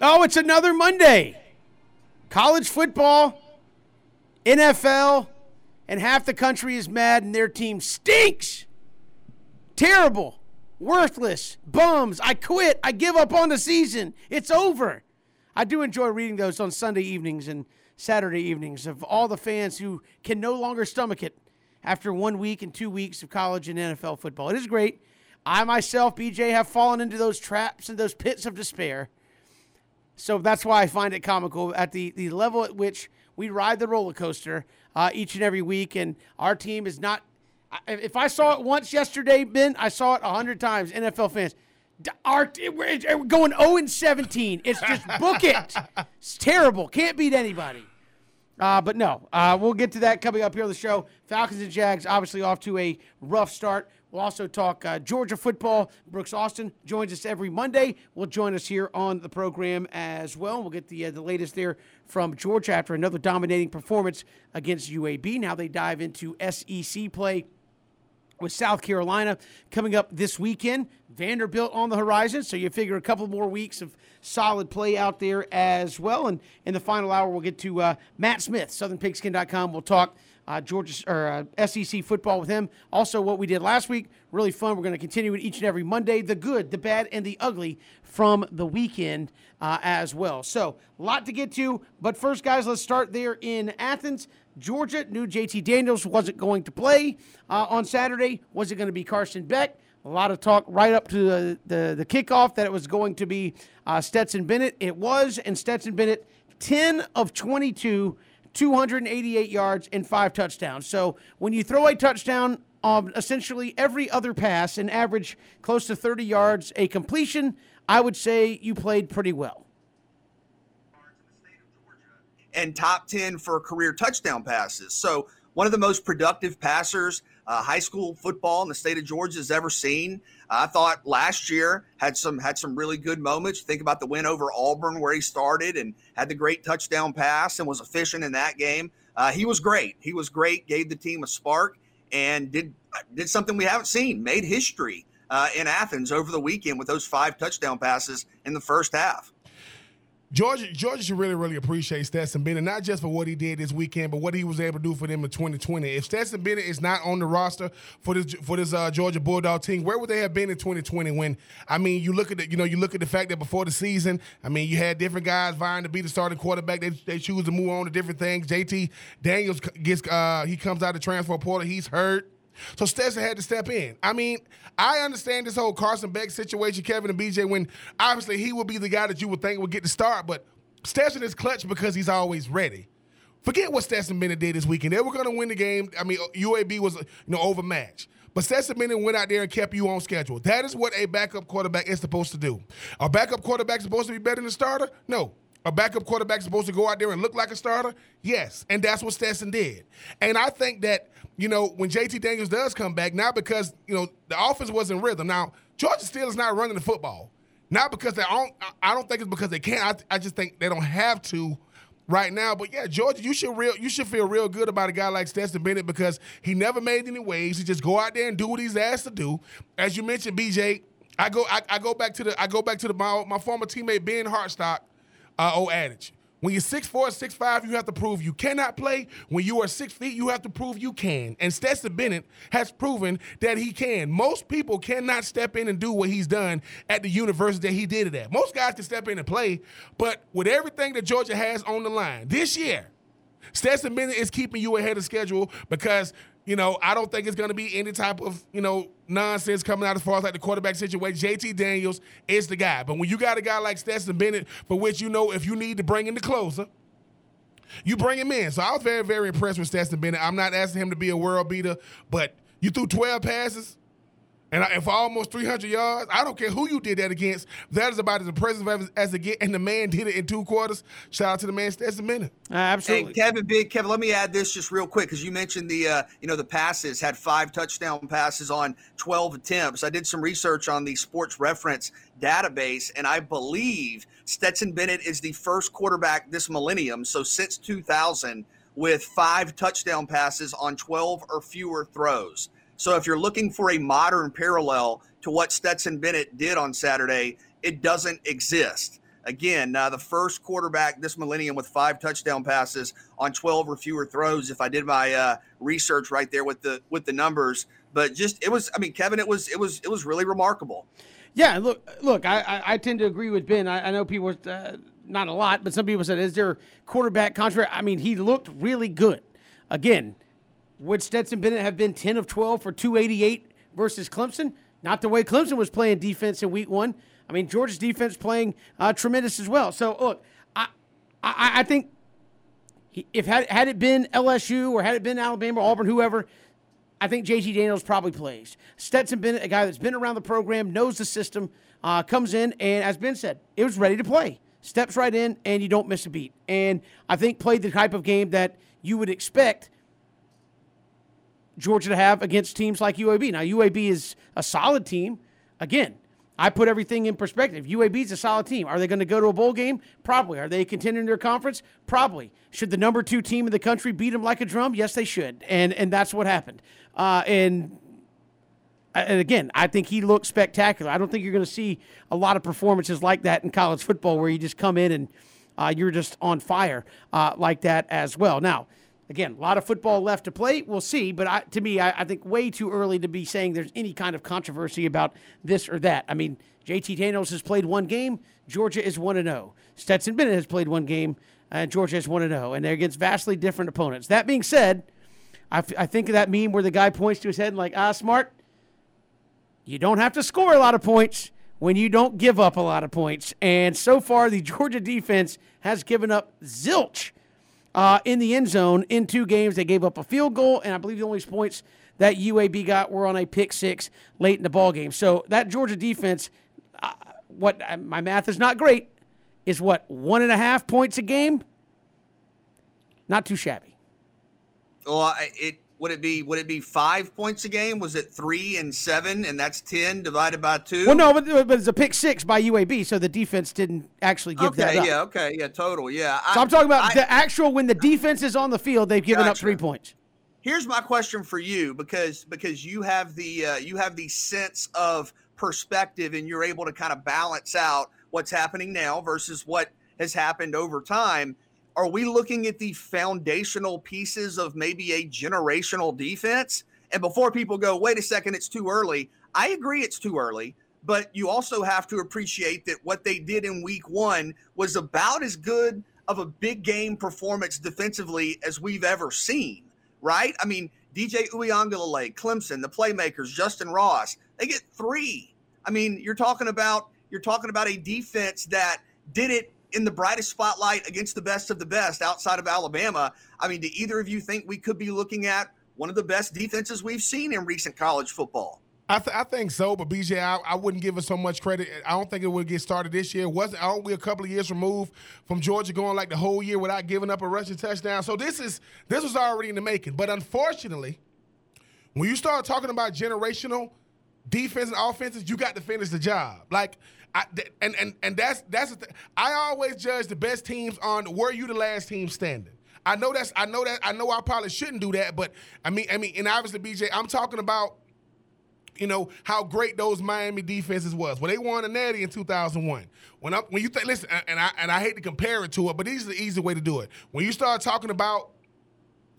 Oh, it's another Monday. College football, NFL, and half the country is mad and their team stinks. Terrible, worthless, bums. I quit. I give up on the season. It's over. I do enjoy reading those on Sunday evenings and Saturday evenings of all the fans who can no longer stomach it after one week and two weeks of college and NFL football. It is great. I myself, BJ, have fallen into those traps and those pits of despair. So that's why I find it comical at the, the level at which we ride the roller coaster uh, each and every week. And our team is not. If I saw it once yesterday, Ben, I saw it a hundred times. NFL fans, our we're going 0 and 17. It's just book it. It's terrible. Can't beat anybody. Uh, but no, uh, we'll get to that coming up here on the show. Falcons and Jags obviously off to a rough start. We'll also talk uh, Georgia football. Brooks Austin joins us every Monday. Will join us here on the program as well. We'll get the uh, the latest there from Georgia after another dominating performance against UAB. Now they dive into SEC play with South Carolina coming up this weekend. Vanderbilt on the horizon, so you figure a couple more weeks of solid play out there as well. And in the final hour, we'll get to uh, Matt Smith, SouthernPigskin.com. We'll talk uh, Georgia or uh, SEC football with him. Also, what we did last week, really fun. We're going to continue it each and every Monday. The good, the bad, and the ugly from the weekend uh, as well. So, a lot to get to. But first, guys, let's start there in Athens. Georgia knew JT Daniels wasn't going to play uh, on Saturday. Was it going to be Carson Beck? A lot of talk right up to the, the, the kickoff that it was going to be uh, Stetson Bennett. It was, and Stetson Bennett, 10 of 22, 288 yards, and five touchdowns. So when you throw a touchdown on essentially every other pass and average close to 30 yards a completion, I would say you played pretty well and top 10 for career touchdown passes. So, one of the most productive passers uh, high school football in the state of Georgia has ever seen. I thought last year had some had some really good moments. Think about the win over Auburn where he started and had the great touchdown pass and was efficient in that game. Uh, he was great. He was great. Gave the team a spark and did did something we haven't seen. Made history uh, in Athens over the weekend with those five touchdown passes in the first half. Georgia, Georgia should really, really appreciate Stetson Bennett, not just for what he did this weekend, but what he was able to do for them in 2020. If Stetson Bennett is not on the roster for this for this uh, Georgia Bulldog team, where would they have been in 2020? When I mean, you look at the, you know, you look at the fact that before the season, I mean, you had different guys vying to be the starting quarterback. They, they choose to move on to different things. JT Daniels gets uh, he comes out of transfer portal. He's hurt. So Stetson had to step in. I mean, I understand this whole Carson Beck situation, Kevin and BJ, when obviously he would be the guy that you would think would get the start, but Stetson is clutch because he's always ready. Forget what Stetson Bennett did this weekend. They were going to win the game. I mean, UAB was you know overmatched. But Stetson Bennett went out there and kept you on schedule. That is what a backup quarterback is supposed to do. A backup quarterback supposed to be better than a starter? No. A backup quarterback supposed to go out there and look like a starter? Yes. And that's what Stetson did. And I think that you know, when JT Daniels does come back, not because, you know, the offense wasn't rhythm. Now, Georgia still is not running the football. Not because they don't, I don't think it's because they can't. I, I just think they don't have to right now. But yeah, Georgia, you should real you should feel real good about a guy like Stetson Bennett because he never made any waves. He just go out there and do what he's asked to do. As you mentioned, BJ, I go I, I go back to the I go back to the my, my former teammate Ben Hartsock, uh, old adage. When you're 6'4, 6'5, you have to prove you cannot play. When you are six feet, you have to prove you can. And Stetson Bennett has proven that he can. Most people cannot step in and do what he's done at the university that he did it at. Most guys can step in and play, but with everything that Georgia has on the line this year, Stetson Bennett is keeping you ahead of schedule because you know, I don't think it's going to be any type of, you know, nonsense coming out as far as like the quarterback situation. JT Daniels is the guy. But when you got a guy like Stetson Bennett, for which you know if you need to bring in the closer, you bring him in. So I was very, very impressed with Stetson Bennett. I'm not asking him to be a world beater, but you threw 12 passes and, I, and for almost 300 yards, I don't care who you did that against. That is about as impressive as, as it get. And the man did it in two quarters. Shout out to the man, Stetson Bennett. Uh, absolutely. Hey, Kevin, big Kevin. Let me add this just real quick because you mentioned the uh, you know the passes had five touchdown passes on 12 attempts. I did some research on the Sports Reference database, and I believe Stetson Bennett is the first quarterback this millennium, so since 2000, with five touchdown passes on 12 or fewer throws. So if you're looking for a modern parallel to what Stetson Bennett did on Saturday, it doesn't exist. Again, uh, the first quarterback this millennium with five touchdown passes on 12 or fewer throws. If I did my uh, research right there with the with the numbers, but just it was. I mean, Kevin, it was it was it was really remarkable. Yeah, look, look, I, I, I tend to agree with Ben. I, I know people, uh, not a lot, but some people said, is there quarterback contract? I mean, he looked really good. Again, would Stetson Bennett have been 10 of 12 for 288 versus Clemson? Not the way Clemson was playing defense in week one. I mean, Georgia's defense playing uh, tremendous as well. So, look, I, I, I think if had, had it been LSU or had it been Alabama, Auburn, whoever, I think JT Daniels probably plays. Stetson Bennett, a guy that's been around the program, knows the system, uh, comes in, and as Ben said, it was ready to play. Steps right in, and you don't miss a beat. And I think played the type of game that you would expect Georgia to have against teams like UAB. Now, UAB is a solid team. Again, I put everything in perspective. UAB is a solid team. Are they going to go to a bowl game? Probably. Are they contending their conference? Probably. Should the number two team in the country beat them like a drum? Yes, they should. And and that's what happened. Uh, and and again, I think he looked spectacular. I don't think you're going to see a lot of performances like that in college football where you just come in and uh, you're just on fire uh, like that as well. Now, Again, a lot of football left to play. We'll see. But I, to me, I, I, think way too early to be saying there's any kind of controversy about this or that. I mean, JT Daniels has played one game. Georgia is 1 0. Stetson Bennett has played one game. And Georgia is 1 0. And they're against vastly different opponents. That being said, I, f- I think of that meme where the guy points to his head and, like, ah, smart. You don't have to score a lot of points when you don't give up a lot of points. And so far, the Georgia defense has given up zilch uh, in the end zone in two games. They gave up a field goal, and I believe the only points that UAB got were on a pick six late in the ball game. So that Georgia defense, uh, what uh, my math is not great, is what one and a half points a game. Not too shabby. Well, it would it be would it be five points a game? Was it three and seven, and that's ten divided by two? Well, no, but, but it's a pick six by UAB, so the defense didn't actually give okay, that up. Yeah, okay, yeah, total, yeah. So I, am talking about I, the actual when the defense is on the field, they've given gotcha. up three points. Here's my question for you, because because you have the uh, you have the sense of perspective, and you're able to kind of balance out what's happening now versus what has happened over time are we looking at the foundational pieces of maybe a generational defense? And before people go, wait a second, it's too early. I agree it's too early, but you also have to appreciate that what they did in week one was about as good of a big game performance defensively as we've ever seen, right? I mean, DJ Uiagalelei, Clemson, the playmakers, Justin Ross, they get three. I mean, you're talking about you're talking about a defense that did it in the brightest spotlight against the best of the best outside of Alabama. I mean, do either of you think we could be looking at one of the best defenses we've seen in recent college football? I, th- I think so, but BJ, I, I wouldn't give it so much credit. I don't think it would get started this year. wasn't Aren't we a couple of years removed from Georgia going like the whole year without giving up a rushing touchdown? So this is this was already in the making. But unfortunately, when you start talking about generational defense and offenses, you got to finish the job. Like And and and that's that's the I always judge the best teams on were you the last team standing. I know that's I know that I know I probably shouldn't do that, but I mean I mean and obviously BJ, I'm talking about you know how great those Miami defenses was. Well, they won a Natty in 2001. When I, when you think, listen, and I and I hate to compare it to it, but this is the easy way to do it. When you start talking about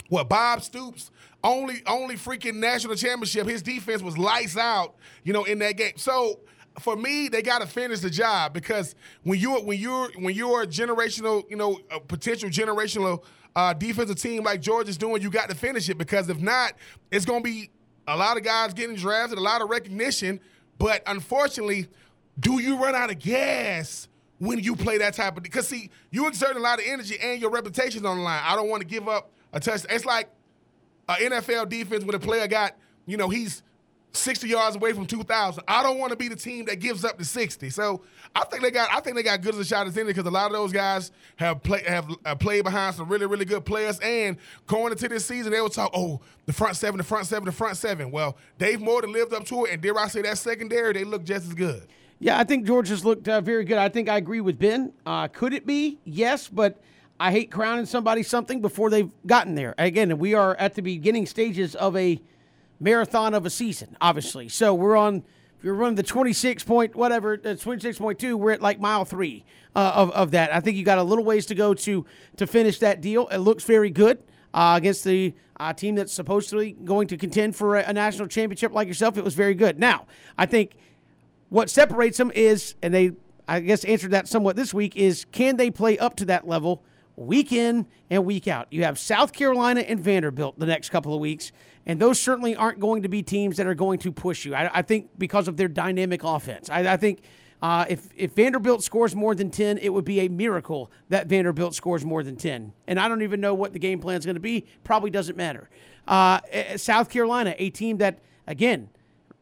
what Bob Stoops only only freaking national championship, his defense was lights out, you know, in that game. So for me, they got to finish the job because when you're when you're when you're a generational, you know, a potential generational uh, defensive team like George is doing, you got to finish it because if not, it's going to be a lot of guys getting drafted, a lot of recognition, but unfortunately, do you run out of gas? When you play that type of, because see, you exert a lot of energy and your reputation's on the line. I don't want to give up a touch. It's like an NFL defense when a player got, you know, he's 60 yards away from 2,000. I don't want to be the team that gives up the 60. So I think they got I think they got good as a shot as any because a lot of those guys have play, have uh, played behind some really really good players. And going into this season, they will talk, oh, the front seven, the front seven, the front seven. Well, Dave Morton lived up to it, and dare I say that secondary, they look just as good. Yeah, I think Georgia's looked uh, very good. I think I agree with Ben. Uh, could it be? Yes, but. I hate crowning somebody something before they've gotten there. Again, we are at the beginning stages of a marathon of a season, obviously. So we're on if you're running the 26 point whatever, uh, 26.2, we're at like mile three uh, of of that. I think you got a little ways to go to to finish that deal. It looks very good uh, against the uh, team that's supposedly going to contend for a, a, national championship like yourself. It was very good. Now, I think what separates them is, and they, I guess, answered that somewhat this week, is can they play up to that level week in and week out? You have South Carolina and Vanderbilt the next couple of weeks, and those certainly aren't going to be teams that are going to push you. I, I think because of their dynamic offense. I, I think uh, if, if Vanderbilt scores more than 10, it would be a miracle that Vanderbilt scores more than 10. And I don't even know what the game plan is going to be. Probably doesn't matter. Uh, eh, South Carolina, a team that, again,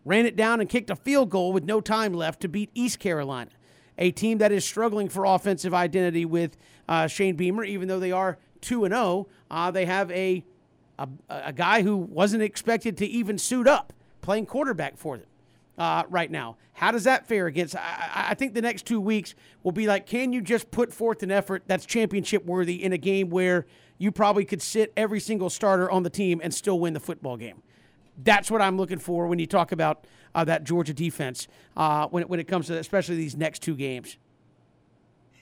ran it down and kicked a field goal with no time left to beat East Carolina, a team that is struggling for offensive identity with uh, Shane Beamer, even though they are 2 and 0. Uh, they have a, a, a guy who wasn't expected to even suit up playing quarterback for them uh, right now. How does that fare against? I, I, think the next two weeks will be like, can you just put forth an effort that's championship worthy in a game where you probably could sit every single starter on the team and still win the football game? That's what I'm looking for when you talk about uh, that Georgia defense uh, when, it, when it comes to especially these next two games.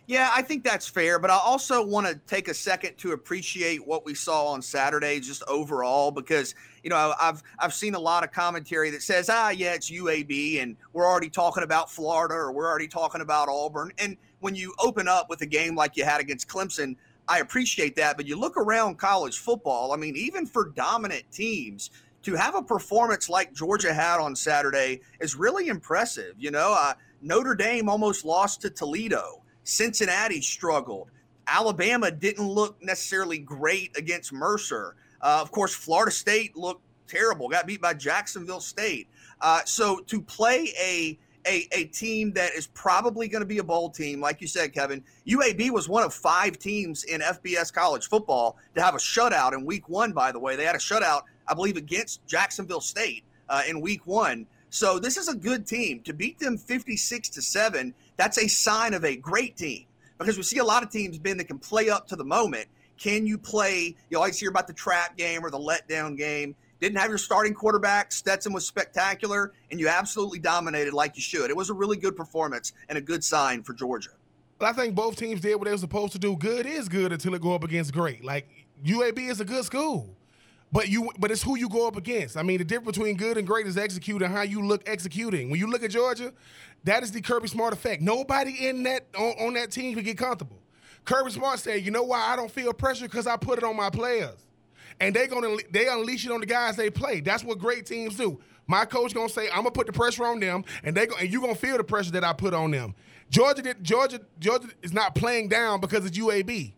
Yeah, I think that's fair, but I also want to take a second to appreciate what we saw on Saturday, just overall, because you know I've I've seen a lot of commentary that says, ah, yeah, it's UAB, and we're already talking about Florida, or we're already talking about Auburn. And when you open up with a game like you had against Clemson, I appreciate that. But you look around college football, I mean, even for dominant teams, to have a performance like Georgia had on Saturday is really impressive. You know, uh, Notre Dame almost lost to Toledo. Cincinnati struggled. Alabama didn't look necessarily great against Mercer. Uh, of course, Florida State looked terrible, got beat by Jacksonville State. Uh, so to play a a, a team that is probably going to be a bowl team, like you said, Kevin. UAB was one of five teams in FBS college football to have a shutout in week one, by the way. They had a shutout, I believe, against Jacksonville State uh, in week one. So this is a good team. To beat them 56 to 7 that's a sign of a great team because we see a lot of teams, Ben, that can play up to the moment. Can you play? You always hear about the trap game or the letdown game. Didn't have your starting quarterback. Stetson was spectacular, and you absolutely dominated like you should. It was a really good performance and a good sign for Georgia. I think both teams did what they were supposed to do. Good is good until it go up against great. Like UAB is a good school. But you, but it's who you go up against. I mean, the difference between good and great is executing how you look executing. When you look at Georgia, that is the Kirby Smart effect. Nobody in that on, on that team can get comfortable. Kirby Smart said, "You know why I don't feel pressure? Because I put it on my players, and they gonna they unleash it on the guys they play. That's what great teams do. My coach gonna say, "I'm gonna put the pressure on them, and they go, and you gonna feel the pressure that I put on them." Georgia did, Georgia Georgia is not playing down because it's UAB.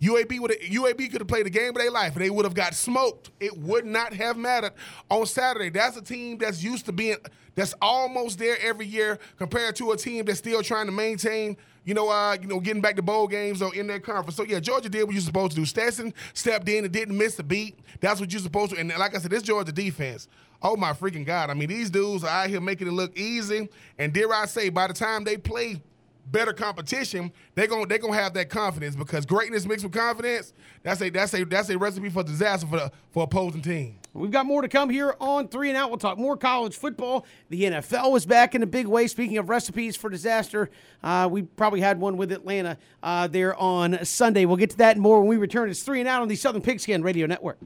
UAB would UAB could have played the game of their life they would have got smoked. It would not have mattered on Saturday. That's a team that's used to being that's almost there every year compared to a team that's still trying to maintain, you know, uh, you know, getting back to bowl games or in their conference. So yeah, Georgia did what you're supposed to do. Stetson stepped in and didn't miss a beat. That's what you're supposed to. And like I said, this Georgia defense. Oh my freaking God! I mean, these dudes are out here making it look easy. And dare I say, by the time they play better competition, they're gonna they're gonna have that confidence because greatness mixed with confidence. That's a that's a that's a recipe for disaster for the, for opposing team. We've got more to come here on three and out. We'll talk more college football. The NFL was back in a big way. Speaking of recipes for disaster, uh, we probably had one with Atlanta uh, there on Sunday. We'll get to that and more when we return. It's three and out on the Southern Pigskin Radio Network.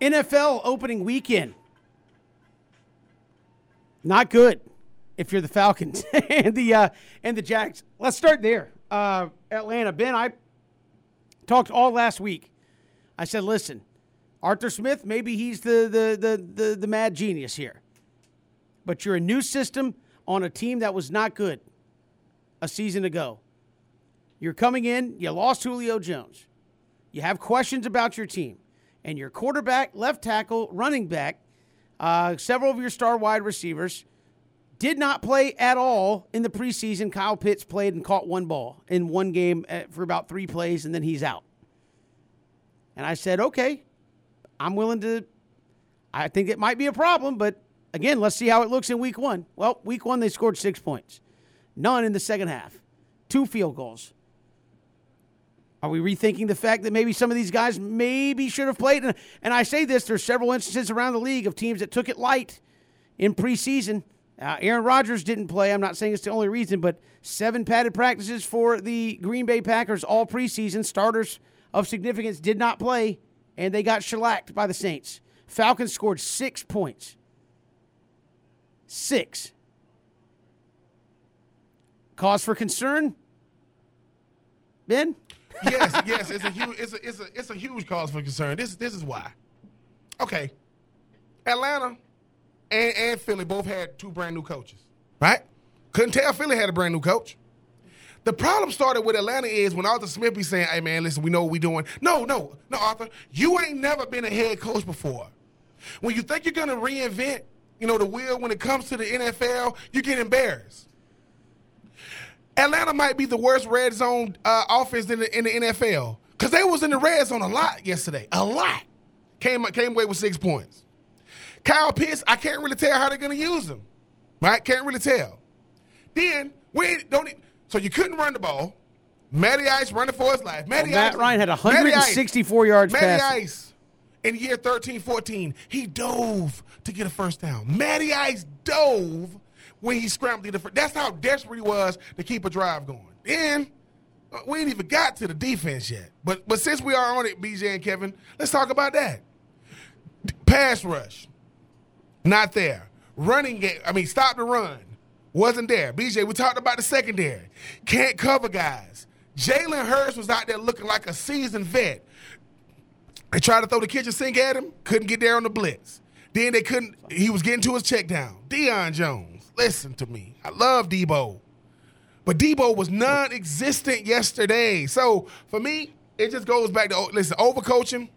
NFL opening weekend. Not good if you're the Falcons and the uh, and the Jags. Let's start there. Uh, Atlanta. Ben, I talked all last week. I said, listen, Arthur Smith, maybe he's the the the the, the mad genius here, but you're a new system on a team that was not good a season ago. You're coming in. You lost Julio Jones. You have questions about your team and your quarterback, left tackle, running back, uh, several of your star wide receivers did not play at all in the preseason. Kyle Pitts played and caught one ball in one game uh, for about three plays, and then he's out. And I said, okay, I'm willing to. I think it might be a problem, but again, let's see how it looks in week one. Well, week one, they scored six points, none in the second half, two field goals. Are we rethinking the fact that maybe some of these guys maybe should have played? And, and I say this, there's several instances around the league of teams that took it light in preseason. Uh, Aaron Rodgers didn't play. I'm not saying it's the only reason, but seven padded practices for the Green Bay Packers all preseason. Starters of significance did not play, and they got shellacked by the Saints. Falcons scored six points. Six. Cause for concern? Ben? yes, yes, it's a huge, it's a, it's a, it's a huge cause for concern. This, this is why. Okay, Atlanta and, and Philly both had two brand new coaches, right? Couldn't tell Philly had a brand new coach. The problem started with Atlanta is when Arthur Smith be saying, "Hey man, listen, we know what we doing." No, no, no, Arthur, you ain't never been a head coach before. When you think you're gonna reinvent, you know, the wheel when it comes to the NFL, you get embarrassed. Atlanta might be the worst red zone uh, offense in the, in the NFL because they was in the red zone a lot yesterday, a lot. Came came away with six points. Kyle Pitts, I can't really tell how they're going to use him, right? Can't really tell. Then we don't. So you couldn't run the ball. Matty Ice running for his life. Matty well, Matt Ice, Ryan had 164 yards Matty passing. Ice in year 13, 14, he dove to get a first down. Matty Ice dove when he scrambled to the first. That's how desperate he was to keep a drive going. Then uh, we ain't even got to the defense yet. But but since we are on it, BJ and Kevin, let's talk about that. Pass rush, not there. Running game, I mean, stop the run, wasn't there. BJ, we talked about the secondary. Can't cover guys. Jalen Hurts was out there looking like a seasoned vet. They tried to throw the kitchen sink at him, couldn't get there on the blitz. Then they couldn't, he was getting to his check down. Deion Jones, listen to me. I love Debo. But Debo was non existent yesterday. So for me, it just goes back to oh, listen, overcoaching,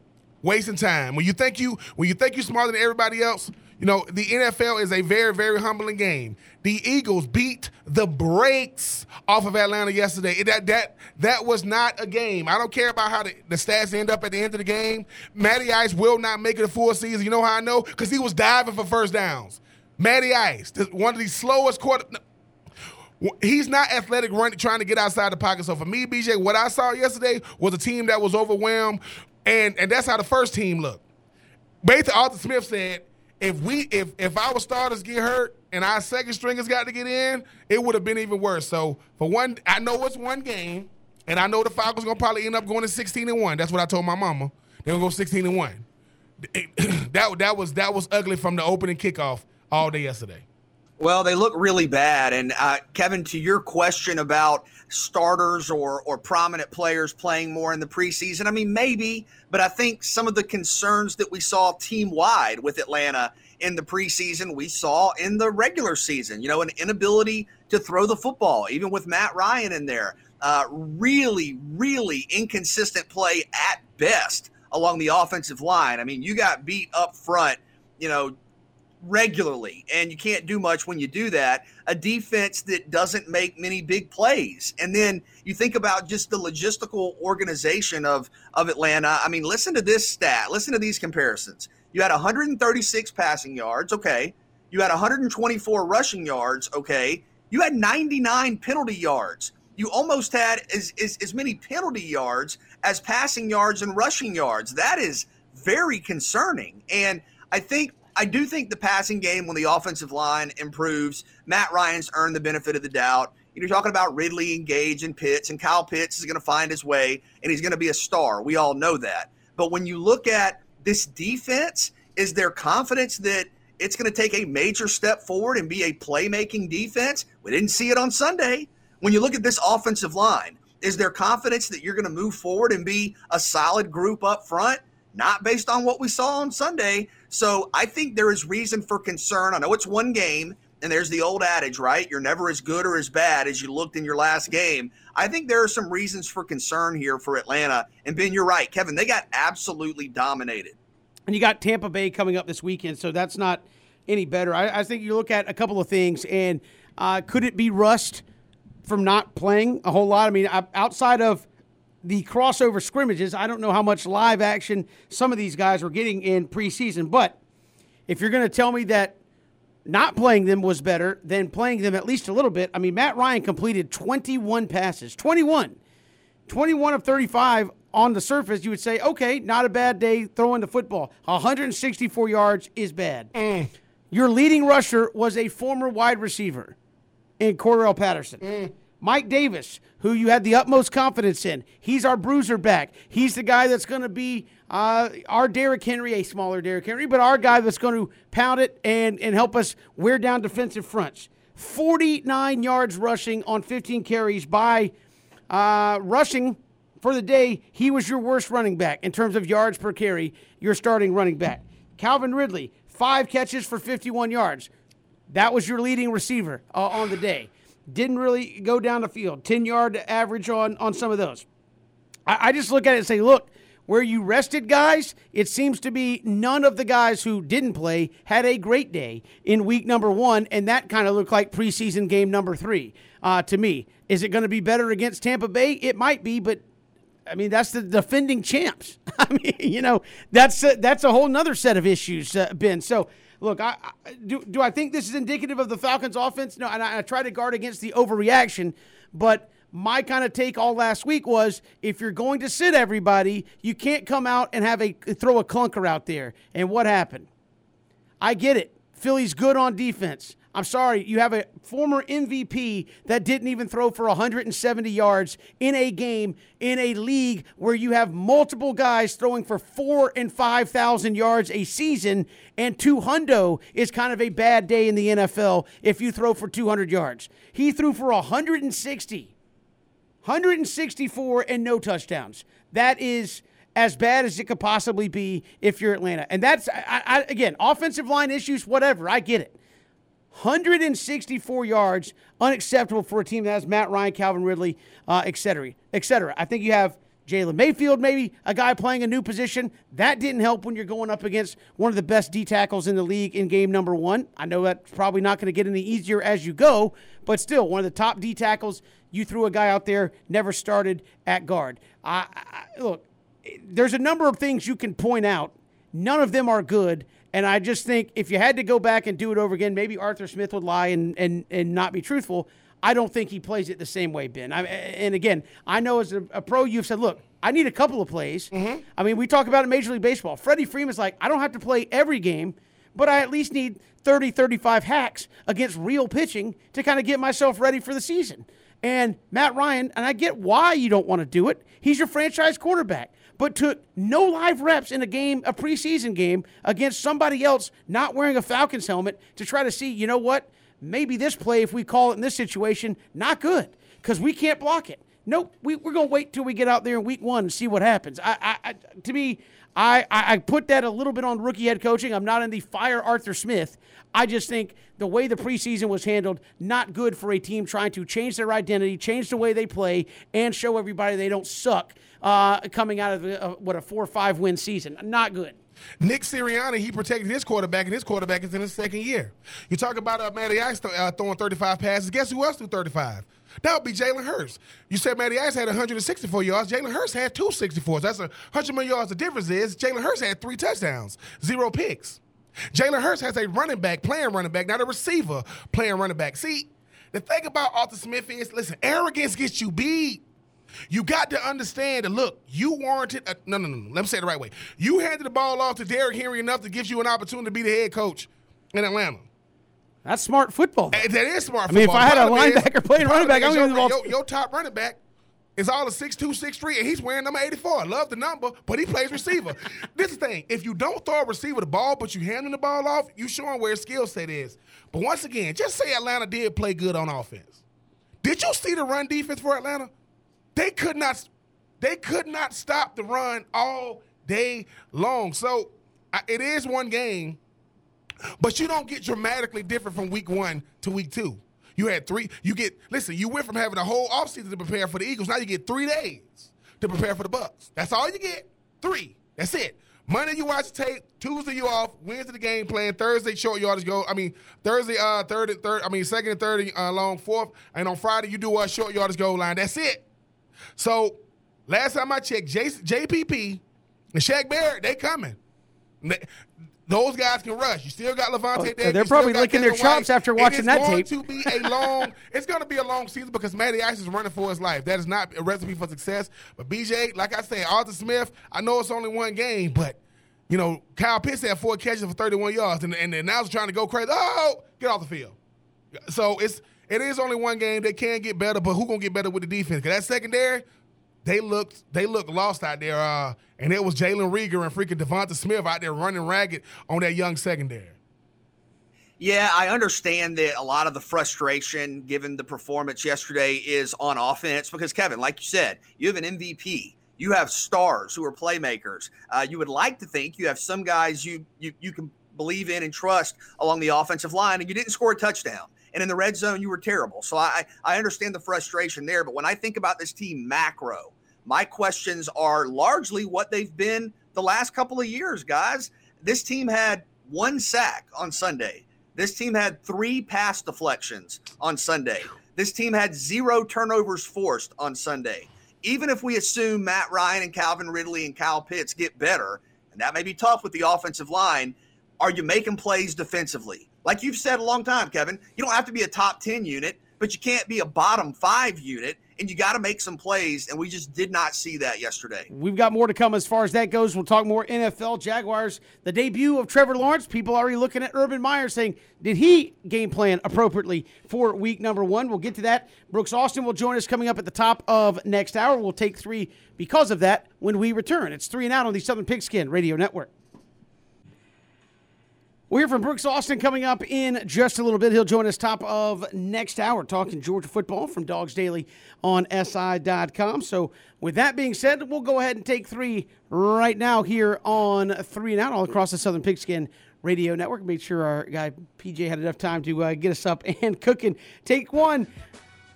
wasting time. When you think you when you think you're smarter than everybody else, you know, the NFL is a very, very humbling game. The Eagles beat the brakes off of Atlanta yesterday. That that that was not a game. I don't care about how the, the stats end up at the end of the game. Matty Ice will not make it a full season. You know how I know? Because he was diving for first downs. Matty Ice, one of the slowest quarter. He's not athletic running, trying to get outside the pocket. So for me, BJ, what I saw yesterday was a team that was overwhelmed, and and that's how the first team looked. Basically, Arthur Smith said, if we if if our starters get hurt and our second stringers got to get in, it would have been even worse. So for one, I know it's one game, and I know the Falcons gonna probably end up going to sixteen and one. That's what I told my mama. They're gonna go sixteen and one. that that was that was ugly from the opening kickoff all day yesterday. Well, they look really bad. And uh, Kevin, to your question about starters or or prominent players playing more in the preseason, I mean maybe, but I think some of the concerns that we saw team wide with Atlanta in the preseason, we saw in the regular season. You know, an inability to throw the football, even with Matt Ryan in there. Uh, really, really inconsistent play at best along the offensive line. I mean, you got beat up front. You know, regularly, and you can't do much when you do that. A defense that doesn't make many big plays. And then you think about just the logistical organization of, of Atlanta. I mean, listen to this stat, listen to these comparisons. You had 136 passing yards, okay. You had 124 rushing yards, okay. You had 99 penalty yards. You almost had as, as, as many penalty yards as passing yards and rushing yards. That is very concerning. And I think I do think the passing game, when the offensive line improves, Matt Ryan's earned the benefit of the doubt. You're talking about Ridley and Gage and Pitts, and Kyle Pitts is going to find his way, and he's going to be a star. We all know that. But when you look at this defense, is there confidence that it's going to take a major step forward and be a playmaking defense? We didn't see it on Sunday. When you look at this offensive line, is there confidence that you're going to move forward and be a solid group up front? Not based on what we saw on Sunday. So I think there is reason for concern. I know it's one game, and there's the old adage, right? You're never as good or as bad as you looked in your last game. I think there are some reasons for concern here for Atlanta. And Ben, you're right. Kevin, they got absolutely dominated. And you got Tampa Bay coming up this weekend, so that's not any better. I, I think you look at a couple of things, and uh, could it be rust from not playing a whole lot? I mean, outside of the crossover scrimmages, I don't know how much live action some of these guys were getting in preseason, but if you're going to tell me that not playing them was better than playing them at least a little bit, I mean, Matt Ryan completed 21 passes. 21. 21 of 35 on the surface, you would say, okay, not a bad day throwing the football. 164 yards is bad. Mm. Your leading rusher was a former wide receiver in Cordarrelle Patterson. Mm. Mike Davis, who you had the utmost confidence in, he's our bruiser back. He's the guy that's going to be uh, our Derrick Henry, a smaller Derrick Henry, but our guy that's going to pound it and, and help us wear down defensive fronts. 49 yards rushing on 15 carries by uh, rushing for the day. He was your worst running back in terms of yards per carry, your starting running back. Calvin Ridley, five catches for 51 yards. That was your leading receiver uh, on the day. Didn't really go down the field. 10 yard average on, on some of those. I, I just look at it and say, look, where you rested guys, it seems to be none of the guys who didn't play had a great day in week number one, and that kind of looked like preseason game number three uh, to me. Is it going to be better against Tampa Bay? It might be, but I mean that's the defending champs. I mean, you know, that's a, that's a whole nother set of issues, uh, Ben. So look, I, I, do do I think this is indicative of the Falcons' offense? No, and I, I try to guard against the overreaction, but my kind of take all last week was if you're going to sit everybody, you can't come out and have a throw a clunker out there. And what happened? I get it. Philly's good on defense. I'm sorry, you have a former MVP that didn't even throw for 170 yards in a game in a league where you have multiple guys throwing for four and 5,000 yards a season, and two hundo is kind of a bad day in the NFL if you throw for 200 yards. He threw for 160. 164 and no touchdowns. That is as bad as it could possibly be if you're Atlanta. And that's, I, I, again, offensive line issues, whatever. I get it. 164 yards, unacceptable for a team that has Matt Ryan, Calvin Ridley, uh, et cetera, et cetera. I think you have Jalen Mayfield, maybe a guy playing a new position. That didn't help when you're going up against one of the best D tackles in the league in game number one. I know that's probably not going to get any easier as you go, but still, one of the top D tackles. You threw a guy out there, never started at guard. I, I, look, there's a number of things you can point out. None of them are good. And I just think if you had to go back and do it over again, maybe Arthur Smith would lie and, and, and not be truthful. I don't think he plays it the same way, Ben. I, and again, I know as a, a, pro, you've said, look, I need a couple of plays. Mm-hmm. I mean, we talk about it in Major League Baseball. Freddie Freeman's like, I don't have to play every game, but I at least need 30, 35 hacks against real pitching to kind of get myself ready for the season. And Matt Ryan, and I get why you don't want to do it. He's your franchise quarterback, but took no live reps in a game, a preseason game, against somebody else not wearing a Falcons helmet to try to see, you know what? Maybe this play, if we call it in this situation, not good because we can't block it. Nope, we, we're going to wait till we get out there in week one and see what happens. I, I, I to me, I, I put that a little bit on rookie head coaching. I'm not in the fire Arthur Smith. I just think the way the preseason was handled, not good for a team trying to change their identity, change the way they play, and show everybody they don't suck uh, coming out of a, what a four or five win season. Not good. Nick Sirianni, he protected his quarterback, and his quarterback is in his second year. You talk about uh, Matty Ice uh, throwing 35 passes. Guess who else threw 35? That would be Jalen Hurts. You said Matty Ice had 164 yards. Jalen Hurts had 264. That's a 100 million yards. The difference is Jalen Hurts had three touchdowns, zero picks. Jalen Hurts has a running back, playing running back, not a receiver, playing running back. See, the thing about Arthur Smith is, listen, arrogance gets you beat. You got to understand that, look, you warranted, a, no, no, no, no, let me say it the right way. You handed the ball off to Derrick Henry enough to give you an opportunity to be the head coach in Atlanta. That's smart football. That is smart I mean, football. if I had a Problem is- linebacker playing running back, I'm problem gonna your, your, your top running back is all a 6'2", 6'3", and he's wearing number 84. I love the number, but he plays receiver. this is the thing. If you don't throw a receiver the ball, but you handing the ball off, you showing where his skill set is. But once again, just say Atlanta did play good on offense. Did you see the run defense for Atlanta? They could not they could not stop the run all day long. So it is one game, but you don't get dramatically different from week one to week two. You had three. You get listen. You went from having a whole offseason to prepare for the Eagles. Now you get three days to prepare for the Bucks. That's all you get. Three. That's it. Monday you watch the tape. Tuesday you off. Wednesday the game plan. Thursday short yardage go. I mean Thursday uh third and third. I mean second and third uh, long fourth. And on Friday you do a short yardage goal line. That's it. So last time I checked, J- JPP and Shaq Barrett they coming. They- those guys can rush. You still got Lavonte Oh, Davis. they're probably licking their chops after watching that going tape. To be a long, it's going to be a long season because Matty Ice is running for his life. That is not a recipe for success. But BJ, like I said, Arthur Smith, I know it's only one game, but you know, Kyle Pitts had four catches for 31 yards, and, and the announcer trying to go crazy. Oh, get off the field. So it's it is only one game. They can get better, but who gonna get better with the defense? Because that secondary, they looked they looked lost out there, uh, and it was Jalen Reagor and freaking Devonta Smith out there running ragged on that young secondary. Yeah, I understand that a lot of the frustration given the performance yesterday is on offense because, Kevin, like you said, you have an MVP. You have stars who are playmakers. Uh, you would like to think you have some guys you, you you can believe in and trust along the offensive line, and you didn't score a touchdown. And in the red zone, you were terrible. So I I understand the frustration there. But when I think about this team macro, my questions are largely what they've been the last couple of years, guys. This team had one sack on Sunday. This team had three pass deflections on Sunday. This team had zero turnovers forced on Sunday. Even if we assume Matt Ryan and Calvin Ridley and Kyle Pitts get better, and that may be tough with the offensive line, are you making plays defensively? Like you've said a long time, Kevin, you don't have to be a top 10 unit, but you can't be a bottom five unit and you got to make some plays. And we just did not see that yesterday. We've got more to come as far as that goes. We'll talk more NFL Jaguars. The debut of Trevor Lawrence. People already looking at Urban Meyer saying, did he game plan appropriately for week number one? We'll get to that. Brooks Austin will join us coming up at the top of next hour. We'll take three because of that when we return. It's three and out on the Southern Pigskin Radio Network. We'll hear from Brooks Austin coming up in just a little bit. He'll join us top of next hour talking Georgia football from Dawgs Daily on SI.com. So, with that being said, we'll go ahead and take three right now here on Three and Out all across the Southern Pigskin Radio Network. Made sure our guy PJ had enough time to uh, get us up and cooking. Take one.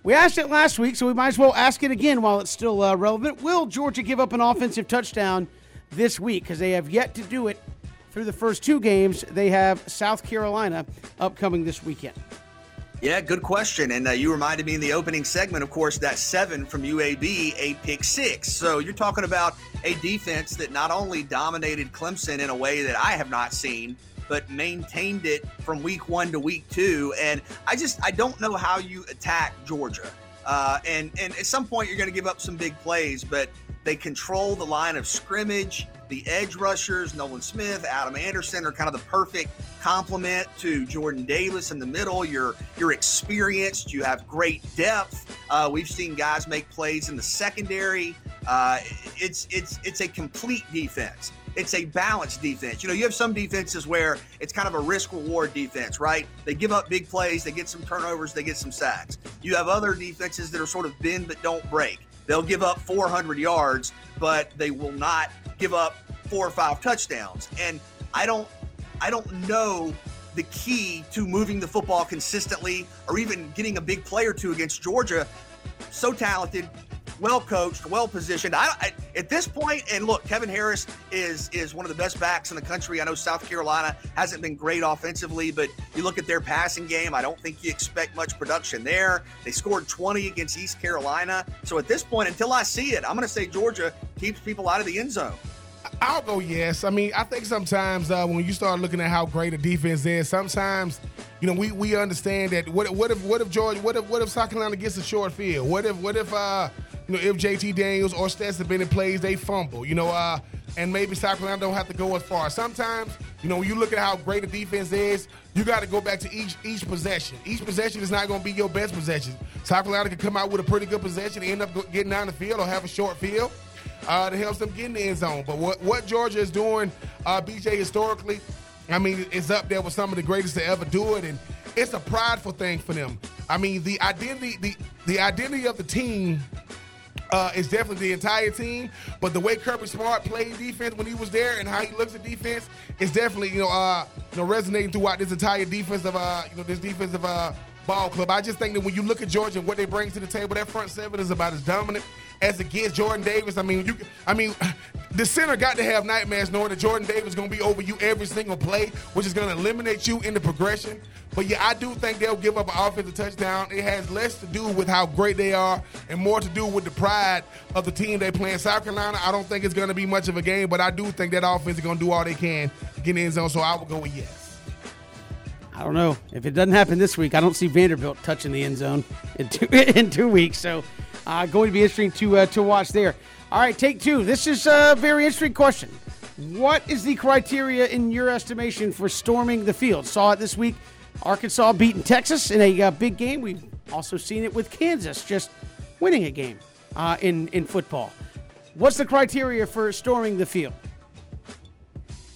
We asked it last week, so we might as well ask it again while it's still uh, relevant. Will Georgia give up an offensive touchdown this week? Because they have yet to do it through the first two games. They have South Carolina upcoming this weekend. Yeah, good question. And uh, you reminded me in the opening segment, of course, that seven from UAB, a pick six. So you're talking about a defense that not only dominated Clemson in a way that I have not seen, but maintained it from week one to week two. And I just, I don't know how you attack Georgia. Uh, and, and at some point, you're going to give up some big plays, but they control the line of scrimmage. The edge rushers, Nolan Smith, Adam Anderson, are kind of the perfect complement to Jordan Davis in the middle. You're you're experienced. You have great depth. Uh, we've seen guys make plays in the secondary. Uh, it's it's it's a complete defense. It's a balanced defense. You know, you have some defenses where it's kind of a risk reward defense, right? They give up big plays, they get some turnovers, they get some sacks. You have other defenses that are sort of bend but don't break. They'll give up 400 yards, but they will not give up four or five touchdowns. And I don't I don't know the key to moving the football consistently or even getting a big play or two against Georgia. So talented, well coached, well positioned. I, I, at this point, and look, Kevin Harris is is one of the best backs in the country. I know South Carolina hasn't been great offensively, but you look at their passing game. I don't think you expect much production there. They scored 20 against East Carolina. So at this point, until I see it, I'm going to say Georgia keeps people out of the end zone. I'll go yes. I mean, I think sometimes uh, when you start looking at how great a defense is, sometimes you know we, we understand that what what if what if Georgia what if what if South Carolina gets a short field? What if what if uh you know if JT Daniels or Stetson Bennett plays, they fumble. You know uh and maybe South Carolina don't have to go as far. Sometimes you know when you look at how great a defense is, you got to go back to each each possession. Each possession is not going to be your best possession. South Carolina can come out with a pretty good possession, end up getting down the field or have a short field uh, that helps them get in the end zone. But what, what Georgia is doing, uh, BJ, historically, I mean, it's up there with some of the greatest to ever do it, and it's a prideful thing for them. I mean, the identity, the the identity of the team uh, is definitely the entire team. But the way Kirby Smart played defense when he was there and how he looks at defense is definitely you know uh, you know resonating throughout this entire defensive uh, you know this defensive uh, ball club. I just think that when you look at Georgia and what they bring to the table, that front seven is about as dominant as against. Jordan Davis, I mean, you, I mean, the center got to have nightmares knowing that Jordan Davis is going to be over you every single play, which is going to eliminate you in the progression. But yeah, I do think they'll give up an offensive touchdown. It has less to do with how great they are and more to do with the pride of the team they play in South Carolina. I don't think it's going to be much of a game, but I do think that offense is going to do all they can to get in the end zone. So I will go with yes. I don't know if it doesn't happen this week. I don't see Vanderbilt touching the end zone in two in two weeks. So going to be interesting to uh, to watch there. All right, take two. This is a very interesting question. What is the criteria in your estimation for storming the field? Saw it this week. Arkansas beating Texas in a uh, big game. We've also seen it with Kansas just winning a game uh, in in football. What's the criteria for storming the field?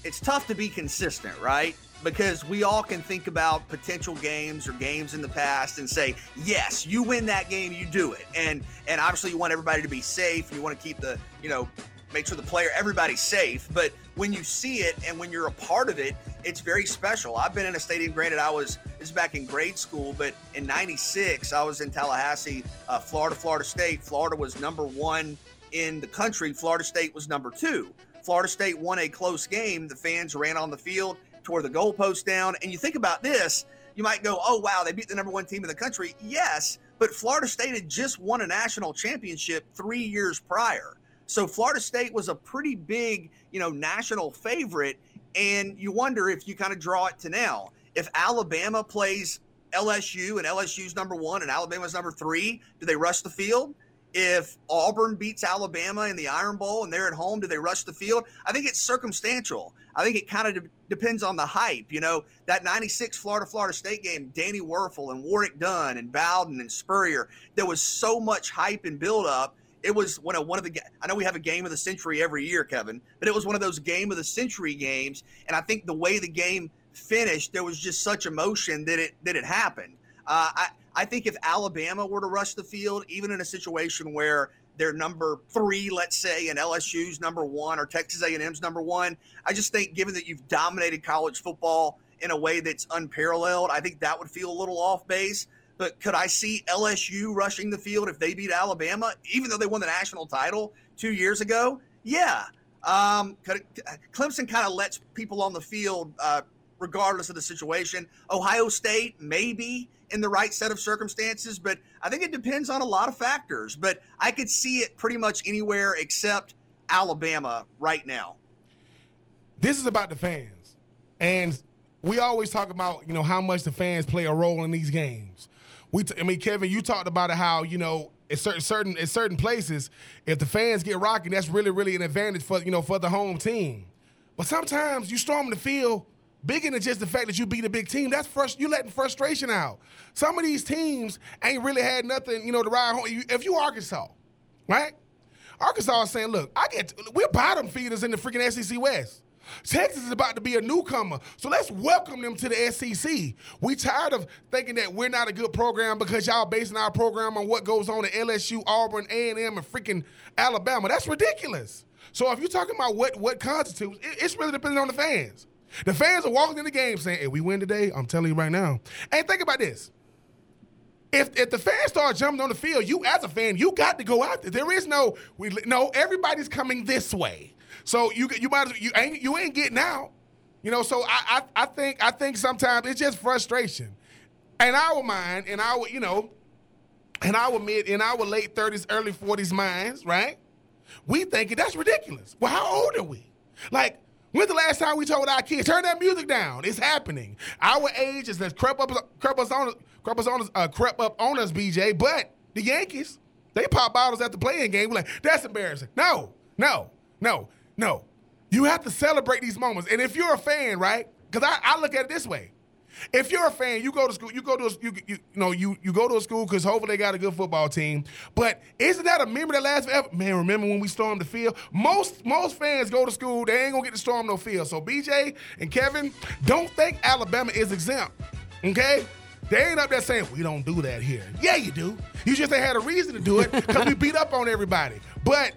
It's tough to be consistent, right? Because we all can think about potential games or games in the past and say, yes, you win that game, you do it. And and obviously you want everybody to be safe you want to keep the, you know, make sure the player, everybody's safe. But when you see it and when you're a part of it, it's very special. I've been in a stadium, granted, I was, this is back in grade school, but in 96, I was in Tallahassee, uh, Florida, Florida State. Florida was number one in the country, Florida State was number two. Florida State won a close game. The fans ran on the field, tore the goalpost down. And you think about this, you might go, oh, wow, they beat the number one team in the country. Yes, but Florida State had just won a national championship three years prior. So Florida State was a pretty big, you know, national favorite. And you wonder if you kind of draw it to now. If Alabama plays LSU and LSU's number one and Alabama's number three, do they rush the field? If Auburn beats Alabama in the Iron Bowl and they're at home, do they rush the field? I think it's circumstantial. I think it kind of de- depends on the hype. You know, that 96 Florida Florida State game, Danny Wuerffel and Warwick Dunn and Bowden and Spurrier, there was so much hype and build up it was one of one of the. I know we have a game of the century every year, Kevin, but it was one of those game of the century games. And I think the way the game finished, there was just such emotion that it that it happened. Uh, I I think if Alabama were to rush the field, even in a situation where they're number three, let's say, and LSU's number one or Texas A&M's number one, I just think given that you've dominated college football in a way that's unparalleled, I think that would feel a little off base. But could I see LSU rushing the field if they beat Alabama, even though they won the national title two years ago? Yeah. Um, Clemson kind of lets people on the field uh, regardless of the situation. Ohio State, maybe in the right set of circumstances, but I think it depends on a lot of factors. But I could see it pretty much anywhere except Alabama right now. This is about the fans. And we always talk about, you know, how much the fans play a role in these games we, t- I mean, Kevin, you talked about how you know at certain certain in certain places, if the fans get rocking, that's really really an advantage for you know for the home team. But sometimes you storm the field bigger than just the fact that you beat a big team. That's first you letting frustration out. Some of these teams ain't really had nothing you know to ride home. If you Arkansas, right? Arkansas is saying, look, I get we're bottom feeders in the freaking SEC West. Texas is about to be a newcomer, so let's welcome them to the SEC. We tired of thinking that we're not a good program because y'all basing our program on what goes on at LSU, Auburn, A and freaking Alabama. That's ridiculous. So if you're talking about what what constitutes, it's really depending on the fans. The fans are walking in the game saying, "Hey, we win today." I'm telling you right now. And think about this. If, if the fans start jumping on the field, you as a fan, you got to go out there. There is no we no everybody's coming this way. So you you might you ain't you ain't getting out. You know, so I, I I think I think sometimes it's just frustration. In our mind, in our you know, in our mid in our late thirties, early forties minds, right? We thinking that's ridiculous. Well, how old are we? Like, when's the last time we told our kids turn that music down? It's happening. Our age is that crept up crept us on crept us on uh, crept up on us, BJ. But the Yankees, they pop bottles at the playing game. We're like, that's embarrassing. No, no, no. No. You have to celebrate these moments. And if you're a fan, right? Because I, I look at it this way. If you're a fan, you go to school. You go to a, you, you, you know you you go to a school because hopefully they got a good football team. But isn't that a memory that lasts forever? Man, remember when we stormed the field? Most most fans go to school. They ain't gonna get to storm no field. So BJ and Kevin, don't think Alabama is exempt. Okay, they ain't up there saying we don't do that here. Yeah, you do. You just ain't had a reason to do it because we beat up on everybody. But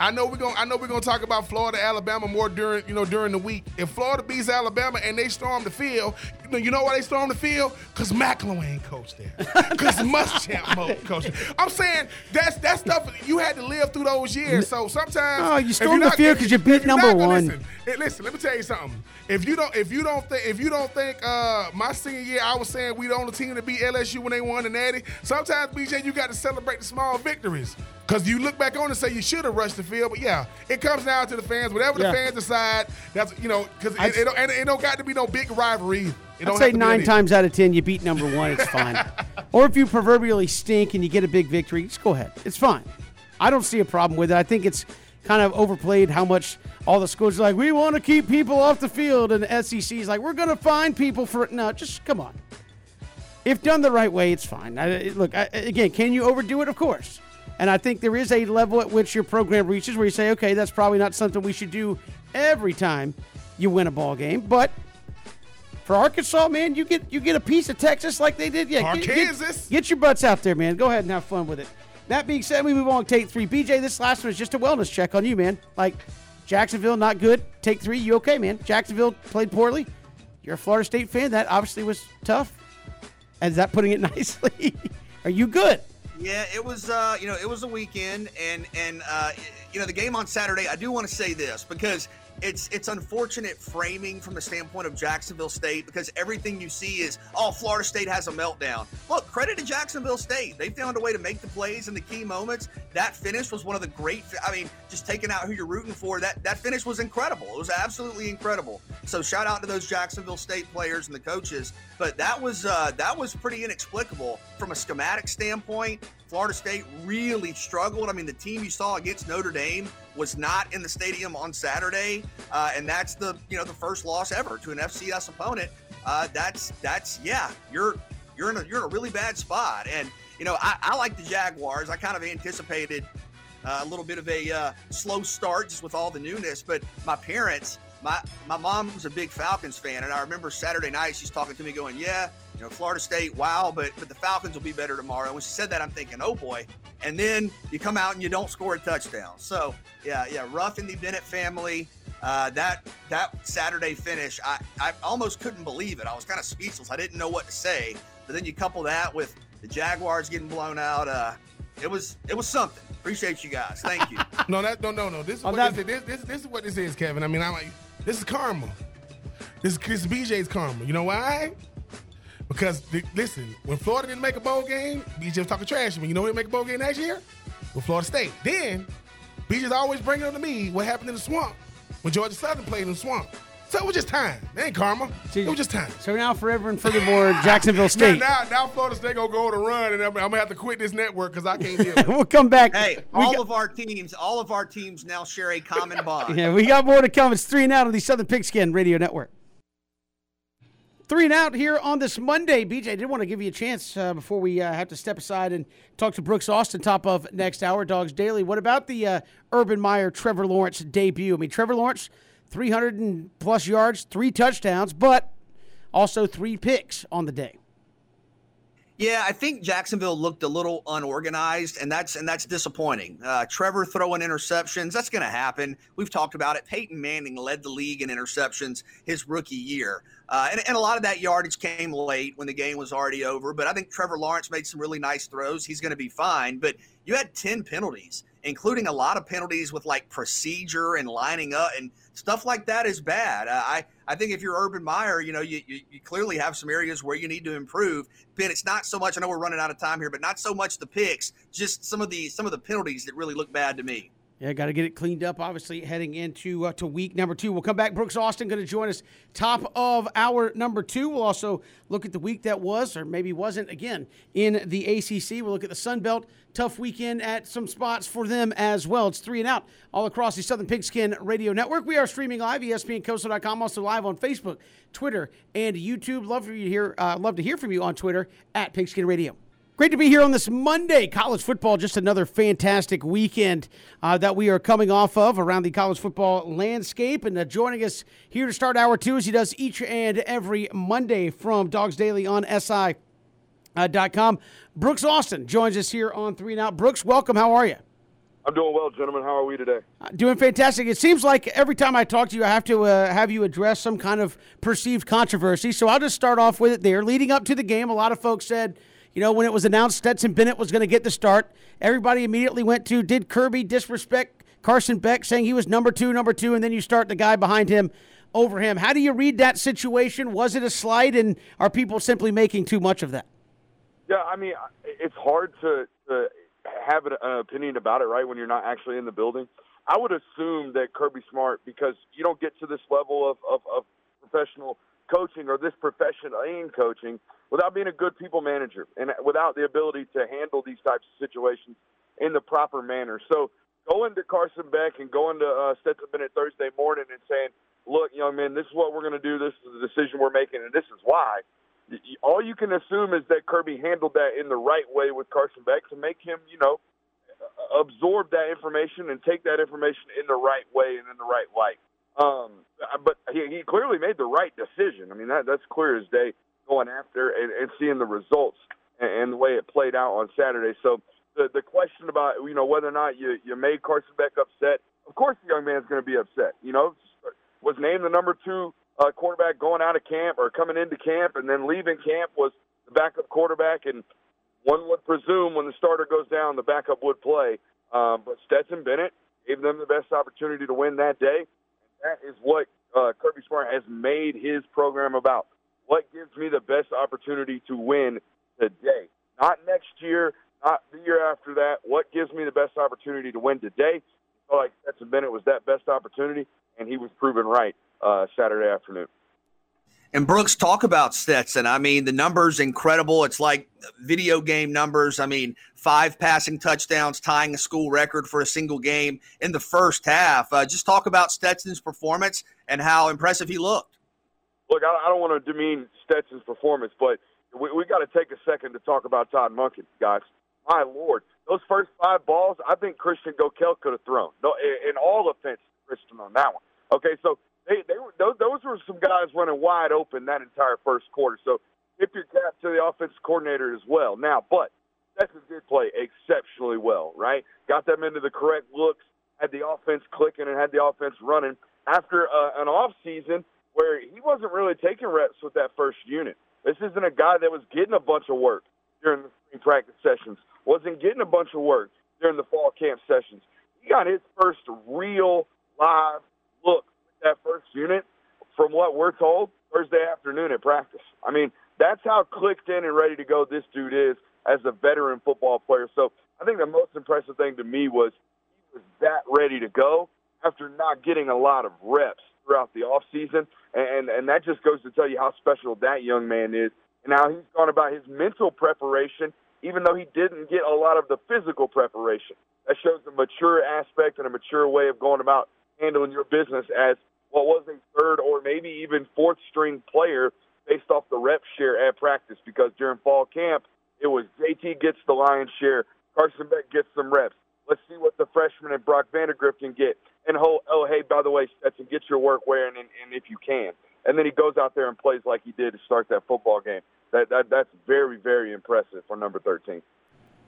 I know we're gonna I know we're gonna talk about Florida, Alabama more during you know during the week. If Florida beats Alabama and they storm the field, you know, you know why they storm the field? Cause McElwain coached there. Cause Muschamp coached there. I'm saying that's that stuff you had to live through those years. So sometimes Oh, you storm the field because you're beat number one. Listen, listen, let me tell you something. If you don't if you don't think if you don't think uh, my senior year I was saying we the only team to beat LSU when they won the Natty, sometimes BJ you got to celebrate the small victories. Because you look back on and say you should have rushed the field, but yeah, it comes down to the fans. Whatever Yeah. the fans decide, that's you know, because it, it, don't, and it don't got to be no big rivalry. It I'd don't say have to be nine any- times out of ten you beat number one. It's fine. or if you proverbially stink and you get a big victory, just go ahead. It's fine. I don't see a problem with it. I think it's kind of overplayed how much all the schools are like, we want to keep people off the field, and the SEC is like, we're going to find people for it. No, just come on. If done the right way, it's fine. I, look, I, again, can you overdo it? Of course. And I think there is a level at which your program reaches where you say, okay, that's probably not something we should do every time you win a ball game. But for Arkansas, man, you get you get a piece of Texas like they did. Yeah, get, get, get, your butts out there, man. Go ahead and have fun with it. That being said, we move on. to Take three. BJ, this last one is just a wellness check on you, man. Like Jacksonville, not good. Take three. You okay, man? Jacksonville played poorly. You're a Florida State fan. That obviously was tough. And is that putting it nicely? Are you good? Yeah, it was. Uh, you know, it was a weekend, and and uh, you know the game on Saturday. I do want to say this because it's it's unfortunate framing from the standpoint of Jacksonville State because everything you see is oh Florida State has a meltdown. Look, credit to Jacksonville State. They found a way to make the plays in the key moments. That finish was one of the great I mean, just taking out who you're rooting for, that that finish was incredible. It was absolutely incredible. So shout out to those Jacksonville State players and the coaches. But that was uh, that was pretty inexplicable from a schematic standpoint. Florida State really struggled. I mean, the team you saw against Notre Dame was not in the stadium on Saturday, uh, and that's the you know the first loss ever to an FCS opponent. Uh, that's that's yeah, you're you're in a you're in a really bad spot. And you know, I, I like the Jaguars. I kind of anticipated uh, a little bit of a uh, slow start just with all the newness, but my parents. My, my mom was a big Falcons fan, and I remember Saturday night she's talking to me, going, "Yeah, you know, Florida State, wow, but but the Falcons will be better tomorrow. And when she said that, I'm thinking, oh boy. And then you come out and you don't score a touchdown. So yeah, yeah, rough in the Bennett family. Uh, that that Saturday finish, I, I almost couldn't believe it. I was kind of speechless. I didn't know what to say. But then you couple that with the Jaguars getting blown out. Uh, it was it was something. Appreciate you guys. Thank you. no, that no no no. This is what this, this, this, this, is what this is, Kevin. I mean, I'm like, this is karma. This, is BJ's karma. You know why? Because listen, when Florida didn't make a bowl game, BJ was talking trash. When you know who make a bowl game next year? With Florida State. Then BJ's always bringing up to me what happened in the swamp when Georgia Southern played in the swamp. So it was just time. It ain't karma. See, it was just time. So now forever and furthermore, Jacksonville State. now, now, now, Florida State gonna go on a run, and I'm, I'm, gonna have to quit this network because I can't deal it. we'll come back. Hey, all got, of our teams, all of our teams now share a common bond. Yeah, we got more to come. It's three and out on the Southern Pigskin Radio Network. Three and out here on this Monday. BJ, I did want to give you a chance uh, before we uh, have to step aside and talk to Brooks Austin, top of next hour, Dawgs Daily. What about the uh, Urban Meyer Trevor Lawrence debut? I mean, Trevor Lawrence, 300 and plus yards, three touchdowns, but also three picks on the day. Yeah, I think Jacksonville looked a little unorganized, and that's and that's disappointing. Uh, Trevor throwing interceptions, that's going to happen. We've talked about it. Peyton Manning led the league in interceptions his rookie year, uh, and, and a lot of that yardage came late when the game was already over. But I think Trevor Lawrence made some really nice throws. He's going to be fine. But you had ten penalties, including a lot of penalties with like procedure and lining up, and stuff like that is bad. Uh, I I think if you're Urban Meyer, you know, you, you, you, clearly have some areas where you need to improve. Ben, it's not so much. I know we're running out of time here, but not so much the picks, just some of the some of the penalties that really look bad to me. Yeah, got to get it cleaned up. Obviously, heading into uh, to week number two, we'll come back. Brooks Austin going to join us top of our number two. We'll also look at the week that was, or maybe wasn't, again in the ACC. We'll look at the Sun Belt. Tough weekend at some spots for them as well. It's three and out all across the Southern Pigskin Radio Network. We are streaming live, ESPNCoastal.com, also live on Facebook, Twitter, and YouTube. Love for you to hear. Uh, love to hear from you on Twitter at Pigskin Radio. Great to be here on this Monday. College football, just another fantastic weekend uh, that we are coming off of around the college football landscape. And uh, joining us here to start hour two, as he does each and every Monday from Dawgs Daily on SI. Uh, dot com. Brooks Austin joins us here on Three Now. Brooks, welcome. How are you? I'm doing well, gentlemen. How are we today? Uh, doing fantastic. It seems like every time I talk to you, I have to uh, have you address some kind of perceived controversy. So I'll just start off with it there. Leading up to the game, a lot of folks said you know, when it was announced Stetson Bennett was going to get the start, everybody immediately went to did Kirby disrespect Carson Beck, saying he was number two, number two, and then you start the guy behind him over him. How do you read that situation? Was it a slight, and are people simply making too much of that? Yeah, I mean, it's hard to, to have an opinion about it, right, when you're not actually in the building. I would assume that Kirby Smart, because you don't get to this level of, of, of professional coaching or this profession uh, in coaching without being a good people manager and without the ability to handle these types of situations in the proper manner. So going to Carson Beck and going to uh, Stetson Bennett Thursday morning and saying, "Look, young man, this is what we're going to do. This is the decision we're making, and this is why." All you can assume is that Kirby handled that in the right way with Carson Beck to make him, you know, absorb that information and take that information in the right way and in the right light. Um, but he, he clearly made the right decision. I mean, that that's clear as day going after and, and seeing the results and, and the way it played out on Saturday. So the the question about you know whether or not you you made Carson Beck upset, of course the young man's going to be upset. You know, was named the number two uh, quarterback going out of camp or coming into camp and then leaving camp was the backup quarterback, and one would presume when the starter goes down, the backup would play. Um, but Stetson Bennett gave them the best opportunity to win that day. And that is what uh, Kirby Smart has made his program about. What gives me the best opportunity to win today? Not next year, not the year after that. What gives me the best opportunity to win today? Felt like Stetson Bennett was that best opportunity, and he was proven right uh, Saturday afternoon. And Brooks, talk about Stetson. I mean, the numbers incredible. It's like video game numbers. I mean, five passing touchdowns, tying a school record for a single game in the first half. Uh, just talk about Stetson's performance and how impressive he looked. Look, I, don't want to demean Stetson's performance, but we, we got to take a second to talk about Todd Monken, guys. My lord, those first five balls, I think Christian Gokel could have thrown. No, in, all offense, Christian on that one. Okay, so they, they were, those, those were some guys running wide open that entire first quarter. So tip your cap to the offensive coordinator as well. Now, but Texas did play exceptionally well, right? Got them into the correct looks, had the offense clicking, and had the offense running after uh, an off season where he wasn't really taking reps with that first unit. This isn't a guy that was getting a bunch of work during the spring practice sessions, wasn't getting a bunch of work during the fall camp sessions. He got his first real live look with that first unit, from what we're told, Thursday afternoon at practice. I mean, that's how clicked in and ready to go this dude is as a veteran football player. So I think the most impressive thing to me was he was that ready to go after not getting a lot of reps throughout the offseason. And, and that just goes to tell you how special that young man is and how he's gone about his mental preparation, even though he didn't get a lot of the physical preparation. That shows a mature aspect and a mature way of going about handling your business as what was a third or maybe even fourth string player based off the rep share at practice because during fall camp, it was JT gets the lion's share, Carson Beck gets some reps. Let's see what the freshman and Brock Vandagriff can get. And oh, oh hey, by the way, Stetson, get your work wearing, and, and if you can. And then he goes out there and plays like he did to start that football game. That, that That's very, very impressive for number 13.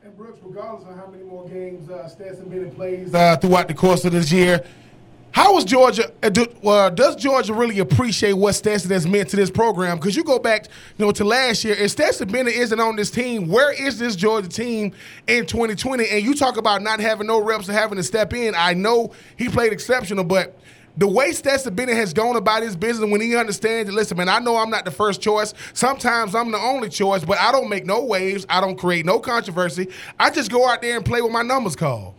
And Brooks, regardless of how many more games uh, Stetson Bennett plays uh, throughout the course of this year, how is Georgia? Uh, do, uh, does Georgia really appreciate what Stetson has meant to this program? Because you go back, you know, to last year, if Stetson Bennett isn't on this team, where is this Georgia team in 2020? And you talk about not having no reps and having to step in. I know he played exceptional, but the way Stetson Bennett has gone about his business when he understands that, listen, man, I know I'm not the first choice. Sometimes I'm the only choice, but I don't make no waves. I don't create no controversy. I just go out there and play with my numbers called.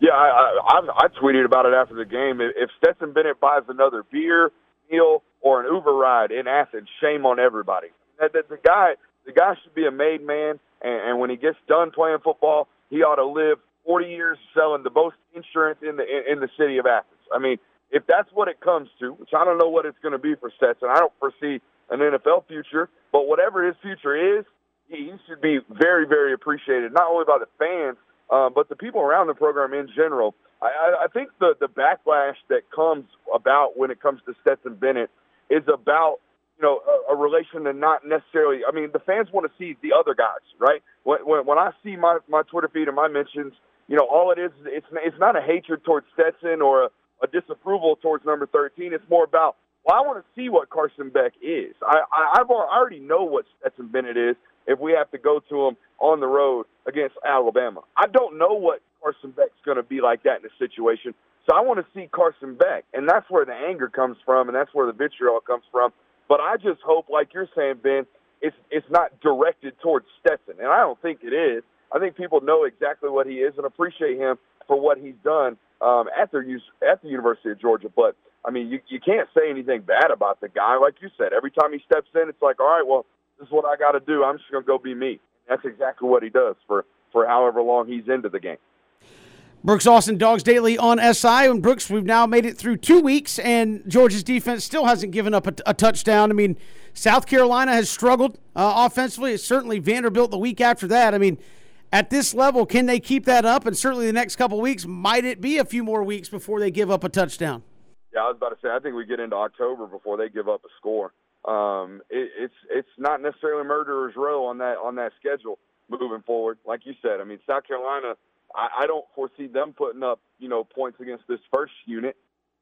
Yeah, I, I, I tweeted about it after the game. If Stetson Bennett buys another beer, meal, or an Uber ride in Athens, shame on everybody. The, the, the guy, the guy should be a made man, and, and when he gets done playing football, he ought to live 40 years selling the most insurance in the in, in the city of Athens. I mean, if that's what it comes to, which I don't know what it's going to be for Stetson, I don't foresee an NFL future, but whatever his future is, he, he should be very, very appreciated, not only by the fans um, but the people around the program in general. I, I think the the backlash that comes about when it comes to Stetson Bennett is about you know a, a relation to not necessarily. I mean, the fans want to see the other guys, right? When when, when I see my my Twitter feed and my mentions, you know, all it is it's it's not a hatred towards Stetson or a, a disapproval towards number thirteen. It's more about well, I want to see what Carson Beck is. I, I I've already know what Stetson Bennett is if we have to go to him on the road against Alabama. I don't know what Carson Beck's going to be like that in a situation. So I want to see Carson Beck, and that's where the anger comes from, and that's where the vitriol comes from. But I just hope, like you're saying, Ben, it's it's not directed towards Stetson, and I don't think it is. I think people know exactly what he is and appreciate him for what he's done um, at the at the University of Georgia. But I mean, you you can't say anything bad about the guy. Like you said, every time he steps in, it's like, all right, well, this is what I got to do. I'm just going to go be me. That's exactly what he does for, for however long he's into the game. Brooks Austin, Dawgs Daily on SI. And Brooks, we've now made it through two weeks, and Georgia's defense still hasn't given up a, a touchdown. I mean, South Carolina has struggled uh, offensively. It's certainly Vanderbilt the week after that. I mean, at this level, can they keep that up? And certainly the next couple weeks, might it be a few more weeks before they give up a touchdown? Yeah, I was about to say. I think we get into October before they give up a score. Um, it, it's it's not necessarily murderer's row on that on that schedule moving forward. Like you said, I mean, South Carolina I, I don't foresee them putting up, you know, points against this first unit,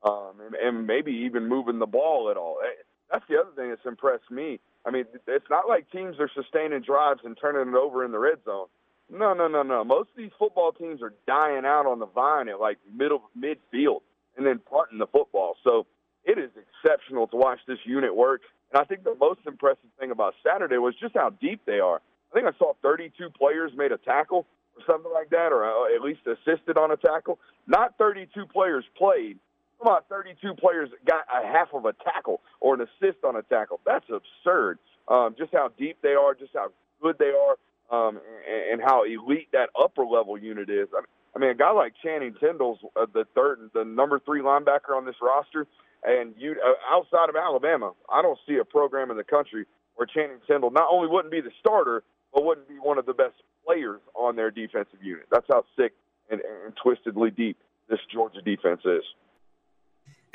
um, and, and maybe even moving the ball at all. Eh, that's the other thing that's impressed me. I mean, it's not like teams are sustaining drives and turning it over in the red zone. No, no, no, no. Most of these football teams are dying out on the vine at like middle midfield and then punting the football. So it is exceptional to watch this unit work. And I think the most impressive thing about Saturday was just how deep they are. I think I saw 32 players made a tackle or something like that, or uh, at least assisted on a tackle. Not 32 players played. Come on, 32 players got a half of a tackle or an assist on a tackle. That's absurd. Um, just how deep they are, just how good they are, um, and, and how elite that upper level unit is. I mean, I mean, a guy like Channing Tindall's uh, the third, the number three linebacker on this roster, and you uh, outside of Alabama, I don't see a program in the country where Channing Tindall not only wouldn't be the starter, but wouldn't be one of the best players on their defensive unit. That's how sick and, and twistedly deep this Georgia defense is.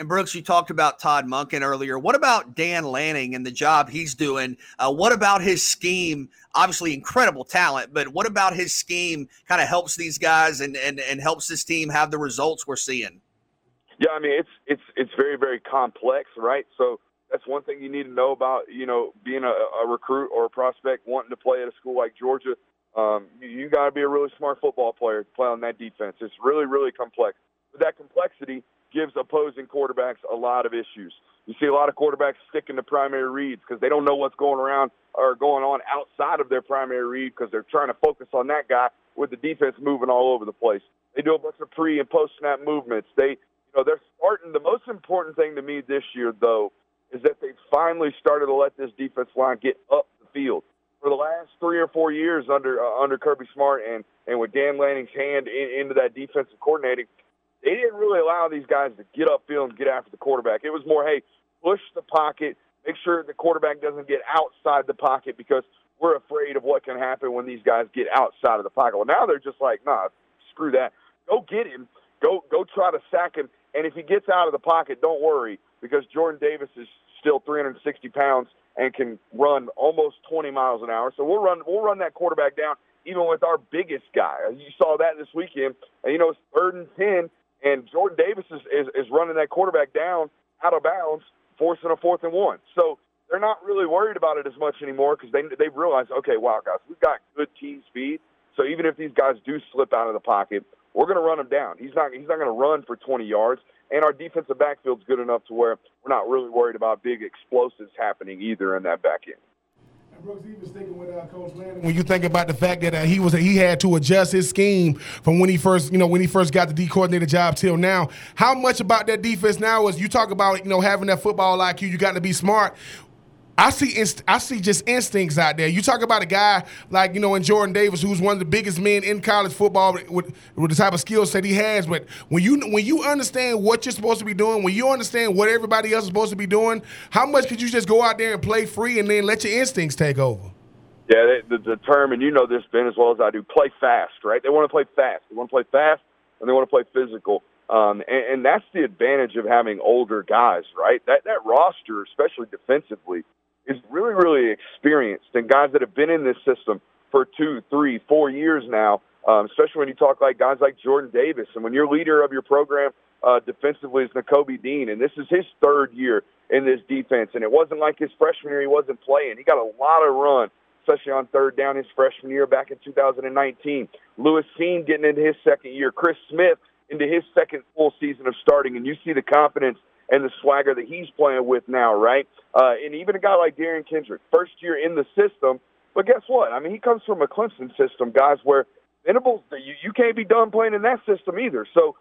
And Brooks, you talked about Todd Monken earlier. What about Dan Lanning and the job he's doing? Uh, what about his scheme? Obviously, incredible talent, but what about his scheme kind of helps these guys and, and, and helps this team have the results we're seeing? Yeah, I mean it's it's it's very very complex, right? So that's one thing you need to know about you know being a, a recruit or a prospect wanting to play at a school like Georgia. Um, you, you got to be a really smart football player to play on that defense. It's really, really complex. But that complexity gives opposing quarterbacks a lot of issues. You see a lot of quarterbacks sticking to primary reads because they don't know what's going around or going on outside of their primary read because they're trying to focus on that guy with the defense moving all over the place. They do a bunch of pre and post snap movements. They, you know, they're starting. The most important thing to me this year, though, is that they finally started to let this defense line get up the field for the last three or four years under uh, under Kirby Smart and and with Dan Lanning's hand in, into that defensive coordinating, they didn't really allow these guys to get upfield and get after the quarterback. It was more, hey, push the pocket, make sure the quarterback doesn't get outside the pocket because we're afraid of what can happen when these guys get outside of the pocket. Well, now they're just like, nah, screw that. Go get him. Go go try to sack him. And if he gets out of the pocket, don't worry because Jordan Davis is still 360 pounds and can run almost 20 miles an hour. So we'll run we'll run that quarterback down even with our biggest guy. You saw that this weekend. And you know it's third and ten, and Jordan Davis is, is, is running that quarterback down out of bounds, forcing a fourth and one. So they're not really worried about it as much anymore because they they've realized, okay, wow, guys, we've got good team speed. So even if these guys do slip out of the pocket, we're going to run him down. He's not he's not going to run for 20 yards and our defensive backfield's good enough to where we're not really worried about big explosives happening either in that back end. Brooks, even sticking with uh, Coach Lanning, when you think about the fact that uh, he was he had to adjust his scheme from when he first you know when he first got the D coordinator job till now, how much about that defense now is you talk about you know having that football IQ, you got to be smart. I see inst- I see just instincts out there. You talk about a guy like you know in Jordan Davis, who's one of the biggest men in college football with, with the type of skill set he has. But when you when you understand what you're supposed to be doing, when you understand what everybody else is supposed to be doing, how much could you just go out there and play free and then let your instincts take over? Yeah, the, the term, and you know this, Ben, as well as I do, play fast, right? They want to play fast. They want to play fast, and they want to play physical. Um, and, and that's the advantage of having older guys, right? That that roster, especially defensively, is really, really experienced and guys that have been in this system for two, three, four years now, um, especially when you talk like guys like Jordan Davis. And when your leader of your program uh, defensively is Nakobe Dean, and this is his third year in this defense. And it wasn't like his freshman year he wasn't playing. He got a lot of run, especially on third down his freshman year back in 2019. Lewis Cine getting into his second year. Chris Smith into his second full season of starting, and you see the confidence – and the swagger that he's playing with now, right? Uh, and even a guy like Derion Kendrick, first year in the system, but guess what? I mean, he comes from a Clemson system, guys, where Venables, you, you can't be done playing in that system either. So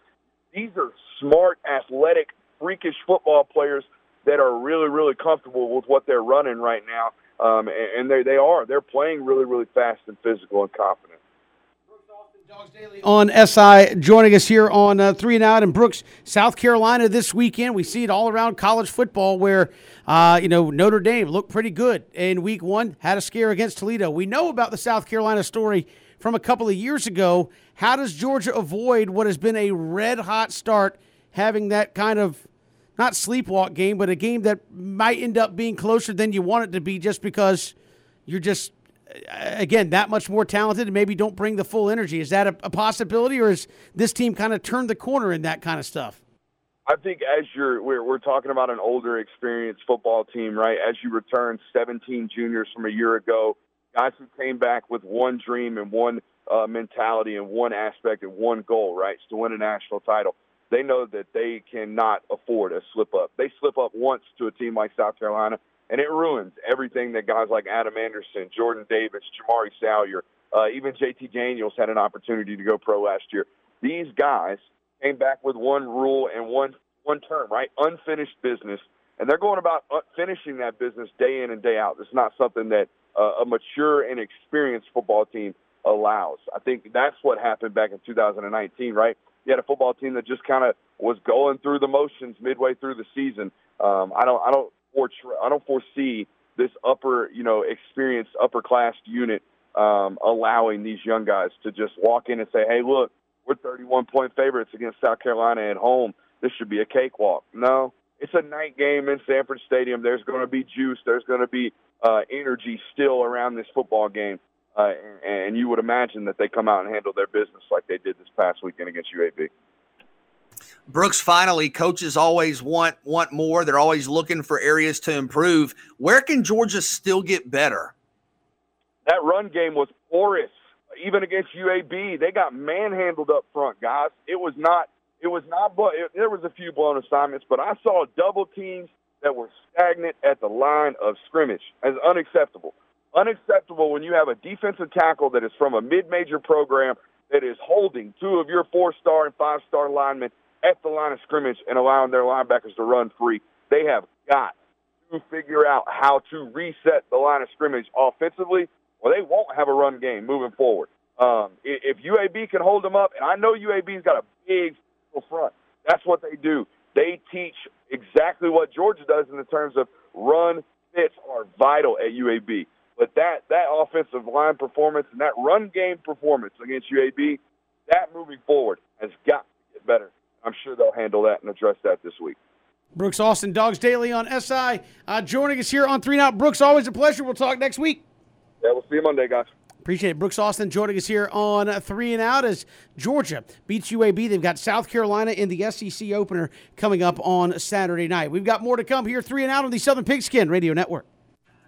these are smart, athletic, freakish football players that are really, really comfortable with what they're running right now. Um, and they, they are. They're playing really, really fast and physical and confident. On SI joining us here on uh, Three and Out in Brooks, South Carolina this weekend. We see it all around college football where, uh, you know, Notre Dame looked pretty good in week one, had a scare against Toledo. We know about the South Carolina story from a couple of years ago. How does Georgia avoid what has been a red hot start, having that kind of not sleepwalk game, but a game that might end up being closer than you want it to be just because you're just again that much more talented and maybe don't bring the full energy. Is that a, a possibility, or is this team kind of turned the corner in that kind of stuff? I think as you're we're, we're talking about an older, experienced football team, right? As you return 17 juniors from a year ago, guys who came back with one dream and one uh, mentality and one aspect and one goal, right? To win a national title. They know that they cannot afford a slip up. They slip up once to a team like South Carolina and it ruins everything that guys like Adam Anderson, Jordan Davis, Jamaree Salyer, uh, even JT Daniels had an opportunity to go pro last year. These guys came back with one rule and one one term, right? Unfinished business, and they're going about finishing that business day in and day out. It's not something that uh, a mature and experienced football team allows. I think that's what happened back in 2019, right? You had a football team that just kind of was going through the motions midway through the season. Um, I don't, I don't I don't foresee this upper, you know, experienced upper class unit um, allowing these young guys to just walk in and say, "Hey, look, we're 31 point favorites against South Carolina at home. This should be a cakewalk." No, it's a night game in Sanford Stadium. There's going to be juice. There's going to be uh, energy still around this football game, uh, and you would imagine that they come out and handle their business like they did this past weekend against UAB. Brooks, finally, coaches always want want more. They're always looking for areas to improve. Where can Georgia still get better? That run game was porous, even against UAB. They got manhandled up front, guys. It was not. It was not. But there was a few blown assignments, but I saw double teams that were stagnant at the line of scrimmage as unacceptable. Unacceptable when you have a defensive tackle that is from a mid-major program that is holding two of your four-star and five-star linemen at the line of scrimmage and allowing their linebackers to run free. They have got to figure out how to reset the line of scrimmage offensively, or they won't have a run game moving forward. Um, if UAB can hold them up, and I know UAB's got a big front, that's what they do. They teach exactly what Georgia does in the terms of run fits are vital at UAB. But that that offensive line performance and that run game performance against UAB, that moving forward has got to get better. I'm sure they'll handle that and address that this week. Brooks Austin, Dawgs Daily on SI, uh, joining us here on Three Out. Brooks, always a pleasure. We'll talk next week. Yeah, we'll see you Monday, guys. Appreciate it. Brooks Austin joining us here on Three and Out as Georgia beats UAB. They've got South Carolina in the SEC opener coming up on Saturday night. We've got more to come here, Three and Out on the Southern Pigskin Radio Network.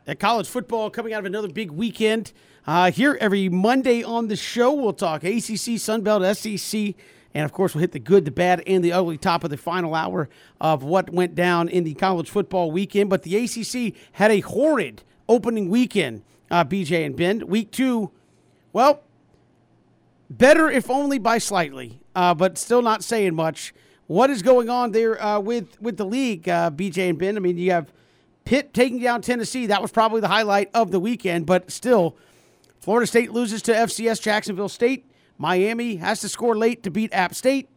At college football coming out of another big weekend. Uh, here every Monday on the show, we'll talk ACC, Sunbelt, SEC, and of course, we'll hit the good, the bad, and the ugly top of the final hour of what went down in the college football weekend. But the ACC had a horrid opening weekend, uh, BJ and Ben. Week two, well, better if only by slightly, uh, but still not saying much. What is going on there uh, with with the league, uh, BJ and Ben? I mean, you have Pitt taking down Tennessee. That was probably the highlight of the weekend, but still, Florida State loses to FCS Jacksonville State. Miami has to score late to beat App State.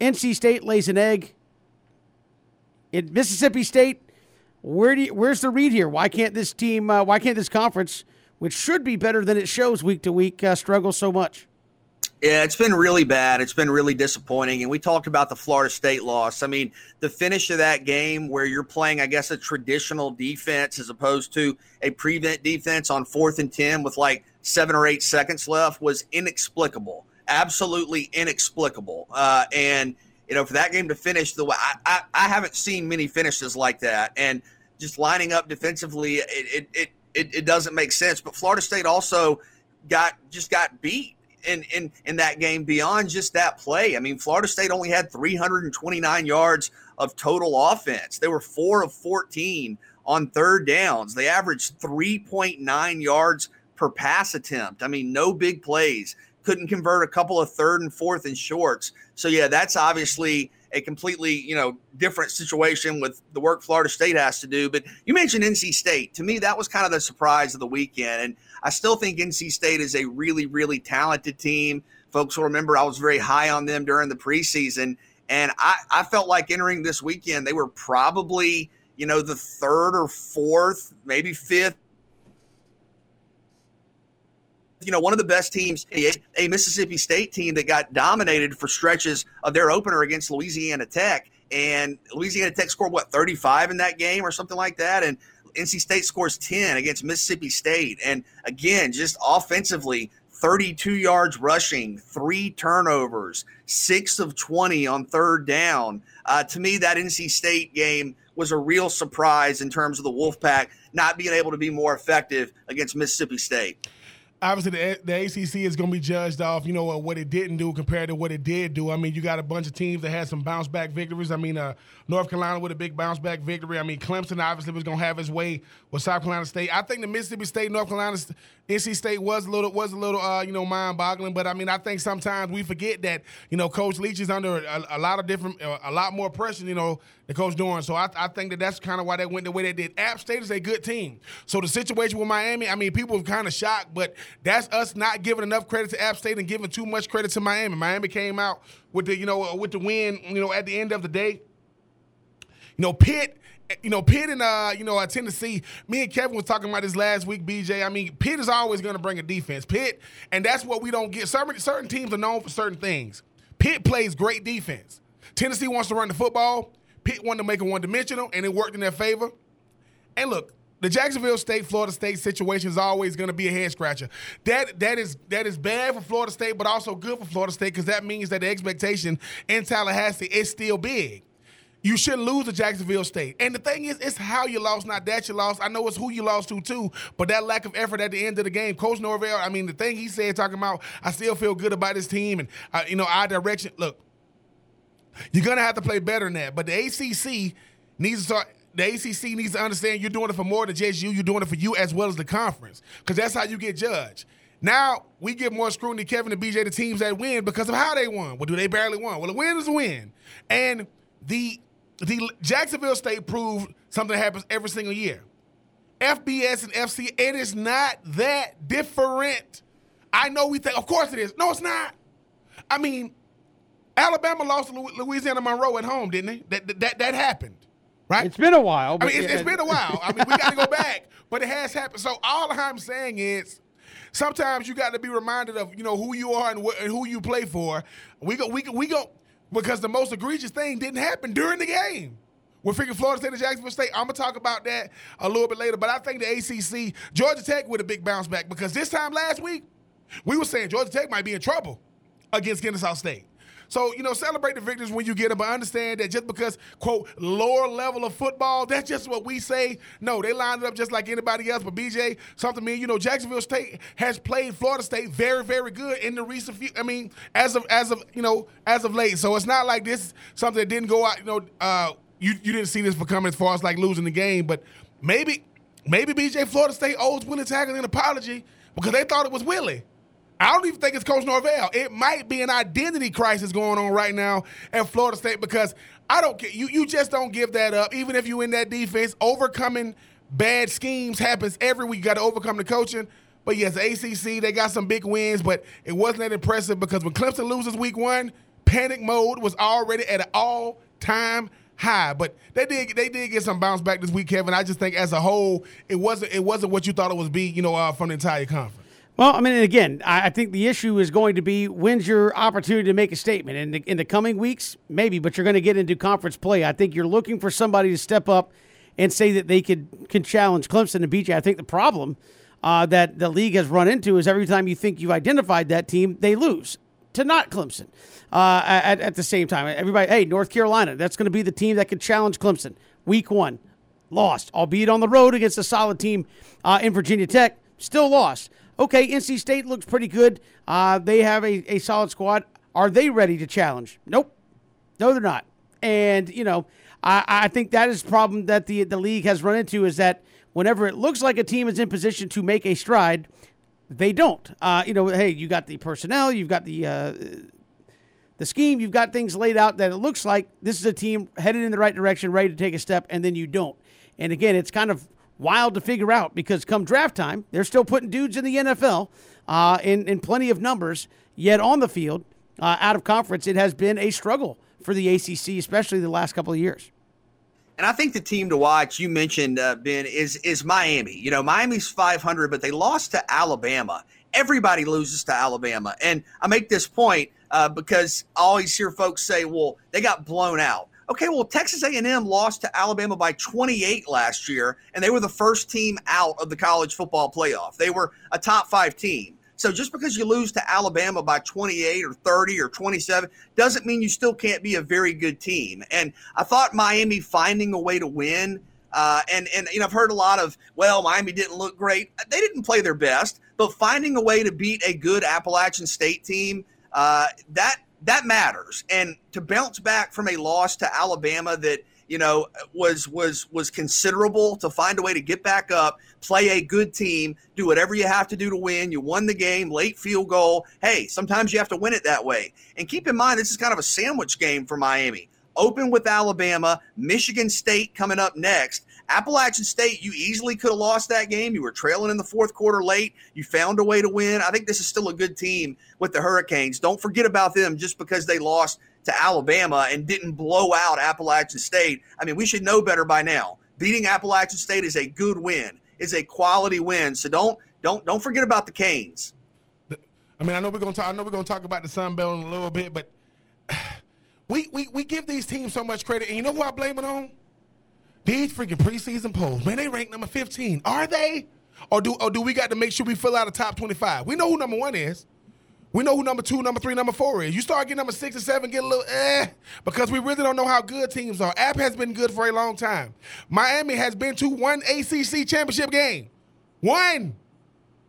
NC State lays an egg. In Mississippi State, where do you, where's the read here? Why can't this team? Uh, why can't this conference, which should be better than it shows week to week, uh, struggle so much? Yeah, it's been really bad. It's been really disappointing. And we talked about the Florida State loss. I mean, the finish of that game where you're playing, I guess, a traditional defense as opposed to a prevent defense on fourth and 10 with like seven or eight seconds left was inexplicable. Absolutely inexplicable. Uh, and, you know, for that game to finish the way I, I, I, haven't seen many finishes like that. And just lining up defensively, it, it, it, it, doesn't make sense. But Florida State also got just got beat in, in, in that game beyond just that play. I mean, Florida State only had 329 yards of total offense. They were four of 14 on third downs. They averaged 3.9 yards per pass attempt. I mean, no big plays. Couldn't convert a couple of third and fourth and shorts. So, yeah, that's obviously a completely, you know, different situation with the work Florida State has to do. But you mentioned NC State. To me, that was kind of the surprise of the weekend. And I still think NC State is a really, really talented team. Folks will remember I was very high on them during the preseason. And I, I felt like entering this weekend, they were probably, you know, the third or fourth, maybe fifth you know, one of the best teams, a Mississippi State team that got dominated for stretches of their opener against Louisiana Tech. And Louisiana Tech scored, what, 35 in that game or something like that? And NC State scores 10 against Mississippi State. And again, just offensively, 32 yards rushing, three turnovers, six of 20 on third down. Uh, to me, that NC State game was a real surprise in terms of the Wolfpack not being able to be more effective against Mississippi State obviously the, the ACC is going to be judged off, you know, what it didn't do compared to what it did do. I mean, you got a bunch of teams that had some bounce back victories. I mean, uh, North Carolina with a big bounce back victory. I mean, Clemson obviously was going to have his way with South Carolina State. I think the Mississippi State, North Carolina, NC State was a little was a little uh, you know mind boggling. But I mean, I think sometimes we forget that you know Coach Leach is under a, a lot of different, uh, a lot more pressure. You know, the coach doing. So I, I think that that's kind of why they went the way they did. App State is a good team. So the situation with Miami, I mean, people were kind of shocked, but that's us not giving enough credit to App State and giving too much credit to Miami. Miami came out with the you know with the win. You know, at the end of the day, you know, Pitt you know, Pitt and uh, you know, uh, Tennessee. Me and Kevin was talking about this last week. BJ, I mean, Pitt is always going to bring a defense. Pitt, and that's what we don't get. Certain certain teams are known for certain things. Pitt plays great defense. Tennessee wants to run the football. Pitt wanted to make it one dimensional, and it worked in their favor. And look, the Jacksonville State Florida State situation is always going to be a head scratcher. That that is that is bad for Florida State, but also good for Florida State because that means that the expectation in Tallahassee is still big. You shouldn't lose to Jacksonville State. And the thing is, it's how you lost, not that you lost. I know it's who you lost to too, but that lack of effort at the end of the game. Coach Norvell, I mean, the thing he said talking about, I still feel good about this team and uh, you know our direction. Look, you're gonna have to play better than that. But the ACC needs to start. The ACC needs to understand you're doing it for more than just you. You're doing it for you as well as the conference, because that's how you get judged. Now we give more scrutiny, Kevin and BJ, the teams that win because of how they won. Well, do they barely won? Well, a win is a win, and the the Jacksonville State proved something happens every single year. FBS and FC, it is not that different. I know we think, of course it is. No, it's not. I mean, Alabama lost to Louisiana Monroe at home, didn't they? That that that happened, right? It's been a while. I mean, it's, it's been a while. I mean, we got to go back, but it has happened. So all I'm saying is, sometimes you got to be reminded of you know who you are and, wh- and who you play for. We go, we go, we go because the most egregious thing didn't happen during the game. We're freaking Florida State and Jacksonville State. I'm gonna talk about that a little bit later, but I think the ACC, Georgia Tech with a big bounce back because this time last week we were saying Georgia Tech might be in trouble against Kennesaw State. So, you know, celebrate the victories when you get them, but understand that just because, quote, lower level of football, that's just what we say. No, they lined it up just like anybody else. But BJ, something mean, you know, Jacksonville State has played Florida State very, very good in the recent few, I mean, as of as of, you know, as of late. So it's not like this something that didn't go out, you know, uh, you, you didn't see this for coming as far as like losing the game, but maybe maybe BJ Florida State owes Willie Taggart an apology because they thought it was Willie. I don't even think it's Coach Norvell. It might be an identity crisis going on right now at Florida State because I don't care. You, you just don't give that up. Even if you in that defense, overcoming bad schemes happens every week. You got to overcome the coaching. But yes, ACC, they got some big wins, but it wasn't that impressive because when Clemson loses week one, panic mode was already at an all time high. But they did they did get some bounce back this week, Kevin. I just think as a whole, it wasn't it wasn't what you thought it was be, you know, uh, from the entire conference. Well, I mean, again, I think the issue is going to be when's your opportunity to make a statement in the, in the coming weeks, maybe, but you're going to get into conference play. I think you're looking for somebody to step up and say that they could can challenge Clemson and beat you. I think the problem uh, that the league has run into is every time you think you've identified that team, they lose to not Clemson. Uh, at, at the same time, everybody, hey, North Carolina, that's going to be the team that could challenge Clemson. Week one, lost, albeit on the road against a solid team uh, in Virginia Tech, still lost. Okay, NC State looks pretty good. Uh, they have a, a solid squad. Are they ready to challenge? Nope. No, they're not. And, you know, I, I think that is the problem that the, the league has run into is that whenever it looks like a team is in position to make a stride, they don't. Uh, you know, hey, you got the personnel, you've got the uh, the scheme, you've got things laid out that it looks like this is a team headed in the right direction, ready to take a step, and then you don't. And again, it's kind of wild to figure out because come draft time, they're still putting dudes in the NFL uh, in, in plenty of numbers, yet on the field, uh, out of conference, it has been a struggle for the ACC, especially the last couple of years. And I think the team to watch you mentioned uh, Ben is is Miami. You know, Miami's 500, but they lost to Alabama. Everybody loses to Alabama, and I make this point uh, because I always hear folks say, "Well, they got blown out." Okay, well, Texas A&M lost to Alabama by 28 last year, and they were the first team out of the college football playoff. They were a top five team. So just because you lose to Alabama by 28 or 30 or 27 doesn't mean you still can't be a very good team. And I thought Miami finding a way to win. Uh, and and you know I've heard a lot of well Miami didn't look great. They didn't play their best, but finding a way to beat a good Appalachian State team uh, that that matters. And to bounce back from a loss to Alabama that you know, was was was considerable to find a way to get back up, play a good team, do whatever you have to do to win. You won the game, late field goal. Hey, sometimes you have to win it that way. And keep in mind, this is kind of a sandwich game for Miami. Open with Alabama, Michigan State coming up next. Appalachian State, you easily could have lost that game. You were trailing in the fourth quarter late. You found a way to win. I think this is still a good team with the Hurricanes. Don't forget about them just because they lost to Alabama and didn't blow out Appalachian State. I mean, we should know better by now. Beating Appalachian State is a good win, is a quality win. So don't don't don't forget about the Canes. I mean, I know we're gonna talk. I know we're gonna talk about the Sun Belt in a little bit, but we we we give these teams so much credit, and you know who I blame it on? These freaking preseason polls, man, they rank number 15. Are they? Or do or do we got to make sure we fill out a top 25? We know who number one is. We know who number two, number three, number four is. You start getting number six and seven, get a little eh, because we really don't know how good teams are. App has been good for a long time. Miami has been to one ACC championship game. One.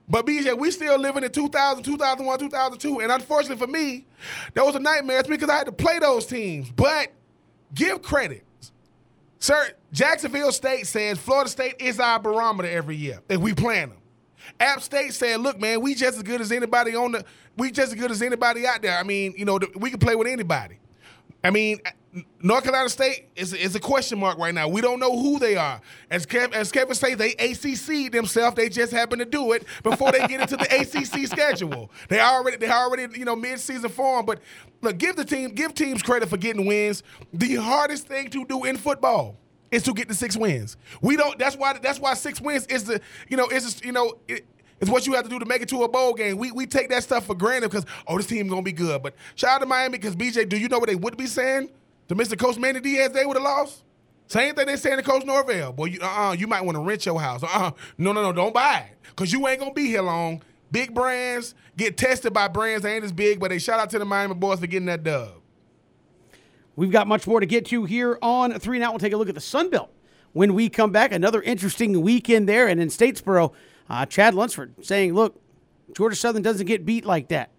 But BJ, we still living in 2000, 2001, 2002. And unfortunately for me, that was a nightmare It's because I had to play those teams. But give credit. Sir, Jacksonville State says Florida State is our barometer every year if we plan them. App State said, "Look, man, we just as good as anybody on the. We just as good as anybody out there. I mean, you know, we can play with anybody. I mean, North Carolina State is, is a question mark right now. We don't know who they are. As Kev, as Kevin say, they ACC themselves. They just happen to do it before they get into the ACC schedule. They already they already you know mid season form. But look, give the team give teams credit for getting wins. The hardest thing to do in football is to get the six wins. We don't. That's why. That's why six wins is the. You know, is you know. It, it's what you have to do to make it to a bowl game. We, we take that stuff for granted because oh this team's gonna be good. But shout out to Miami because BJ, do you know what they would be saying to Mr. Coach Manny Diaz? They would have lost. Same thing they saying to Coach Norvell. Boy, you uh-uh, you might want to rent your house. Uh-uh. No, no, no, don't buy it because you ain't gonna be here long. Big brands get tested by brands that ain't as big, but they shout out to the Miami boys for getting that dub. We've got much more to get to here on three and out. We'll take a look at the Sun Belt when we come back. Another interesting weekend there, and in Statesboro, uh, Chad Lunsford saying, "Look, Georgia Southern doesn't get beat like that."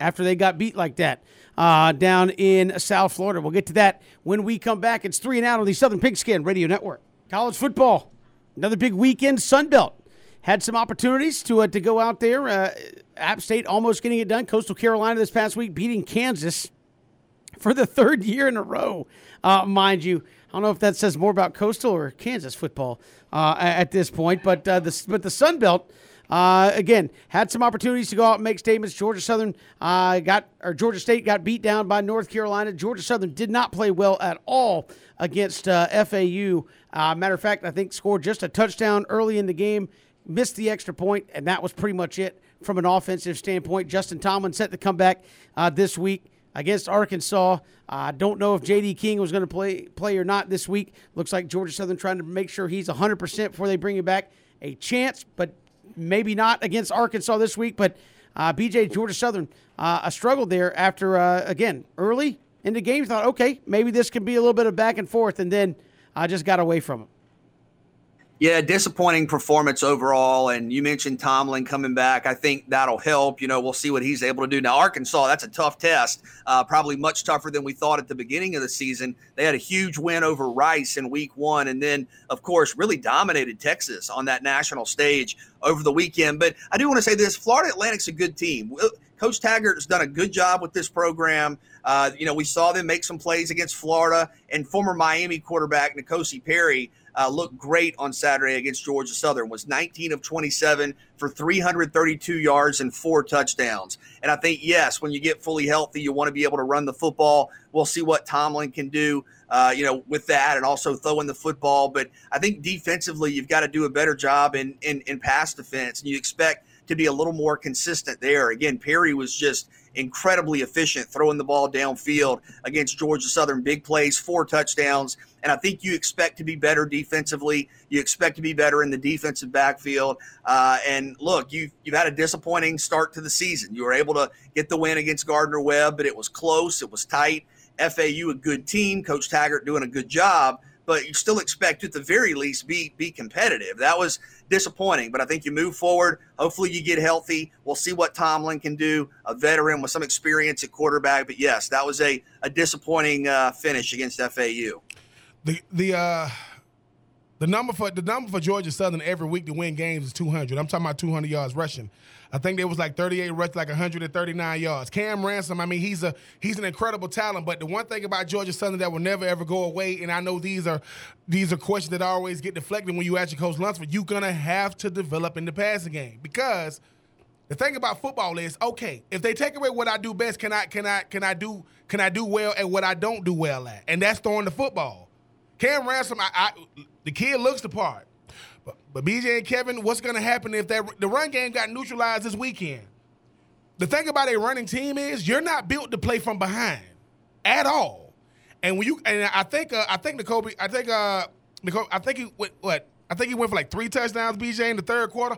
After they got beat like that uh, down in South Florida, we'll get to that when we come back. It's three and out on the Southern Pigskin Radio Network. College football, another big weekend. Sun Belt had some opportunities to uh, to go out there. Uh, App State almost getting it done. Coastal Carolina this past week beating Kansas for the third year in a row, uh, mind you. I don't know if that says more about Coastal or Kansas football uh, at this point, but uh, the but the Sun Belt. Uh, again, had some opportunities to go out and make statements. Georgia Southern uh, got, or Georgia State got beat down by North Carolina. Georgia Southern did not play well at all against uh, FAU. matter of fact, I think scored just a touchdown early in the game, missed the extra point, and that was pretty much it from an offensive standpoint. Justin Tomlin set the comeback this week against Arkansas. I uh, don't know if J.D. King was going to play play or not this week. Looks like Georgia Southern trying to make sure he's 100% before they bring him back. A chance, but maybe not against Arkansas this week. But uh, BJ Georgia Southern uh, a struggle there after uh, again early in the game. Thought okay maybe this can be a little bit of back and forth, and then I just got away from it. Yeah, disappointing performance overall. And you mentioned Tomlin coming back. I think that'll help. You know, we'll see what he's able to do. Now, Arkansas, that's a tough test, uh, probably much tougher than we thought at the beginning of the season. They had a huge win over Rice in week one. And then, of course, really dominated Texas on that national stage over the weekend. But I do want to say this Florida Atlantic's a good team. Coach Taggart has done a good job with this program. Uh, you know, we saw them make some plays against Florida, and former Miami quarterback N'Kosi Perry uh, looked great on Saturday against Georgia Southern. Was 19 of 27 for 332 yards and four touchdowns. And I think yes, when you get fully healthy, you want to be able to run the football. We'll see what Tomlin can do. Uh, you know, with that and also throwing the football. But I think defensively, you've got to do a better job in, in, in pass defense. And you expect to be a little more consistent there. Again, Perry was just incredibly efficient throwing the ball downfield against Georgia Southern. Big plays, four touchdowns. And I think you expect to be better defensively. You expect to be better in the defensive backfield. Uh, and look, you've, you've had a disappointing start to the season. You were able to get the win against Gardner Webb, but it was close, it was tight. FAU, a good team. Coach Taggart doing a good job but you still expect at the very least be be competitive. That was disappointing, but I think you move forward. Hopefully, you get healthy. We'll see what Tomlin can do, a veteran with some experience at quarterback. But yes, that was a a disappointing uh, finish against FAU. The the uh, the number for the number for Georgia Southern every week to win games is 200. I'm talking about 200 yards rushing. I think there was like 38 rush, like 139 yards. Cam Ransom, I mean, he's a he's an incredible talent. But the one thing about Georgia Southern that will never ever go away, and I know these are these are questions that always get deflected when you ask your coach Lunsford, you're gonna have to develop in the passing game because the thing about football is, okay, if they take away what I do best, can I can I can I do can I do well at what I don't do well at? And that's throwing the football. Cam Ransom, I, I the kid looks the part. But, but BJ and Kevin, what's going to happen if that the run game got neutralized this weekend? The thing about a running team is you're not built to play from behind at all. And when you and I think uh, I think Kobe, I think uh Nicole, I think he went what I think he went for like three touchdowns, BJ, in the third quarter.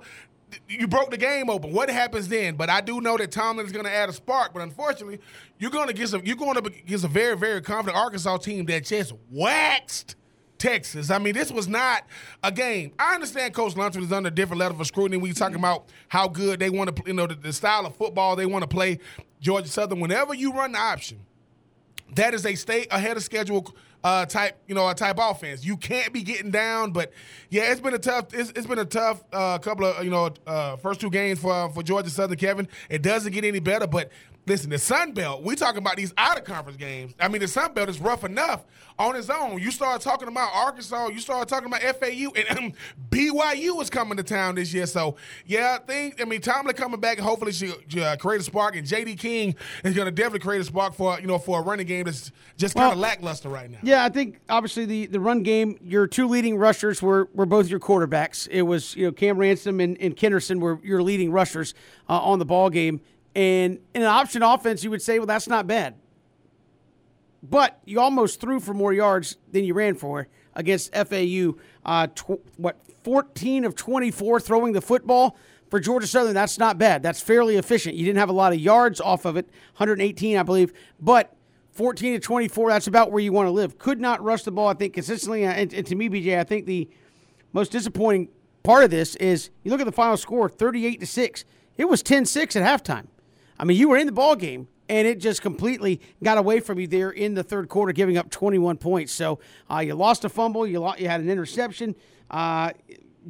You broke the game open. What happens then? But I do know that Tomlin is going to add a spark. But unfortunately, you're going to get some. You're going to get a very, very confident Arkansas team that just waxed Texas. I mean, this was not a game. I understand Coach Lunsford is under a different level of scrutiny you're talking mm-hmm. about how good they want to, you know, the, the style of football they want to play. Georgia Southern, whenever you run the option, that is a stay ahead of schedule uh, type, you know, a type offense. You can't be getting down, but yeah, it's been a tough. It's, it's been a tough uh, couple of you know uh, first two games for for Georgia Southern. Kevin, it doesn't get any better, but listen, the Sun Belt, we talking about these out of conference games. I mean, the Sun Belt is rough enough on its own. You start talking about Arkansas, you start talking about FAU, and um, BYU is coming to town this year. So, yeah, I think, I mean, Tomlin coming back, hopefully she uh, create a spark, and J.D. King is going to definitely create a spark for, you know, for a running game that's just kind of well, lackluster right now. Yeah, I think, obviously, the, the run game, your two leading rushers were, were both your quarterbacks. It was, you know, Cam Ransom and, and Kennerson were your leading rushers uh, on the ball game. And in an option offense, you would say, well, that's not bad. But you almost threw for more yards than you ran for against FAU. Uh, tw- what, 14 of 24 throwing the football for Georgia Southern. That's not bad. That's fairly efficient. You didn't have a lot of yards off of it, 118, I believe. But 14 to 24, that's about where you want to live. Could not rush the ball, I think, consistently. And, and to me, BJ, I think the most disappointing part of this is you look at the final score 38 to 6. It was 10 6 at halftime. I mean, you were in the ball game, and it just completely got away from you there in the third quarter, giving up 21 points. So uh, you lost a fumble, you lost, you had an interception. Uh,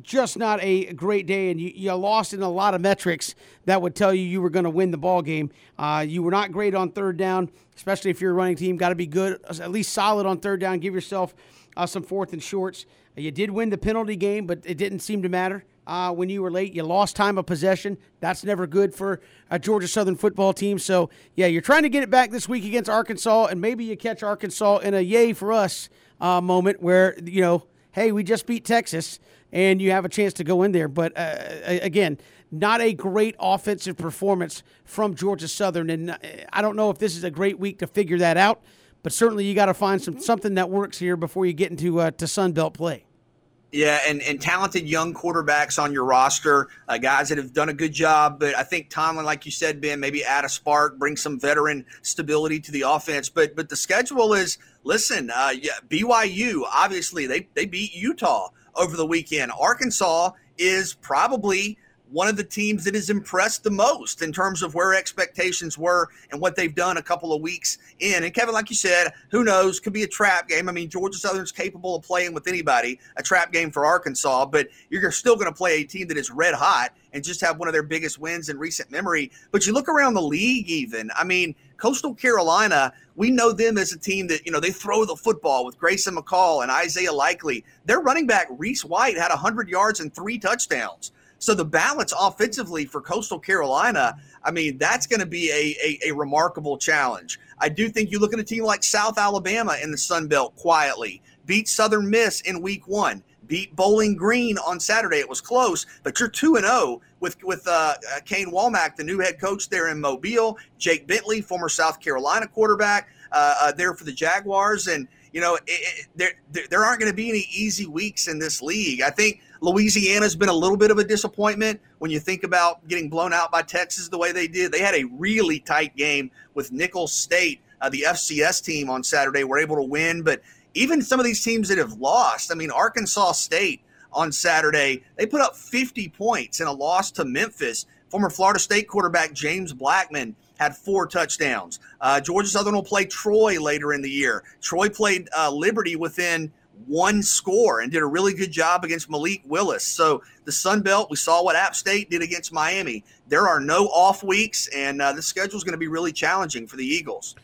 just not a great day, and you, you, lost in a lot of metrics that would tell you you were going to win the ball game. Uh, you were not great on third down, especially if you're a running team. Got to be good, at least solid on third down. Give yourself uh, some fourth and shorts. You did win the penalty game, but it didn't seem to matter uh, when you were late. You lost time of possession. That's never good for a Georgia Southern football team. So, yeah, you're trying to get it back this week against Arkansas, and maybe you catch Arkansas in a yay for us uh, moment where, you know, hey, we just beat Texas, and you have a chance to go in there. But uh, again, not a great offensive performance from Georgia Southern. And uh, I don't know if this is a great week to figure that out, but certainly you got to find some something that works here before you get into uh, to Sun Belt play. Yeah, and, and talented young quarterbacks on your roster, uh, guys that have done a good job. But I think Tomlin, like you said, Ben, maybe add a spark, bring some veteran stability to the offense. But but the schedule is listen, uh, yeah, BYU obviously they they beat Utah over the weekend. Arkansas is probably one of the teams that has impressed the most in terms of where expectations were and what they've done a couple of weeks in. And Kevin, like you said, who knows? Could be a trap game. I mean, Georgia Southern's capable of playing with anybody, a trap game for Arkansas, but you're still going to play a team that is red hot and just have one of their biggest wins in recent memory. But you look around the league, even. I mean, Coastal Carolina, we know them as a team that, you know, they throw the football with Grayson McCall and Isaiah Likely. Their running back, Reese White, had 100 yards and three touchdowns. So the balance offensively for Coastal Carolina, I mean, that's going to be a, a, a, remarkable challenge. I do think you look at a team like South Alabama in the Sun Belt quietly, beat Southern Miss in week one, beat Bowling Green on Saturday. It was close, but you're 2 and 0 with with uh, uh, Kane Wommack, the new head coach there in Mobile, Jake Bentley, former South Carolina quarterback, uh, uh, there for the Jaguars. And, you know, it, it, there, there aren't going to be any easy weeks in this league. I think Louisiana's been a little bit of a disappointment when you think about getting blown out by Texas the way they did. They had a really tight game with Nicholls State, uh, the FCS team on Saturday, were able to win. But even some of these teams that have lost, I mean, Arkansas State on Saturday, they put up 50 points in a loss to Memphis. Former Florida State quarterback James Blackman had four touchdowns. Uh, Georgia Southern will play Troy later in the year. Troy played uh, Liberty within one score and did a really good job against Malik Willis. So the Sun Belt, we saw what App State did against Miami. There are no off weeks, and uh, the schedule is going to be really challenging for the Eagles.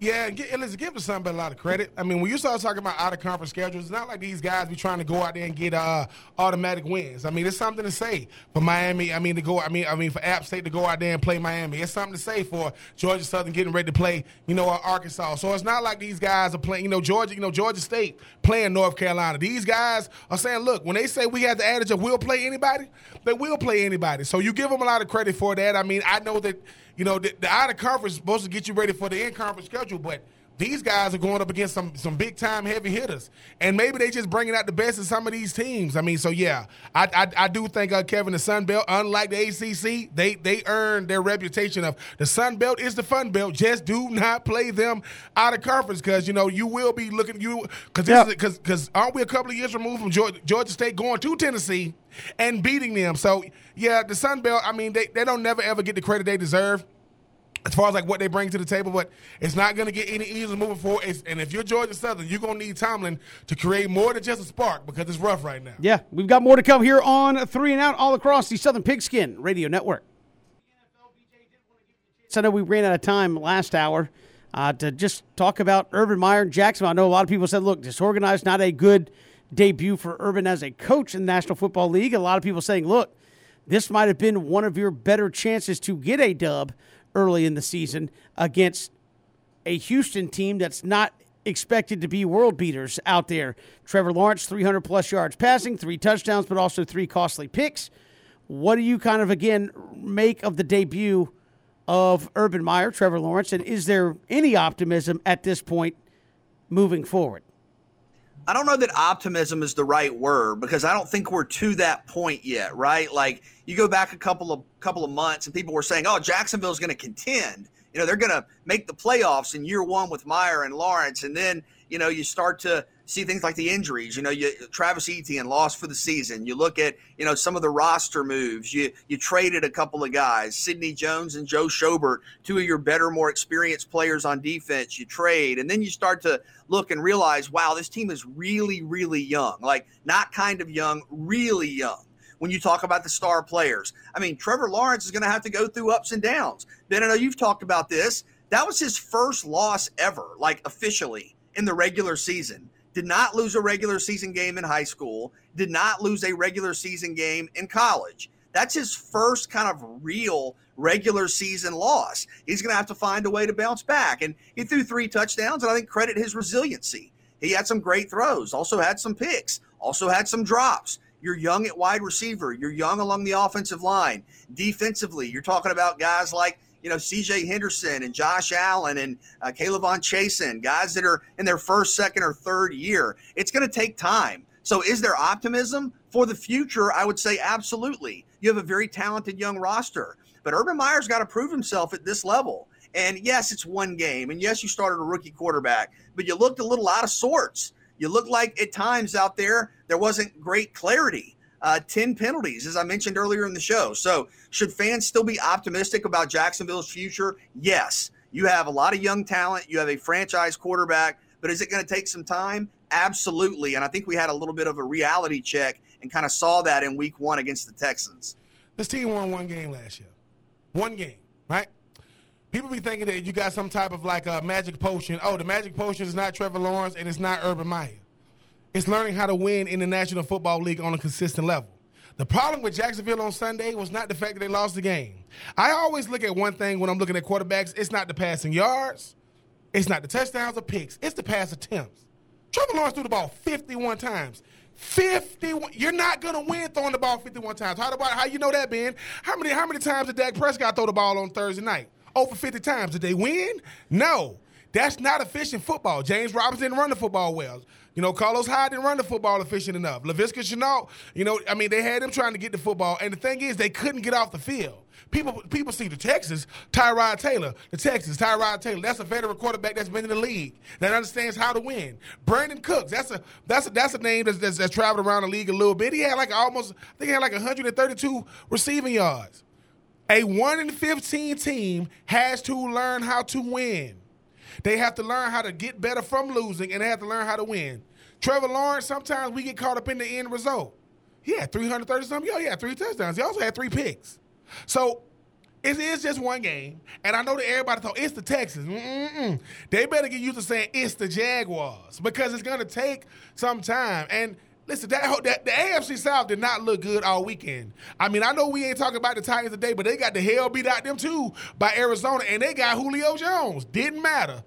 Yeah, and let's give the Sun Belt a lot of credit. I mean, when you start talking about out of conference schedules, it's not like these guys be trying to go out there and get uh, automatic wins. I mean, it's something to say for Miami. I mean, to go. I mean, I mean for App State to go out there and play Miami. It's something to say for Georgia Southern getting ready to play. You know, uh, Arkansas. So it's not like these guys are playing. You know, Georgia. You know, Georgia State playing North Carolina. These guys are saying, look, when they say we have the adage of we'll play anybody, they will play anybody. So you give them a lot of credit for that. I mean, I know that you know the, the out of conference is supposed to get you ready for the in conference schedule, but these guys are going up against some some big time heavy hitters, and maybe they just bringing out the best in some of these teams. I mean, so yeah, I I, I do think uh, Kevin the Sun Belt, unlike the ACC, they they earned their reputation of the Sun Belt is the fun belt. Just do not play them out of conference because you know you will be looking you because because because aren't we a couple of years removed from Georgia, Georgia State going to Tennessee and beating them? So yeah, the Sun Belt. I mean, they they don't never ever get the credit they deserve as far as like what they bring to the table, but it's not going to get any easier moving forward. It's, and if you're Georgia Southern, you're going to need Tomlin to create more than just a spark because it's rough right now. Yeah, we've got more to come here on Three and Out all across the Southern Pigskin Radio Network. So I know we ran out of time last hour uh, to just talk about Urban Meyer and Jacksonville. I know a lot of people said, look, disorganized, not a good debut for Urban as a coach in the National Football League. A lot of people saying, look, this might have been one of your better chances to get a dub early in the season against a Houston team that's not expected to be world beaters out there. Trevor Lawrence, 300 plus yards passing, three touchdowns, but also three costly picks. What do you kind of, again, make of the debut of Urban Meyer, Trevor Lawrence, and is there any optimism at this point moving forward? I don't know that optimism is the right word because I don't think we're to that point yet, right? Like you go back a couple of couple of months and people were saying, "Oh, Jacksonville's going to contend." You know, they're going to make the playoffs in year 1 with Meyer and Lawrence and then, you know, you start to see things like the injuries. You know, you Travis Etienne lost for the season. You look at you know some of the roster moves. You you traded a couple of guys, Sidney Jones and Joe Schobert, two of your better, more experienced players on defense. You trade, and then you start to look and realize, wow, this team is really, really young. Like not kind of young, really young when you talk about the star players. I mean, Trevor Lawrence is going to have to go through ups and downs. Ben, I know you've talked about this. That was his first loss ever, like officially in the regular season did not lose a regular season game in high school, did not lose a regular season game in college. That's his first kind of real regular season loss. He's going to have to find a way to bounce back. And he threw three touchdowns, and I think credit his resiliency. He had some great throws, also had some picks, also had some drops. You're young at wide receiver. You're young along the offensive line. Defensively, you're talking about guys like you know, CJ Henderson and Josh Allen and uh, K'Lavon Chaisson, guys that are in their first, second, or third year. It's going to take time. So, is there optimism for the future? I would say absolutely. You have a very talented young roster, but Urban Meyer's got to prove himself at this level. And yes, it's one game. And yes, you started a rookie quarterback, but you looked a little out of sorts. you looked like at times out there there wasn't great clarity. Uh, 10 penalties, as I mentioned earlier in the show. So, should fans still be optimistic about Jacksonville's future? Yes. You have a lot of young talent, you have a franchise quarterback, but is it going to take some time? Absolutely. And I think we had a little bit of a reality check and kind of saw that in week one against the Texans. This team won one game last year. One game, right? People be thinking that you got some type of like a magic potion. Oh, the magic potion is not Trevor Lawrence and it's not Urban Meyer. It's learning how to win in the National Football League on a consistent level. The problem with Jacksonville on Sunday was not the fact that they lost the game. I always look at one thing when I'm looking at quarterbacks. It's not the passing yards, it's not the touchdowns or picks, it's the pass attempts. Trevor Lawrence threw the ball 51 times. 51. You're not gonna win throwing the ball 51 times. How about how you know that, Ben? How many how many times did Dak Prescott throw the ball on Thursday night? Over 50 times. Did they win? No. That's not efficient football. James Robinson didn't run the football well. You know, Carlos Hyde didn't run the football efficient enough. Laviska Shenault, you know, I mean, they had him trying to get the football, and the thing is, they couldn't get off the field. People, people see the Texas, Tyrod Taylor, the Texas, Tyrod Taylor. That's a veteran quarterback that's been in the league that understands how to win. Brandin Cooks, that's a that's a, that's a name that's, that's, that's traveled around the league a little bit. He had like almost, I think he had like 132 receiving yards. A one in 15 team has to learn how to win. They have to learn how to get better from losing, and they have to learn how to win. Trevor Lawrence, sometimes we get caught up in the end result. He had 330 something. Yo, he had three touchdowns. He also had three picks. So it is just one game, and I know that everybody thought it's the Texans. Mm-mm. They better get used to saying it's the Jaguars because it's going to take some time. And listen, that, that the AFC South did not look good all weekend. I mean, I know we ain't talking about the Titans today, but they got the hell beat out them too by Arizona, and they got Julio Jones. Didn't matter.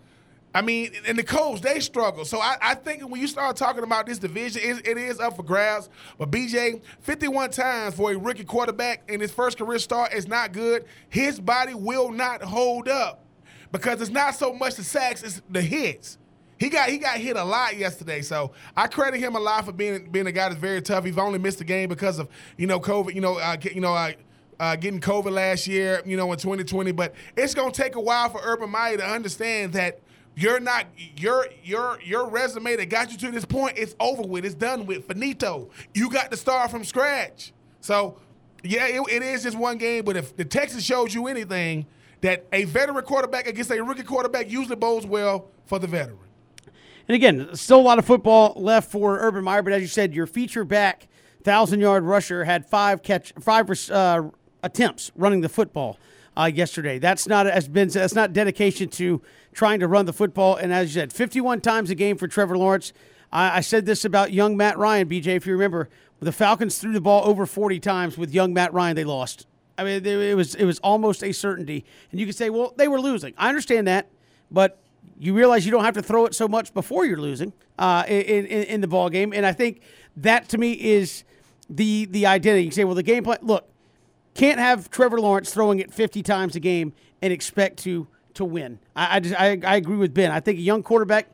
I mean, and the Colts, they struggle. So I, I, think when you start talking about this division, it, it is up for grabs. But BJ, 51 times for a rookie quarterback in his first career start is not good. His body will not hold up because it's not so much the sacks, it's the hits. He got he got hit a lot yesterday, so I credit him a lot for being being a guy that's very tough. He's only missed a game because of you know COVID, you know, uh, you know, uh, uh, getting COVID last year, you know, in 2020. But it's gonna take a while for Urban Meyer to understand that you're not your your your resume that got you to this point. It's over with. It's done with. Finito. You got to start from scratch. So yeah, it, it is just one game. But if the Texas shows you anything, that a veteran quarterback against a rookie quarterback usually bodes well for the veteran. And again, still a lot of football left for Urban Meyer. But as you said, your feature back thousand yard rusher had five catch five uh, attempts running the football uh, yesterday. That's not has been that's not dedication to trying to run the football. And as you said, 51 times a game for Trevor Lawrence. I, I said this about young Matt Ryan, BJ. If you remember, the Falcons threw the ball over 40 times with young Matt Ryan. They lost. I mean, it was it was almost a certainty. And you could say, well, they were losing. I understand that, but you realize you don't have to throw it so much before you're losing uh, in, in, in the ball game. And I think that to me is the the identity. You say, well, the game plan. Look, can't have Trevor Lawrence throwing it 50 times a game and expect to to win. I I, just, I, I agree with Ben. I think a young quarterback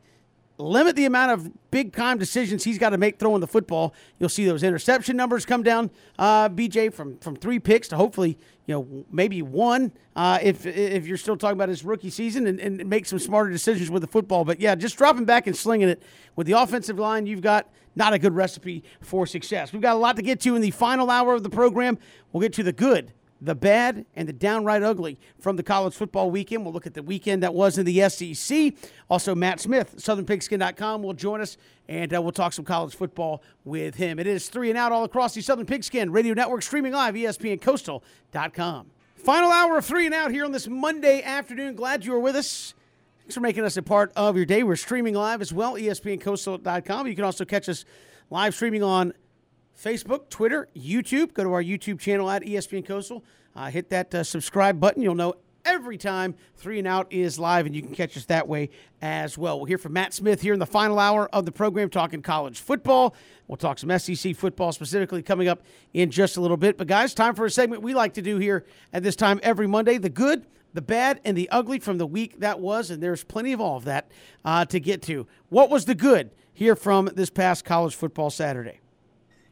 limit the amount of big time decisions he's got to make throwing the football. You'll see those interception numbers come down, uh, BJ, from from three picks to hopefully you know maybe one uh, if if you're still talking about his rookie season and, and make some smarter decisions with the football. But yeah, just dropping back and slinging it with the offensive line, you've got not a good recipe for success. We've got a lot to get to in the final hour of the program. We'll get to the good, the bad, and the downright ugly from the college football weekend. We'll look at the weekend that was in the SEC. Also, Matt Smith, SouthernPigskin.com, will join us, and uh, we'll talk some college football with him. It is three and out all across the Southern Pigskin Radio Network, streaming live, ESPNCoastal.com. Final hour of three and out here on this Monday afternoon. Glad you are with us. Thanks for making us a part of your day. We're streaming live as well, espncoastal.com. You can also catch us live streaming on Facebook, Twitter, YouTube. Go to our YouTube channel at ESPN Coastal. Uh, hit that uh, subscribe button. You'll know every time Three and Out is live, and you can catch us that way as well. We'll hear from Matt Smith here in the final hour of the program, talking college football. We'll talk some SEC football specifically coming up in just a little bit. But, guys, time for a segment we like to do here at this time every Monday the good, the bad, and the ugly from the week that was, and there's plenty of all of that uh, to get to. What was the good here from this past college football Saturday?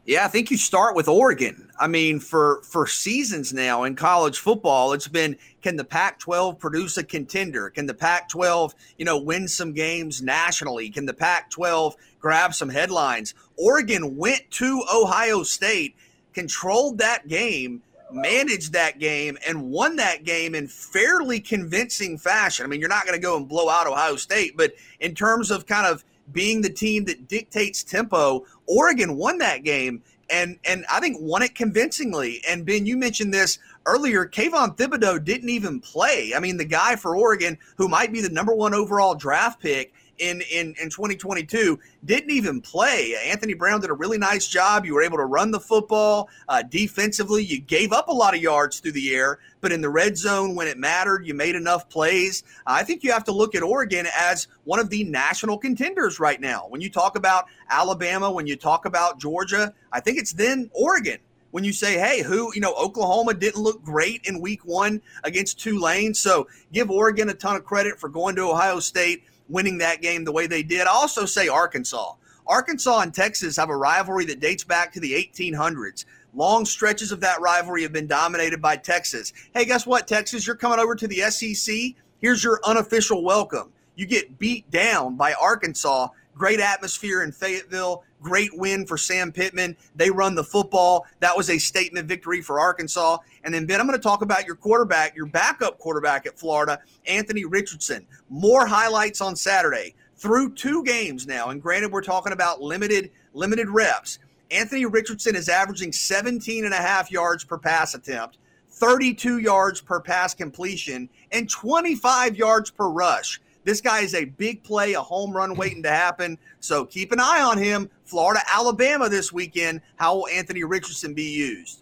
Yeah, I think you start with Oregon. I mean, for for seasons now in college football, it's been can the Pac-12 produce a contender? Can the Pac-12, you know, win some games nationally? Can the Pac-12 grab some headlines? Oregon went to Ohio State, controlled that game, managed that game, and won that game in fairly convincing fashion. I mean, you're not going to go and blow out Ohio State, but in terms of kind of being the team that dictates tempo, Oregon won that game and and I think won it convincingly. And Ben, you mentioned this earlier. Kayvon Thibodeaux didn't even play. I mean, the guy for Oregon who might be the number one overall draft pick in in in 2022 didn't even play. Anthony Brown did a really nice job. You were able to run the football uh, defensively. You gave up a lot of yards through the air, but in the red zone when it mattered, you made enough plays. I think you have to look at Oregon as one of the national contenders right now. When you talk about Alabama, when you talk about Georgia, I think it's then Oregon when you say, hey, who, you know, Oklahoma didn't look great in week one against Tulane. So give Oregon a ton of credit for going to Ohio State winning that game the way they did. I also say Arkansas. Arkansas and Texas have a rivalry that dates back to the 1800s. Long stretches of that rivalry have been dominated by Texas. Hey, guess what, Texas? You're coming over to the SEC. Here's your unofficial welcome. You get beat down by Arkansas. Great atmosphere in Fayetteville. Great win for Sam Pittman. They run the football. That was a statement victory for Arkansas. And then, Ben, I'm going to talk about your quarterback, your backup quarterback at Florida, Anthony Richardson. More highlights on Saturday through two games now. And granted, we're talking about limited limited reps. Anthony Richardson is averaging 17 and a half yards per pass attempt, 32 yards per pass completion, and 25 yards per rush. This guy is a big play, a home run waiting to happen. So keep an eye on him. Florida, Alabama this weekend. How will Anthony Richardson be used?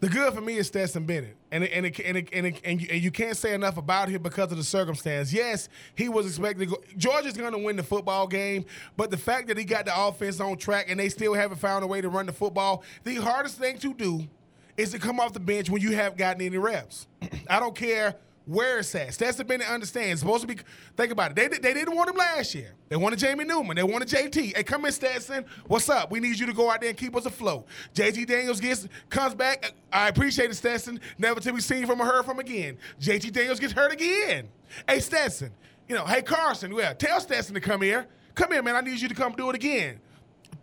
The good for me is Stetson Bennett, and and it, and it, and, it, and, you, and, you, can't say enough about him because of the circumstance. Yes, he was expected to go. Georgia's going to win the football game, but the fact that he got the offense on track and they still haven't found a way to run the football, the hardest thing to do is to come off the bench when you have gotten any reps. I don't care where it's at. Stetson Bennett understands. Supposed to be. Think about it. They, they didn't want him last year. They wanted Jamie Newman. They wanted JT. Hey, come in, Stetson. What's up? We need you to go out there and keep us afloat. JT Daniels gets comes back. I appreciate it, Stetson. Never to be seen from or heard from again. JT Daniels gets hurt again. Hey, Stetson. You know, hey Carson. Yeah, tell Stetson to come here. Come here, man. I need you to come do it again.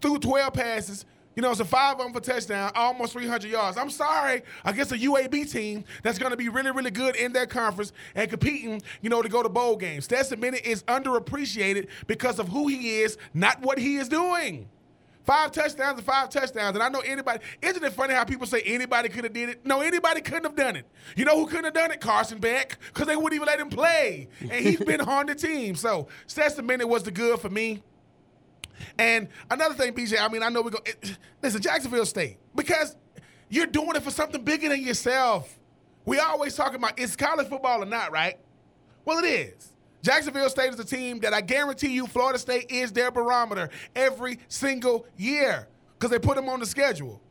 Through 12 passes, you know, it's a five of them for touchdown, almost 300 yards. I'm sorry, I guess a UAB team that's going to be really, really good in that conference and competing, you know, to go to bowl games. Stetson Bennett is underappreciated because of who he is, not what he is doing. Five touchdowns and five touchdowns. And I know anybody, isn't it funny how people say anybody could have did it? No, anybody couldn't have done it. You know who couldn't have done it? Carson Beck, because they wouldn't even let him play. And he's been on the team. So Stetson Bennett was the good for me. And another thing, BJ, I mean, I know we go. It, listen, Jacksonville State, because you're doing it for something bigger than yourself. We always talk about is college football or not, right? Well, it is. Jacksonville State is a team that I guarantee you, Florida State is their barometer every single year because they put them on the schedule.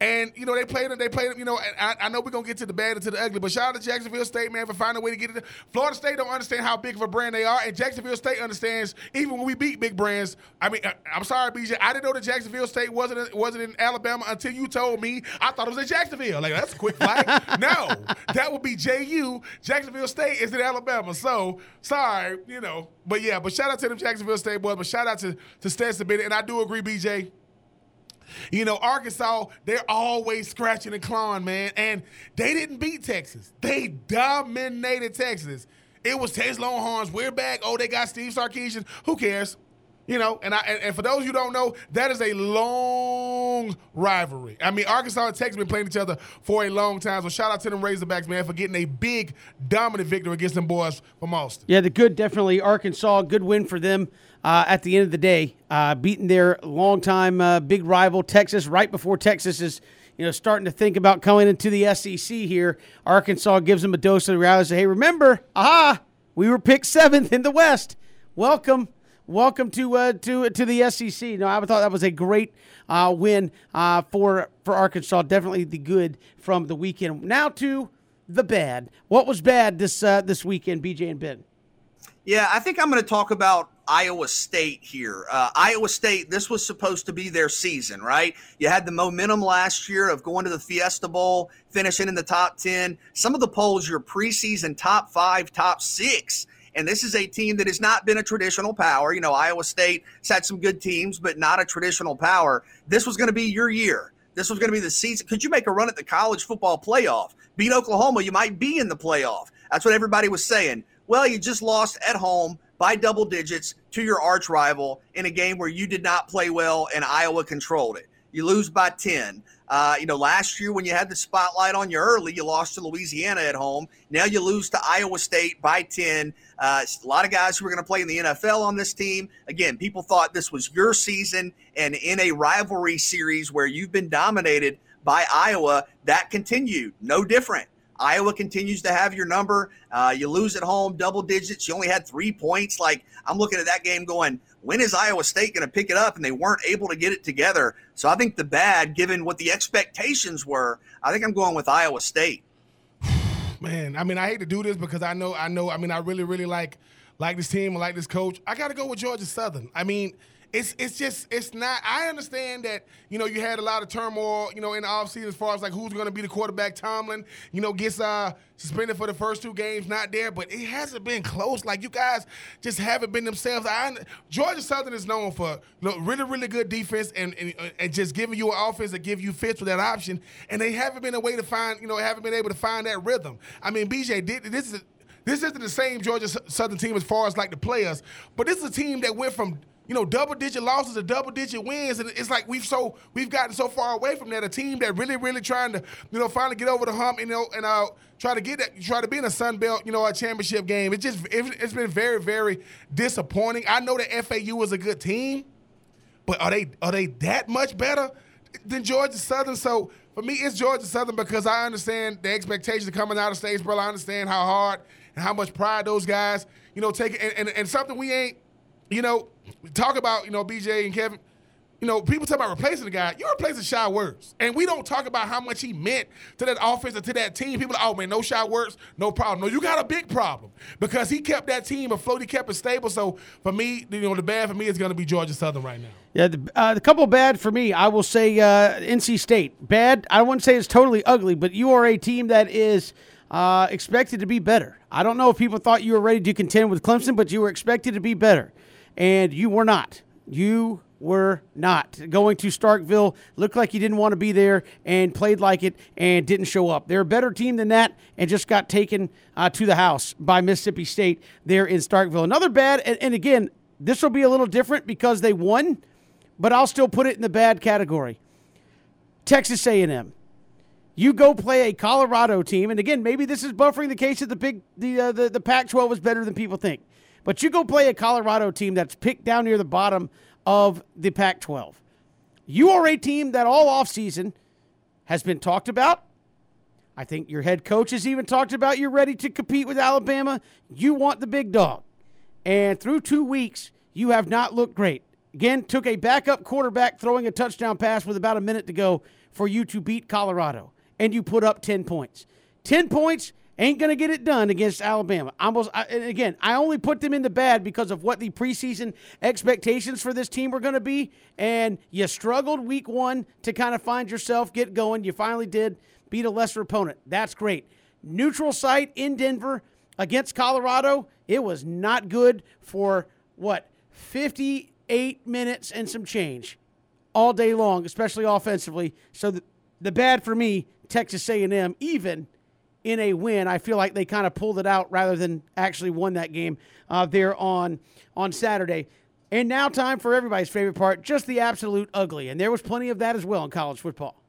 And you know they played them. They played them. You know, I, I, know we're gonna get to the bad and to the ugly, but shout out to Jacksonville State, man, for finding a way to get it. Florida State don't understand how big of a brand they are, and Jacksonville State understands even when we beat big brands. I mean, uh, I, am sorry, BJ, I didn't know that Jacksonville State wasn't wasn't in Alabama until you told me. I thought it was in Jacksonville. Like that's a quick flight. no, that would be JU. Jacksonville State is in Alabama. So sorry, you know. But yeah, but shout out to them Jacksonville State boys. But shout out to to Stetson Bennett, and I do agree, BJ. You know, Arkansas, they're always scratching and clawing, man. And they didn't beat Texas. They dominated Texas. It was Texas Longhorns. We're back. Oh, they got Steve Sarkisian. Who cares? You know, and I and, and, for those who don't know, that is a long rivalry. I mean, Arkansas and Texas been playing each other for a long time. So shout out to them Razorbacks, man, for getting a big, dominant victory against them boys from Austin. Yeah, the good definitely Arkansas, good win for them. Uh, at the end of the day, uh, beating their longtime uh, big rival Texas right before Texas is you know starting to think about coming into the SEC here. Arkansas gives them a dose of reality. Hey, remember, aha, we were picked seventh in the West. Welcome welcome to uh, to to the SEC. No, I thought that was a great uh, win uh, for for Arkansas. Definitely the good from the weekend. Now to the bad. What was bad this uh, this weekend, BJ and Ben? Yeah, I think I'm going to talk about Iowa State here. Uh, Iowa State, this was supposed to be their season, right? You had the momentum last year of going to the Fiesta Bowl, finishing in the top 10. Some of the polls, your preseason top five, top six. And this is a team that has not been a traditional power. You know, Iowa State has had some good teams, but not a traditional power. This was going to be your year. This was going to be the season. Could you make a run at the college football playoff? Beat Oklahoma, you might be in the playoff. That's what everybody was saying. Well, you just lost at home by double digits to your arch rival in a game where you did not play well and Iowa controlled it. You lose by 10. Uh, you know, last year when you had the spotlight on you early, you lost to Louisiana at home. Now you lose to Iowa State by 10. Uh, a lot of guys who are going to play in the NFL on this team. Again, people thought this was your season, and in a rivalry series where you've been dominated by Iowa, that continued. No different. Iowa continues to have your number. Uh, you lose at home, double digits. You only had three points. Like, I'm looking at that game going, when is Iowa State going to pick it up? And they weren't able to get it together. So I think the bad, given what the expectations were, I think I'm going with Iowa State. Man, I mean, I hate to do this because I know, I know, I mean, I really, really like like this team, I like this coach. I got to go with Georgia Southern. I mean, it's it's just it's not. I understand that you know you had a lot of turmoil you know in the offseason as far as like who's going to be the quarterback. Tomlin, you know, gets uh suspended for the first two games, not there, but it hasn't been close. Like you guys just haven't been themselves. I Georgia Southern is known for you know really really good defense and and, and just giving you an offense that give you fits with that option, and they haven't been a way to find you know haven't been able to find that rhythm. I mean, BJ did this is. This isn't the same Georgia Southern team as far as like the players, but this is a team that went from you know, double digit losses to double digit wins. And it's like we've so we've gotten so far away from that. A team that really, really trying to, you know, finally get over the hump, you know, and uh, try to get that, try to be in a Sun Belt, you know, a championship game. It just it, it's been very, very disappointing. I know that FAU is a good team, but are they are they that much better than Georgia Southern? So for me, it's Georgia Southern because I understand the expectations coming out of Statesboro. I understand how hard and how much pride those guys, you know, take and, and, and something we ain't you know, talk about, you know, BJ and Kevin. You know, people talk about replacing the guy. You're replacing Shai Werts. And we don't talk about how much he meant to that offense and to that team. People are, oh man, no Shai Werts, no problem. No, you got a big problem. Because he kept that team afloat, he kept it stable. So for me, you know, the bad for me is gonna be Georgia Southern right now. Yeah, the, uh, the couple bad for me, I will say uh, NC State. Bad, I wouldn't say it's totally ugly, but you are a team that is uh, expected to be better. I don't know if people thought you were ready to contend with Clemson, but you were expected to be better and you were not. You were not going to Starkville. Looked like you didn't want to be there and played like it and didn't show up. They're a better team than that and just got taken uh, to the house by Mississippi State there in Starkville. Another bad, and, and again, this will be a little different because they won, but I'll still put it in the bad category. Texas A&M. You go play a Colorado team, and again, maybe this is buffering the case that the big the uh, the, the Pac-12 was better than people think. But you go play a Colorado team that's picked down near the bottom of the Pac 12. You are a team that all offseason has been talked about. I think your head coach has even talked about you're ready to compete with Alabama. You want the big dog. And through two weeks, you have not looked great. Again, took a backup quarterback throwing a touchdown pass with about a minute to go for you to beat Colorado. And you put up 10 points. 10 points ain't going to get it done against Alabama. Almost, I, and again, I only put them in the bad because of what the preseason expectations for this team were going to be. And you struggled week one to kind of find yourself, get going. You finally did beat a lesser opponent. That's great. Neutral site in Denver against Colorado. It was not good for what 58 minutes and some change all day long, especially offensively. So the, the bad for me, Texas A&M, even in a win. I feel like they kind of pulled it out rather than actually won that game uh, there on on Saturday. And now, time for everybody's favorite part just the absolute ugly. And there was plenty of that as well in college football.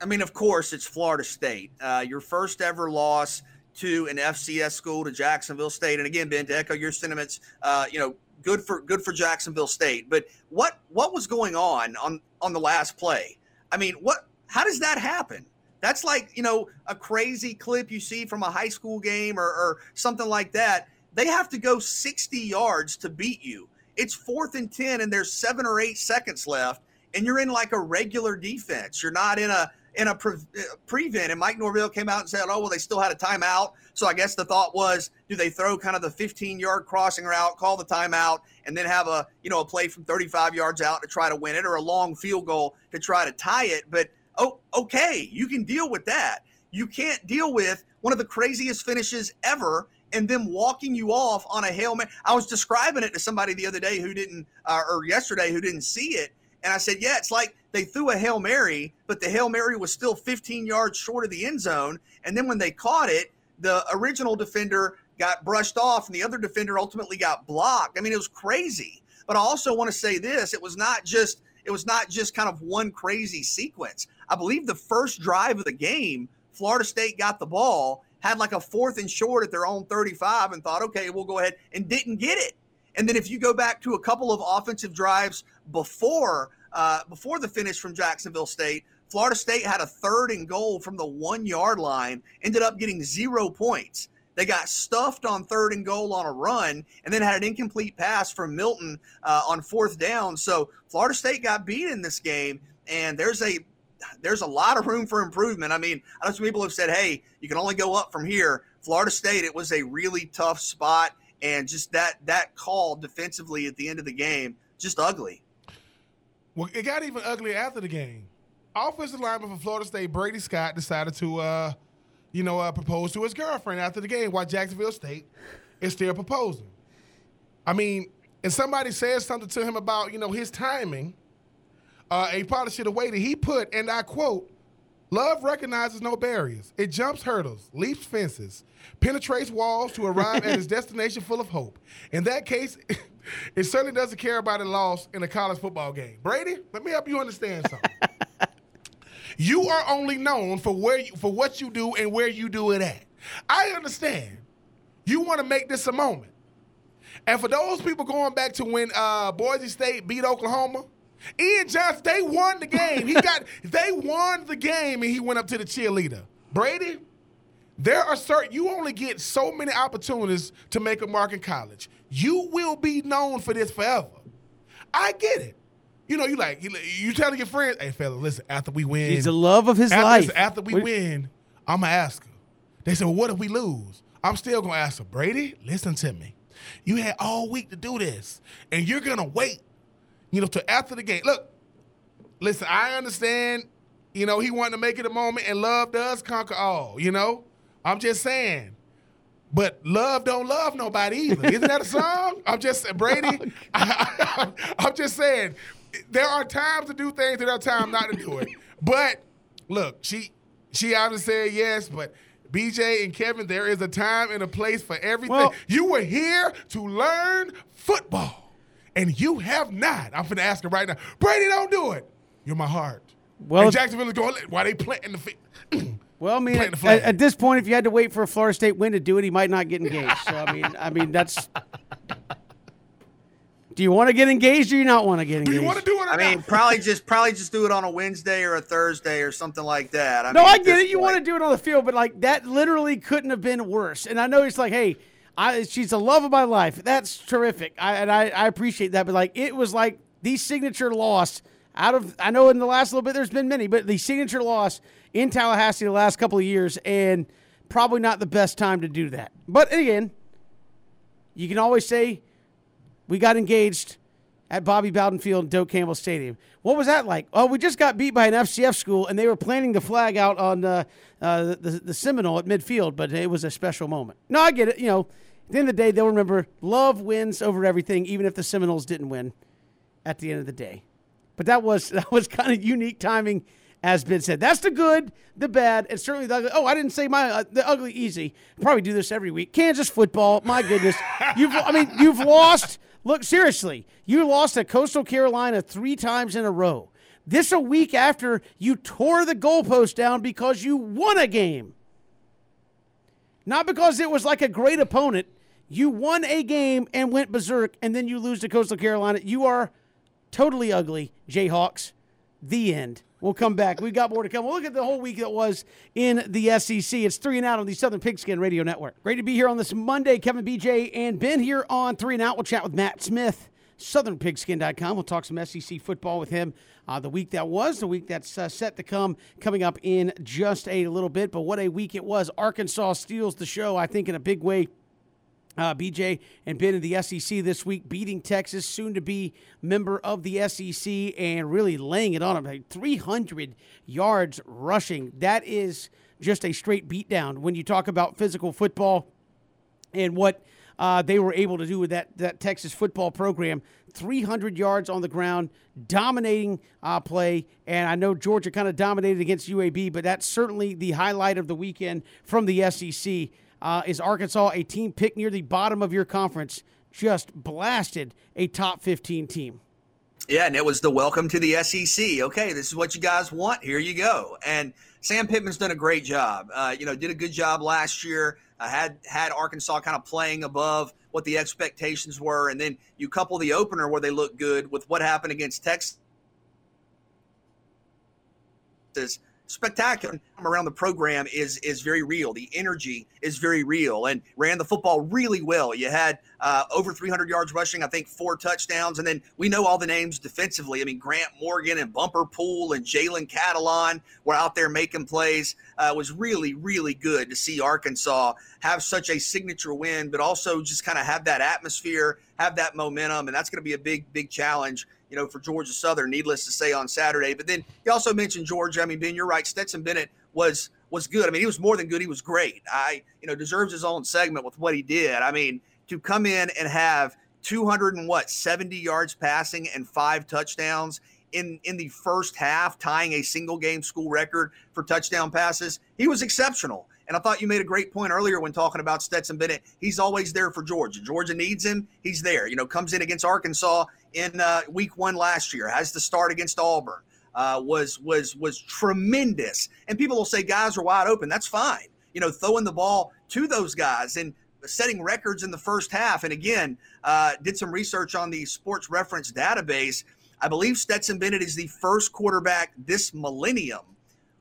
I mean, of course, it's Florida State. Uh, your first ever loss to an FCS school to Jacksonville State. And again, Ben, to echo your sentiments, uh, you know, good for good for Jacksonville State. But what what was going on on on the last play? I mean, what? How does that happen? That's like, you know, a crazy clip you see from a high school game or, or something like that. They have to go 60 yards to beat you. It's fourth and 10, and there's seven or eight seconds left, and you're in like a regular defense. You're not in a in a pre- uh, prevent, and Mike Norvell came out and said, "Oh, well, they still had a timeout." So I guess the thought was, do they throw kind of the 15-yard crossing route, call the timeout, and then have a you know a play from 35 yards out to try to win it, or a long field goal to try to tie it? But oh, okay, you can deal with that. You can't deal with one of the craziest finishes ever and them walking you off on a hail mary. I was describing it to somebody the other day who didn't, uh, or yesterday who didn't see it, and I said, yeah, it's like they threw a hail mary, but the hail mary was still 15 yards short of the end zone, and then when they caught it, the original defender got brushed off, and the other defender ultimately got blocked. I mean, it was crazy. But I also want to say this: it was not just it was not just kind of one crazy sequence. I believe the first drive of the game, Florida State got the ball, had like a fourth and short at their own 35 and thought, okay, we'll go ahead and didn't get it. And then if you go back to a couple of offensive drives before uh, before the finish from Jacksonville State, Florida State had a third and goal from the one yard line, ended up getting zero points. They got stuffed on third and goal on a run, and then had an incomplete pass from Milton uh, on fourth down. So Florida State got beat in this game, and there's a there's a lot of room for improvement. I mean, I know some people have said, hey, you can only go up from here. Florida State, it was a really tough spot. And just that that call defensively at the end of the game, just ugly. Well, it got even uglier after the game. Offensive lineman for Florida State, Brady Scott, decided to, uh, you know, uh, propose to his girlfriend after the game while Jacksonville State is still proposing. I mean, and somebody says something to him about, you know, his timing – uh, he probably should have waited. He put, and I quote, Love recognizes no barriers. It jumps hurdles, leaps fences, penetrates walls to arrive at its destination full of hope. In that case, it certainly doesn't care about a loss in a college football game. Brady, let me help you understand something. you are only known for where you, for what you do and where you do it at. I understand. You want to make this a moment. And for those people going back to when uh, Boise State beat Oklahoma, Ian Johnson, they won the game. He got they won the game and he went up to the cheerleader. Brady, there are certain you only get so many opportunities to make a mark in college. You will be known for this forever. I get it. You know, you like you, you telling your friends, "Hey, fella, listen. After we win, he's the love of his after, life. Listen, after we win, I'm gonna ask her." They said, "Well, what if we lose?" I'm still gonna ask her, Brady. Listen to me. You had all week to do this, and you're gonna wait you know, to after the game. Look, listen, I understand, you know, he wanted to make it a moment and love does conquer all, you know? I'm just saying. But love don't love nobody either. Isn't that a song? I'm just Brady. I, am just saying there are times to do things, there are times not to do it. But look, she she obviously said yes, but BJ and Kevin, there is a time and a place for everything. Well, you were here to learn football and you have not. I'm going to ask him right now. Brady, don't do it. You're my heart. Well, and Jacksonville is going. Why they planting the feet? Well, I mean, at, at, this point, if you had to wait for a Florida State win to do it, he might not get engaged. So I mean, I mean that's. Do you want to get engaged or you not want to get engaged? Do you want to do it? I mean, probably just probably just do it on a Wednesday or a Thursday or something like that. I no, mean, I get it. You want to do it on the field, but like that literally couldn't have been worse. And I know it's like, hey, I, she's the love of my life. That's terrific. I, and I, I appreciate that. But like, it was like the signature loss out of, I know in the last little bit there's been many, but the signature loss in Tallahassee the last couple of years, and probably not the best time to do that. But again, you can always say we got engaged at Bobby Bowden Field and Doak Campbell Stadium. What was that like? Oh, we just got beat by an FCS school, and they were planting the flag out on uh, uh, the, the Seminole at midfield, but it was a special moment. No, I get it. You know, at the end of the day, they'll remember love wins over everything, even if the Seminoles didn't win at the end of the day. But that was that was kind of unique timing, as Ben said. That's the good, the bad, and certainly the ugly. Oh, I didn't say my uh, the ugly easy. Probably do this every week. Kansas football, my goodness, you've I mean you've lost. Look seriously, you lost to Coastal Carolina three times in a row. This a week after you tore the goalpost down because you won a game. Not because it was like a great opponent. You won a game and went berserk, and then you lose to Coastal Carolina. You are totally ugly, Jayhawks. The end. We'll come back. We've got more to come. We'll look at the whole week that was in the SEC. It's three and out on the Southern Pigskin Radio Network. Great to be here on this Monday. Kevin BJ and Ben here on three and out. We'll chat with Matt Smith southernpigskin.com. We'll talk some SEC football with him uh, the week that was, the week that's uh, set to come, coming up in just a little bit. But what a week it was. Arkansas steals the show, I think, in a big way. Uh, BJ and Ben in the SEC this week, beating Texas, soon to be member of the SEC, and really laying it on them. Like 300 yards rushing. That is just a straight beatdown when you talk about physical football and what uh, they were able to do with that, that Texas football program. 300 yards on the ground, dominating uh, play. And I know Georgia kind of dominated against UAB, but that's certainly the highlight of the weekend from the SEC. Uh, is Arkansas a team picked near the bottom of your conference? Just blasted a top 15 team. Yeah, and it was the welcome to the SEC. Okay, this is what you guys want. Here you go. And Sam Pittman's done a great job. Uh, you know, did a good job last year. Uh, had had Arkansas kind of playing above what the expectations were, and then you couple the opener where they look good with what happened against Texas spectacular around the program is is very real. The energy is very real, and ran the football really well. You had uh, over 300 yards rushing, I think four touchdowns, and then we know all the names defensively. I mean, Grant Morgan and Bumper Pool and Jalen Catalon were out there making plays. Uh, it was really really good to see Arkansas have such a signature win, but also just kind of have that atmosphere, have that momentum, and that's going to be a big big challenge you know, for Georgia Southern, needless to say, on Saturday. But then you also mentioned Georgia. I mean, Ben, you're right. Stetson Bennett was was good. I mean, he was more than good. He was great. I, you know, deserves his own segment with what he did. I mean, to come in and have 200 and what 70 yards passing and five touchdowns in in the first half, tying a single game school record for touchdown passes. He was exceptional. And I thought you made a great point earlier when talking about Stetson Bennett. He's always there for Georgia. Georgia needs him. He's there. You know, comes in against Arkansas in uh, week one last year, has the start against Auburn. Uh, was was was tremendous. And people will say guys are wide open. That's fine. You know, throwing the ball to those guys and setting records in the first half. And again, uh, did some research on the Sports Reference database. I believe Stetson Bennett is the first quarterback this millennium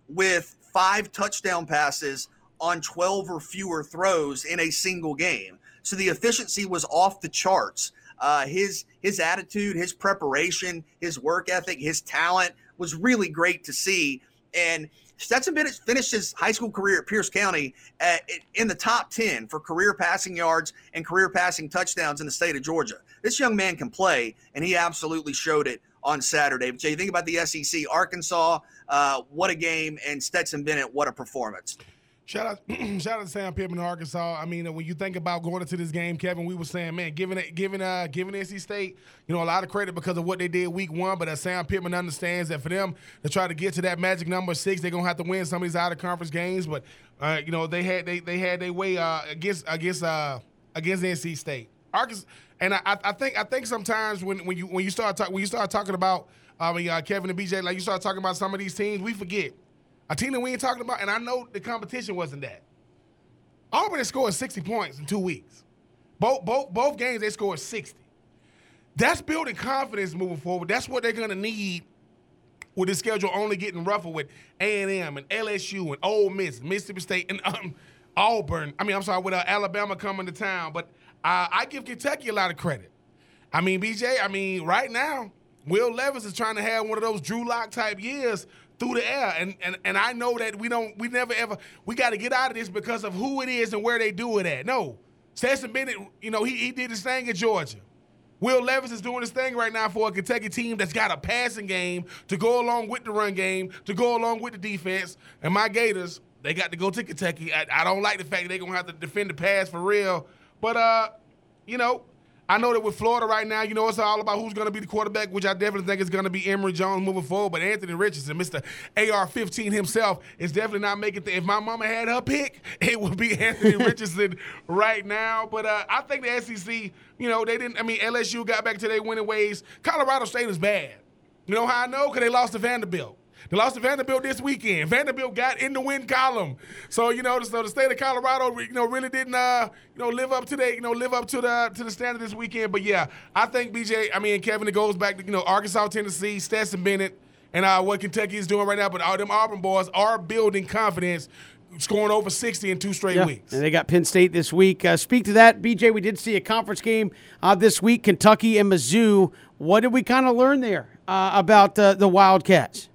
with five touchdown passes on 12 or fewer throws in a single game. So the efficiency was off the charts. Uh, his his attitude, his preparation, his work ethic, his talent was really great to see. And Stetson Bennett finished his high school career at Pierce County at, in the top 10 for career passing yards and career passing touchdowns in the state of Georgia. This young man can play, and he absolutely showed it on Saturday. But Jay, you think about the SEC, Arkansas, uh, what a game, and Stetson Bennett, what a performance. Shout out, shout out to Sam Pittman, Arkansas. I mean, when you think about going into this game, Kevin, we were saying, man, giving it, giving, uh, giving NC State, you know, a lot of credit because of what they did week one. But as Sam Pittman understands that for them to try to get to that magic number six, they're gonna have to win some of these out of conference games. But uh, you know, they had they they had their way uh, against against uh, against NC State, Arkansas. And I, I think I think sometimes when, when you when you start talk, when you start talking about I mean, uh, Kevin and BJ, like you start talking about some of these teams, we forget a team that we ain't talking about, and I know the competition wasn't that. Auburn has scored 60 points in two weeks. Both, both, both games, they scored 60. That's building confidence moving forward. That's what they're going to need with the schedule only getting rougher with A&M and LSU and Ole Miss, Mississippi State, and um, Auburn. I mean, I'm sorry, with uh, Alabama coming to town. But uh, I give Kentucky a lot of credit. I mean, BJ, I mean, right now, Will Levis is trying to have one of those Drew Lock type years through the air. And and and I know that we don't we never ever we got to get out of this because of who it is and where they do it at. No. Stetson Bennett, you know, he, he did his thing in Georgia. Will Levis is doing his thing right now for a Kentucky team that's got a passing game to go along with the run game, to go along with the defense. And my Gators, they got to go to Kentucky. I, I don't like the fact they're to have to defend the pass for real. But, uh, you know, I know that with Florida right now, you know, it's all about who's going to be the quarterback, which I definitely think is going to be Emory Jones moving forward. But Anthony Richardson, Mr. AR 15 himself, is definitely not making it. If my mama had her pick, it would be Anthony Richardson right now. But uh, I think the SEC, you know, they didn't, I mean, LSU got back to their winning ways. Colorado State is bad. You know how I know? Because they lost to Vanderbilt. They lost to Vanderbilt this weekend. Vanderbilt got in the win column. So you know, so the state of Colorado, you know, really didn't, uh, you know, live up to the, you know, live up to the to the standard this weekend. But yeah, I think BJ, I mean, Kevin, it goes back to you know Arkansas, Tennessee, Stetson Bennett, and uh, what Kentucky is doing right now. But all them Auburn boys are building confidence scoring over 60 in two straight Yeah. weeks. And they got Penn State this week. Uh, speak to that, BJ. We did see a conference game uh, this week, Kentucky and Mizzou. What did we kind of learn there uh, about uh, the Wildcats?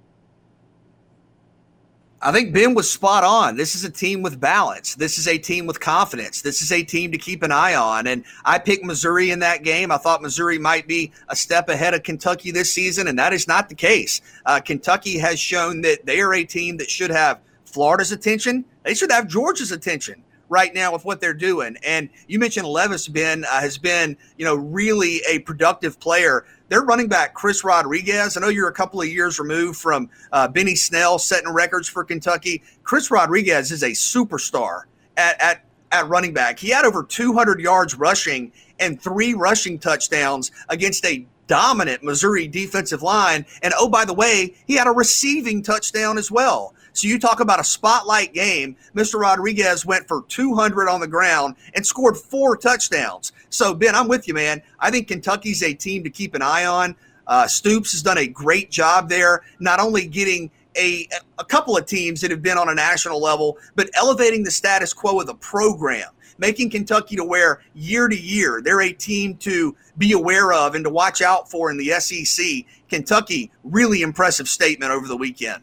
I think Ben was spot on. This is a team with balance. This is a team with confidence. This is a team to keep an eye on. And I picked Missouri in that game. I thought Missouri might be a step ahead of Kentucky this season, and that is not the case. Uh, Kentucky has shown that they are a team that should have Florida's attention. They should have Georgia's attention right now with what they're doing. And you mentioned Levis Ben uh, has been, you know, really a productive player. Their running back Chris Rodriguez. I know you're a couple of years removed from uh, Benny Snell setting records for Kentucky. Chris Rodriguez is a superstar at at at running back. He had over 200 yards rushing and three rushing touchdowns against a dominant Missouri defensive line. And oh, by the way, he had a receiving touchdown as well. So you talk about a spotlight game. Mr. Rodriguez went for 200 on the ground and scored four touchdowns. So, Ben, I'm with you, man. I think Kentucky's a team to keep an eye on. Uh, Stoops has done a great job there, not only getting a, a couple of teams that have been on a national level, but elevating the status quo of the program, making Kentucky to where year to year they're a team to be aware of and to watch out for in the SEC. Kentucky, really impressive statement over the weekend.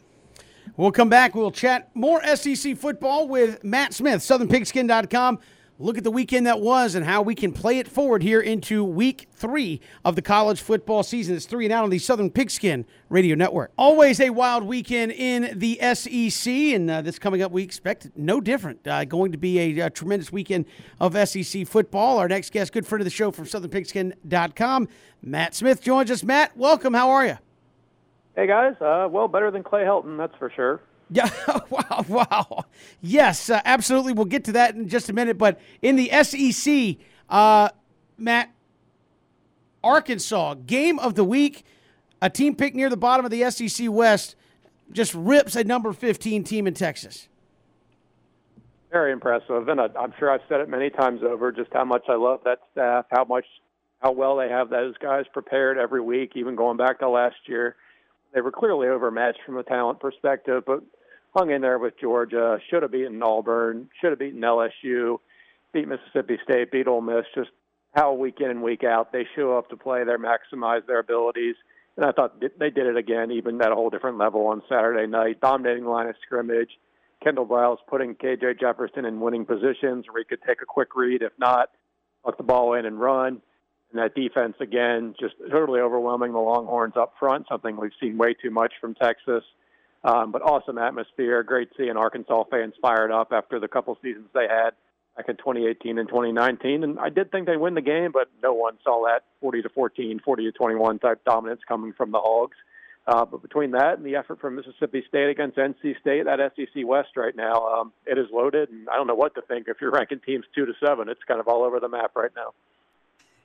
We'll come back. We'll chat more SEC football with Matt Smith, SouthernPigskin.com. Look at the weekend that was and how we can play it forward here into week three of the college football season. It's three and out on the Southern Pigskin Radio Network. Always a wild weekend in the SEC, and uh, this coming up, we expect no different. Uh, going to be a, a tremendous weekend of SEC football. Our next guest, good friend of the show from SouthernPigskin.com, Matt Smith, joins us. Matt, welcome. How are you? Hey guys, uh, well, better than Clay Helton, that's for sure. Yeah, wow, wow. Yes, uh, absolutely. We'll get to that in just a minute. But in the SEC, uh, Matt, Arkansas, game of the week, a team picked near the bottom of the SEC West, just rips a number 15 team in Texas. Very impressive, and I, I'm sure I've said it many times over just how much I love that staff, how much, how well they have those guys prepared every week, even going back to last year. They were clearly overmatched from a talent perspective, but hung in there with Georgia. Should have beaten Auburn. Should have beaten LSU. Beat Mississippi State. Beat Ole Miss. Just how week in and week out they show up to play. They maximize their abilities, and I thought they did it again, even at a whole different level on Saturday night. Dominating line of scrimmage. Kendall Briles putting KJ Jefferson in winning positions where he could take a quick read. If not, tuck the ball in and run. And that defense, again, just totally overwhelming the Longhorns up front, something we've seen way too much from Texas. Um, but awesome atmosphere. Great seeing Arkansas fans fired up after the couple seasons they had back in 2018 and 2019. And I did think they'd win the game, but no one saw that 40 to 14, 40 to 21 type dominance coming from the Hogs. Uh, but between that and the effort from Mississippi State against NC State, that SEC West right now, um, it is loaded. And I don't know what to think if you're ranking teams two to seven. It's kind of all over the map right now.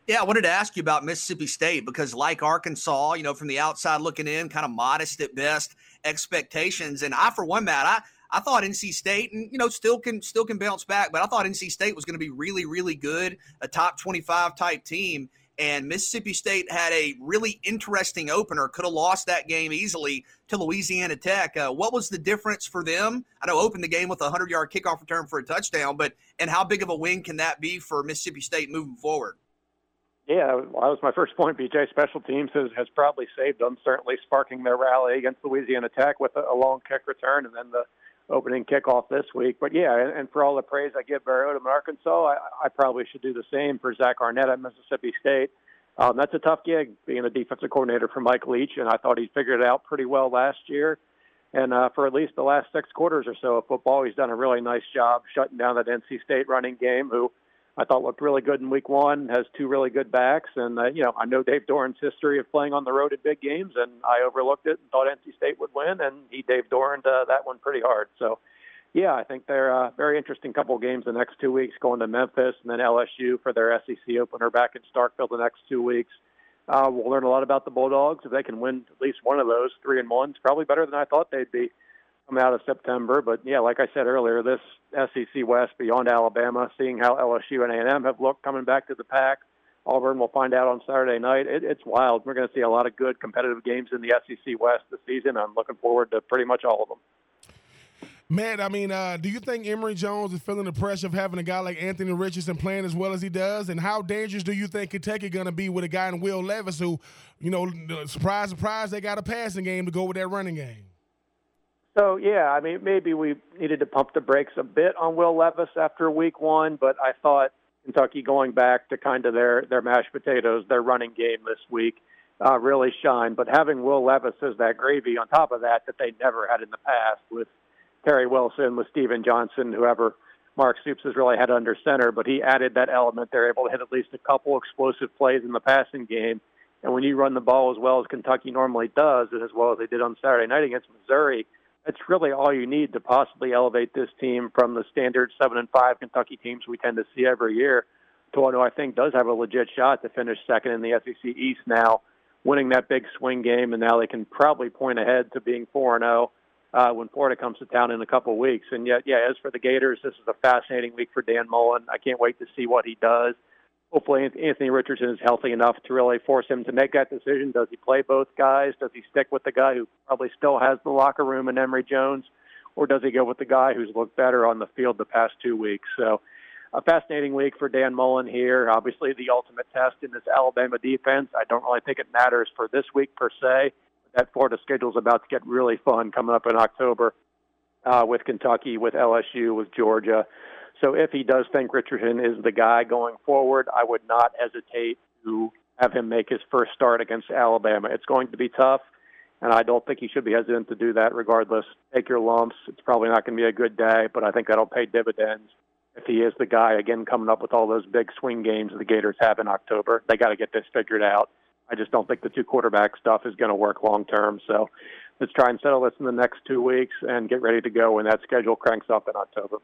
Yeah, I wanted to ask you about Mississippi State because, like Arkansas, you know, from the outside looking in, kind of modest at best expectations. And I, for one, Matt, I I thought NC State, and you know, still can still can bounce back, but I thought NC State was going to be really, really good, a top twenty-five type team. And Mississippi State had a really interesting opener. Could have lost that game easily to Louisiana Tech. Uh, what was the difference for them? I know opened the game with a hundred-yard kickoff return for a touchdown, but and how big of a win can that be for Mississippi State moving forward? Yeah, well, that was my first point. BJ Special Teams has, has probably saved them, certainly sparking their rally against Louisiana Tech with a, a long kick return and then the opening kickoff this week. But yeah, and, and for all the praise I give Barry Odom Arkansas, I, I probably should do the same for Zach Arnett at Mississippi State. Um, that's a tough gig being a defensive coordinator for Mike Leach, and I thought he figured it out pretty well last year. And uh, for at least the last six quarters or so of football, he's done a really nice job shutting down that NC State running game, who I thought looked really good in week one, has two really good backs. And, uh, you know, I know Dave Doeren's history of playing on the road at big games, and I overlooked it and thought NC State would win, and he Dave Doeren uh, that one pretty hard. So, yeah, I think they're a very interesting couple of games the next two weeks, going to Memphis and then LSU for their SEC opener back in Starkville the next two weeks. Uh, we'll learn a lot about the Bulldogs. If they can win at least one of those, three and one, it's probably better than I thought they'd be coming out of September. But yeah, like I said earlier, this SEC West beyond Alabama, seeing how LSU and A&M have looked coming back to the pack. Auburn will find out on Saturday night. It, it's wild. We're going to see a lot of good competitive games in the SEC West this season. I'm looking forward to pretty much all of them. Matt, I mean, uh, do you think Emory Jones is feeling the pressure of having a guy like Anthony Richardson playing as well as he does? And how dangerous do you think Kentucky going to be with a guy in Will Levis who, you know, surprise, surprise, they got a passing game to go with that running game? So yeah, I mean, maybe we needed to pump the brakes a bit on Will Levis after week one, but I thought Kentucky going back to kind of their their mashed potatoes, their running game this week, uh, really shine. But having Will Levis as that gravy on top of that that they never had in the past with Terry Wilson, with Stephen Johnson, whoever Mark Stoops has really had under center, but he added that element. They're able to hit at least a couple explosive plays in the passing game. And when you run the ball as well as Kentucky normally does, and as well as they did on Saturday night against Missouri, that's really all you need to possibly elevate this team from the standard seven and five Kentucky teams we tend to see every year to one who I think does have a legit shot to finish second in the SEC East now, winning that big swing game, and now they can probably point ahead to being four and zero oh uh, when Florida comes to town in a couple weeks. And yet, yeah, as for the Gators, this is a fascinating week for Dan Mullen. I can't wait to see what he does. Hopefully, Anthony Richardson is healthy enough to really force him to make that decision. Does he play both guys? Does he stick with the guy who probably still has the locker room in Emory Jones? Or does he go with the guy who's looked better on the field the past two weeks? So, a fascinating week for Dan Mullen here. Obviously, the ultimate test in this Alabama defense. I don't really think it matters for this week per se that Florida schedule is about to get really fun coming up in October uh, with Kentucky, with LSU, with Georgia. So if he does think Richardson is the guy going forward, I would not hesitate to have him make his first start against Alabama. It's going to be tough, and I don't think he should be hesitant to do that regardless. Take your lumps. It's probably not going to be a good day, but I think that'll pay dividends if he is the guy again coming up with all those big swing games the Gators have in October. They got to get this figured out. I just don't think the two quarterback stuff is going to work long term. So let's try and settle this in the next two weeks and get ready to go when that schedule cranks up in October.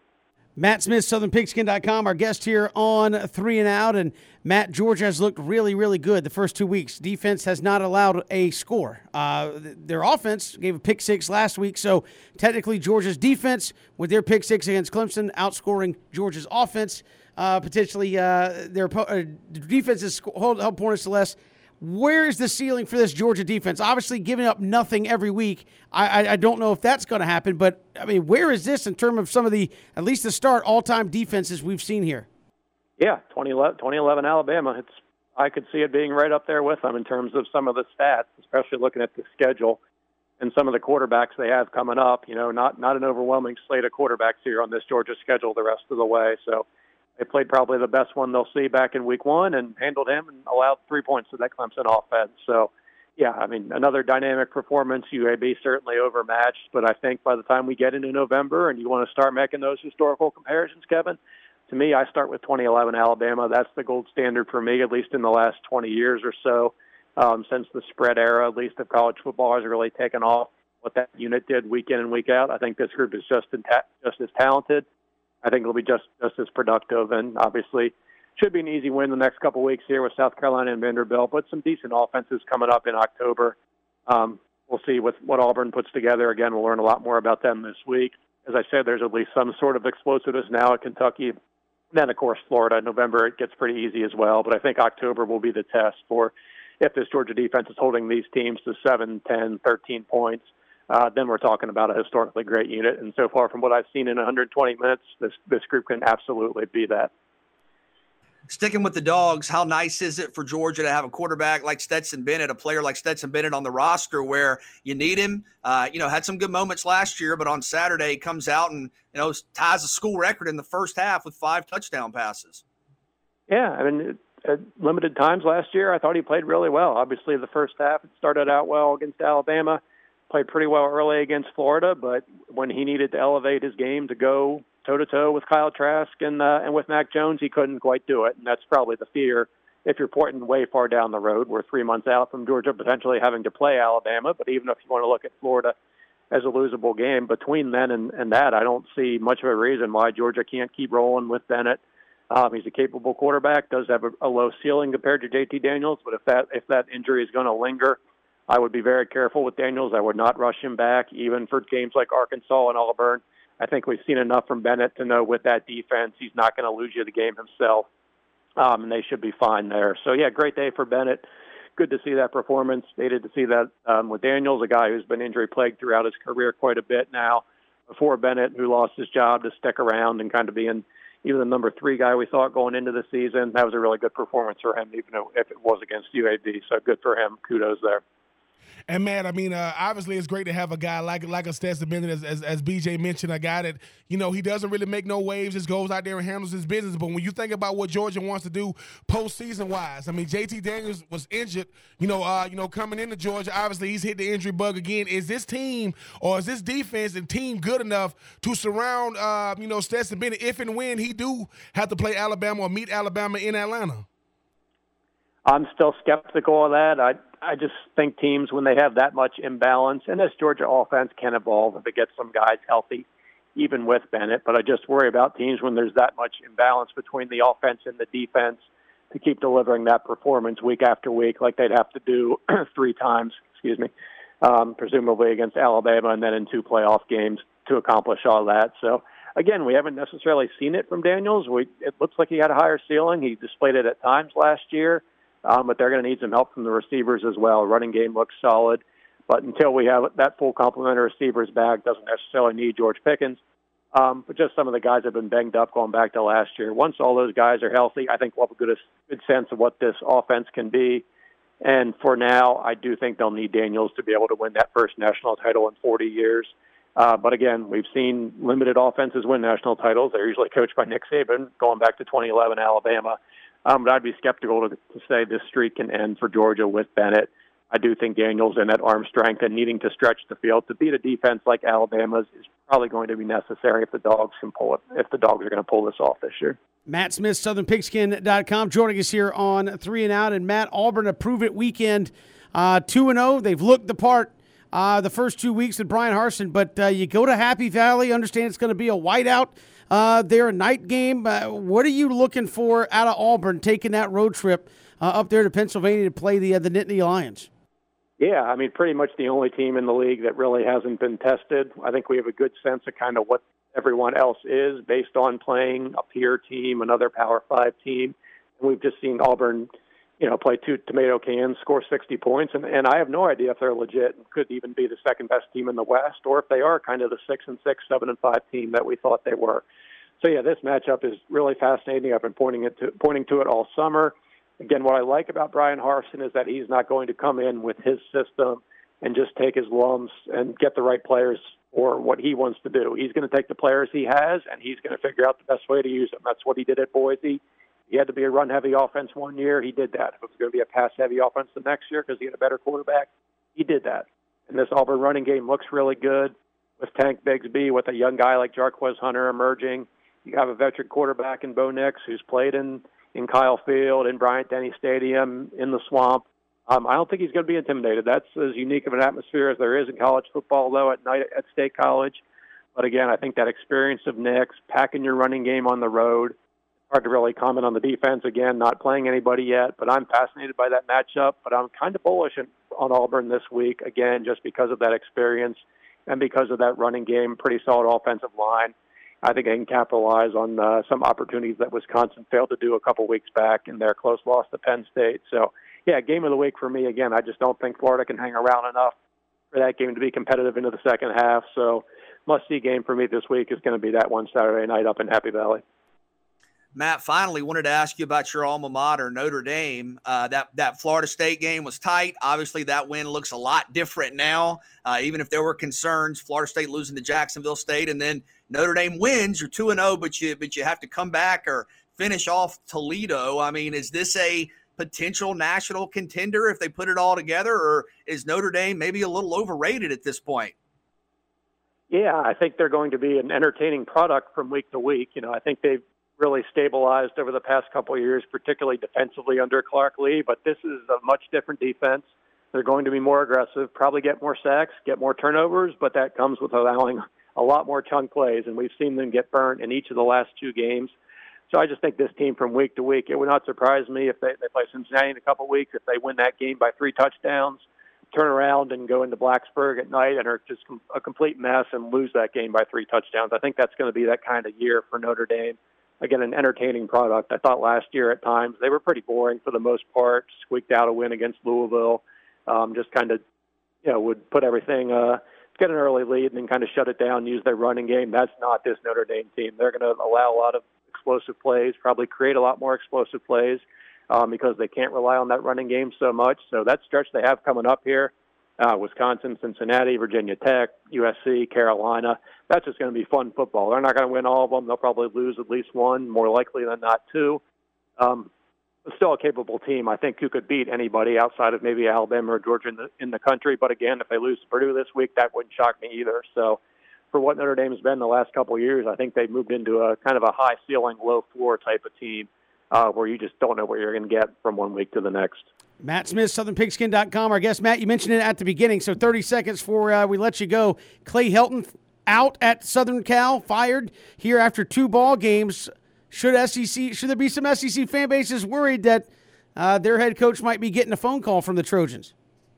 Matt Smith, SouthernPigskin.com, our guest here on Three and Out. And Matt, Georgia has looked really, really good the first two weeks. Defense has not allowed a score. Uh, their offense gave a pick six last week. So technically, Georgia's defense, with their pick six against Clemson, outscoring Georgia's offense, uh, potentially uh, their uh, defense is hold, help points to less where is the ceiling for this Georgia defense? Obviously, giving up nothing every week. I, I, I don't know if that's going to happen, but I mean, where is this in terms of some of the, at least the start, all time defenses we've seen here? Yeah, 2011, 2011 Alabama. It's I could see it being right up there with them in terms of some of the stats, especially looking at the schedule and some of the quarterbacks they have coming up. You know, not not an overwhelming slate of quarterbacks here on this Georgia schedule the rest of the way. So they played probably the best one they'll see back in week one and handled him and allowed three points to that Clemson offense. So, yeah, I mean, another dynamic performance. UAB certainly overmatched, but I think by the time we get into November and you want to start making those historical comparisons, Kevin, to me, I start with 2011 Alabama. That's the gold standard for me, at least in the last 20 years or so. Um, since the spread era, at least of college football has really taken off. What that unit did week in and week out, I think this group is just in ta- just as talented I think it'll be just just as productive, and obviously should be an easy win the next couple weeks here with South Carolina and Vanderbilt. But some decent offenses coming up in October. Um, we'll see with what Auburn puts together. Again, we'll learn a lot more about them this week. As I said, there's at least some sort of explosiveness now at Kentucky. then, of course, Florida. November it gets pretty easy as well. But I think October will be the test for if this Georgia defense is holding these teams to 7, 10, 13 points uh, then we're talking about a historically great unit. And so far, from what I've seen in 120 minutes, this this group can absolutely be that. Sticking with the dogs, how nice is it for Georgia to have a quarterback like Stetson Bennett, a player like Stetson Bennett on the roster where you need him? Uh, you know, had some good moments last year, but on Saturday comes out and you know ties a school record in the first half with five touchdown passes. Yeah, I mean, at limited times last year, I thought he played really well. Obviously, the first half it started out well against Alabama played pretty well early against Florida, but when he needed to elevate his game to go toe to toe with Kyle Trask and uh, and with Mac Jones, he couldn't quite do it, and that's probably the fear. If you're pointing way far down the road, we're three months out from Georgia potentially having to play Alabama. But even if you want to look at Florida as a losable game, between then and, and that, I don't see much of a reason why Georgia can't keep rolling with Bennett. Um, he's a capable quarterback, does have a, a low ceiling compared to JT Daniels, but if that if that injury is going to linger, I would be very careful with Daniels. I would not rush him back, even for games like Arkansas and Auburn. I think we've seen enough from Bennett to know with that defense, he's not going to lose you the game himself, um, and they should be fine there. So, yeah, great day for Bennett. Good to see that performance. Stated to see that um, with Daniels, a guy who's been injury plagued throughout his career quite a bit now. before Bennett, who lost his job, to stick around and kind of being even the number three guy we thought going into the season. That was a really good performance for him, even if it was against UAB. So good for him. Kudos there. And man, I mean, uh, obviously it's great to have a guy like like a Stetson Bennett, as, as, as BJ mentioned, a guy that you know he doesn't really make no waves, just goes out there and handles his business. But when you think about what Georgia wants to do postseason wise, I mean, JT Daniels was injured, you know, uh, you know, coming into Georgia, obviously he's hit the injury bug again. Is this team or is this defense and team good enough to surround, uh, you know, Stetson Bennett if and when he do have to play Alabama or meet Alabama in Atlanta? I'm still skeptical of that. I I just think teams when they have that much imbalance, and this Georgia offense can evolve if it gets some guys healthy, even with Bennett. But I just worry about teams when there's that much imbalance between the offense and the defense to keep delivering that performance week after week, like they'd have to do three times. Excuse me, um, presumably against Alabama, and then in two playoff games to accomplish all that. So again, we haven't necessarily seen it from Daniels. We, it looks like he had a higher ceiling. He displayed it at times last year um, but they're going to need some help from the receivers as well. Running game looks solid, but until we have that full complement of receivers back, doesn't necessarily need George Pickens. Um, but just some of the guys have been banged up going back to last year. Once all those guys are healthy, I think we'll have a good, good sense of what this offense can be. And for now, I do think they'll need Daniels to be able to win that first national title in 40 years. Uh, but again, we've seen limited offenses win national titles. They're usually coached by Nick Saban, going back to 2011 Alabama. Um, but I'd be skeptical to, to say this streak can end for Georgia with Bennett. I do think Daniels and that arm strength and needing to stretch the field to beat a defense like Alabama's is probably going to be necessary if the dogs can pull it. If the dogs are going to pull this off this year. Matt Smith, SouthernPigskin.com, joining us here on Three and Out. And Matt Auburn, a prove it weekend, uh, two and zero. Oh. They've looked the part uh, the first two weeks with Bryan Harsin, but uh, you go to Happy Valley, understand it's going to be a whiteout uh, there, a night game. Uh, what are you looking for out of Auburn taking that road trip uh, up there to Pennsylvania to play the uh, the Nittany Lions? Yeah, I mean, pretty much the only team in the league that really hasn't been tested. I think we have a good sense of kind of what everyone else is based on playing a peer team, another Power Five team. And we've just seen Auburn, you know, play two tomato cans, score 60 points, and, and I have no idea if they're legit and could even be the second best team in the West, or if they are kind of the six and six, seven and five team that we thought they were. So yeah, this matchup is really fascinating. I've been pointing it to pointing to it all summer. Again, what I like about Bryan Harsin is that he's not going to come in with his system and just take his lumps and get the right players for what he wants to do. He's going to take the players he has and he's going to figure out the best way to use them. That's what he did at Boise. He had to be a run heavy offense one year. He did that. If it was going to be a pass heavy offense the next year because he had a better quarterback, he did that. And this Auburn running game looks really good with Tank Bigsby, with a young guy like Jarquez Hunter emerging. You have a veteran quarterback in Bo Nix who's played in in Kyle Field, in Bryant Denny Stadium, in the Swamp. Um, I don't think he's going to be intimidated. That's as unique of an atmosphere as there is in college football, though, at night at State College. But again, I think that experience of Nix, packing your running game on the road, hard to really comment on the defense. Again, not playing anybody yet, but I'm fascinated by that matchup. But I'm kind of bullish on Auburn this week, again, just because of that experience and because of that running game, pretty solid offensive line. I think they can capitalize on uh, some opportunities that Wisconsin failed to do a couple weeks back in their close loss to Penn State. So, yeah, game of the week for me. Again, I just don't think Florida can hang around enough for that game to be competitive into the second half. So, must see game for me this week is going to be that one Saturday night up in Happy Valley. Matt, finally wanted to ask you about your alma mater, Notre Dame. Uh, that that Florida State game was tight. Obviously, that win looks a lot different now. Uh, even if there were concerns, Florida State losing to Jacksonville State, and then Notre Dame wins. You're two and zero, oh, but you but you have to come back or finish off Toledo. I mean, is this a potential national contender if they put it all together, or is Notre Dame maybe a little overrated at this point? Yeah, I think they're going to be an entertaining product from week to week. You know, I think they've really stabilized over the past couple of years, particularly defensively under Clark Lea. But this is a much different defense. They're going to be more aggressive, probably get more sacks, get more turnovers, but that comes with allowing a lot more chunk plays, and we've seen them get burnt in each of the last two games. So I just think this team from week to week, it would not surprise me if they, they play Cincinnati in a couple of weeks, if they win that game by three touchdowns, turn around and go into Blacksburg at night and are just a complete mess and lose that game by three touchdowns. I think that's going to be that kind of year for Notre Dame again, an entertaining product. I thought last year at times they were pretty boring for the most part. Squeaked out a win against Louisville. Um, just kind of, you know, would put everything uh, get an early lead and then kind of shut it down, use their running game. That's not this Notre Dame team. They're going to allow a lot of explosive plays, probably create a lot more explosive plays um, because they can't rely on that running game so much. So that stretch they have coming up here, uh, Wisconsin, Cincinnati, Virginia Tech, USC, Carolina, that's just going to be fun football. They're not going to win all of them. They'll probably lose at least one, more likely than not two. Um, still a capable team. I think who could beat anybody outside of maybe Alabama or Georgia in the in the country. But again, if they lose to Purdue this week, that wouldn't shock me either. So, for what Notre Dame has been the last couple of years, I think they've moved into a kind of a high ceiling, low floor type of team, uh, where you just don't know what you're going to get from one week to the next. Matt Smith, SouthernPigskin.com. Our guest, Matt, you mentioned it at the beginning, so 30 seconds before uh, we let you go. Clay Helton out at Southern Cal, fired here after two ball games. Should SEC? Should there be some SEC fan bases worried that uh, their head coach might be getting a phone call from the Trojans?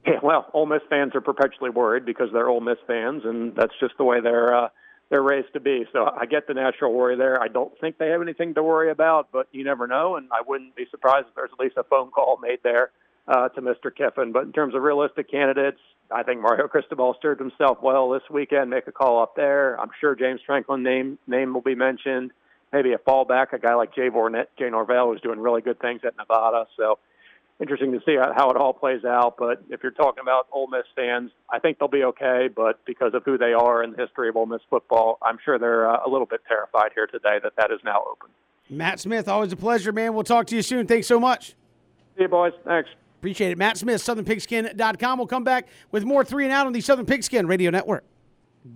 Yeah, well, Ole Miss fans are perpetually worried because they're Ole Miss fans, and that's just the way they're uh, they're raised to be. So I get the natural worry there. I don't think they have anything to worry about, but you never know, and I wouldn't be surprised if there's at least a phone call made there uh, to Mr. Kiffin. But in terms of realistic candidates, I think Mario Cristobal stirred himself well this weekend. Make a call up there. I'm sure James Franklin name name will be mentioned maybe a fallback, a guy like Jay, Vornet, Jay Norvell, who's doing really good things at Nevada. So interesting to see how it all plays out. But if you're talking about Ole Miss fans, I think they'll be okay. But because of who they are in the history of Ole Miss football, I'm sure they're uh, a little bit terrified here today that that is now open. Matt Smith, always a pleasure, man. We'll talk to you soon. Thanks so much. See you, boys. Thanks. Appreciate it. Matt Smith, SouthernPigskin.com. We'll come back with more three and out on the Southern Pigskin Radio Network.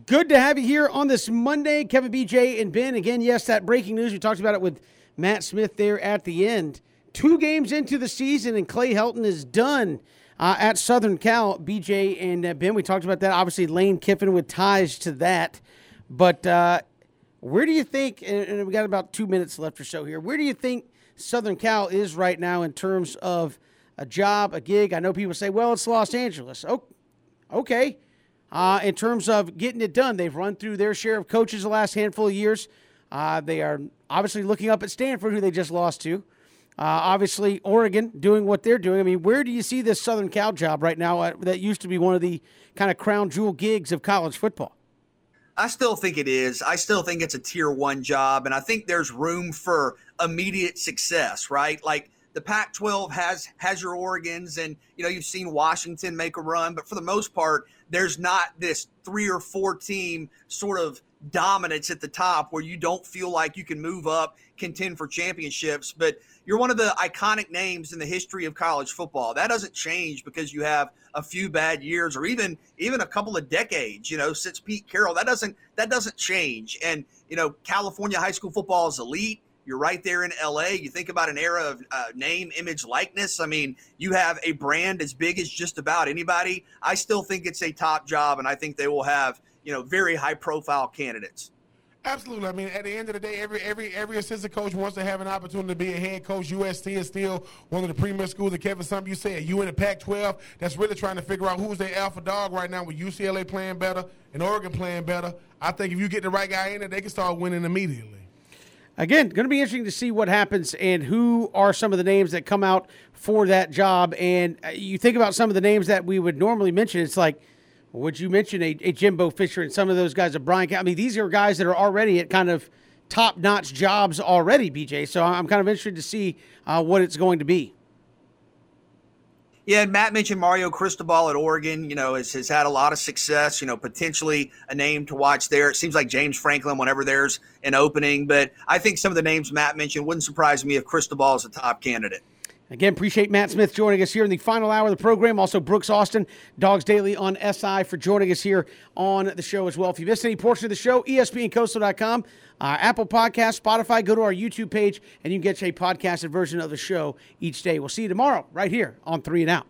Good to have you here on this Monday, Kevin, BJ, and Ben. Again, yes, that breaking news. We talked about it with Matt Smith there at the end. Two games into the season, and Clay Helton is done uh, at Southern Cal. BJ and uh, Ben, we talked about that. Obviously, Lane Kiffin with ties to that. But uh, where do you think, and we got about two minutes left or so here, where do you think Southern Cal is right now in terms of a job, a gig? I know people say, well, it's Los Angeles. Oh, okay uh, in terms of getting it done. They've run through their share of coaches the last handful of years. Uh, they are obviously looking up at Stanford, who they just lost to. Uh, obviously, Oregon doing what they're doing. I mean, where do you see this Southern Cal job right now uh, that used to be one of the kind of crown jewel gigs of college football? I still think it is. I still think it's a tier one job, and I think there's room for immediate success, right? Like the Pac-12 has has your Oregon's, and you know you've seen Washington make a run, but for the most part, there's not this three or four team sort of dominance at the top where you don't feel like you can move up, contend for championships. But you're one of the iconic names in the history of college football. That doesn't change because you have a few bad years or even even a couple of decades, you know, since Pete Carroll. That doesn't that doesn't change. And you know, California high school football is elite. You're right there in LA. You think about an era of uh, name, image, likeness. I mean, you have a brand as big as just about anybody. I still think it's a top job, and I think they will have you know very high profile candidates. Absolutely. I mean, at the end of the day, every every every assistant coach wants to have an opportunity to be a head coach. USC is still one of the premier schools. That Kevin, something you said, you in the Pac-12, that's really trying to figure out who's their alpha dog right now. With UCLA playing better and Oregon playing better, I think if you get the right guy in there, they can start winning immediately. Again, going to be interesting to see what happens and who are some of the names that come out for that job. And uh, you think about some of the names that we would normally mention. It's like, would you mention a, a Jimbo Fisher and some of those guys, a Brian? I mean, these are guys that are already at kind of top notch jobs already, BJ. So I'm kind of interested to see uh, what it's going to be. Yeah, Matt mentioned Mario Cristobal at Oregon. You know, has, has had a lot of success. You know, potentially a name to watch there. It seems like James Franklin whenever there's an opening, but I think some of the names Matt mentioned wouldn't surprise me if Cristobal is a top candidate. Again, appreciate Matt Smith joining us here in the final hour of the program. Also, Brooks Austin, Dawgs Daily on SI for joining us here on the show as well. If you missed any portion of the show, ESPNCoastal.com, uh, Apple Podcast, Spotify, go to our YouTube page, and you can get a podcasted version of the show each day. We'll see you tomorrow right here on Three and Out.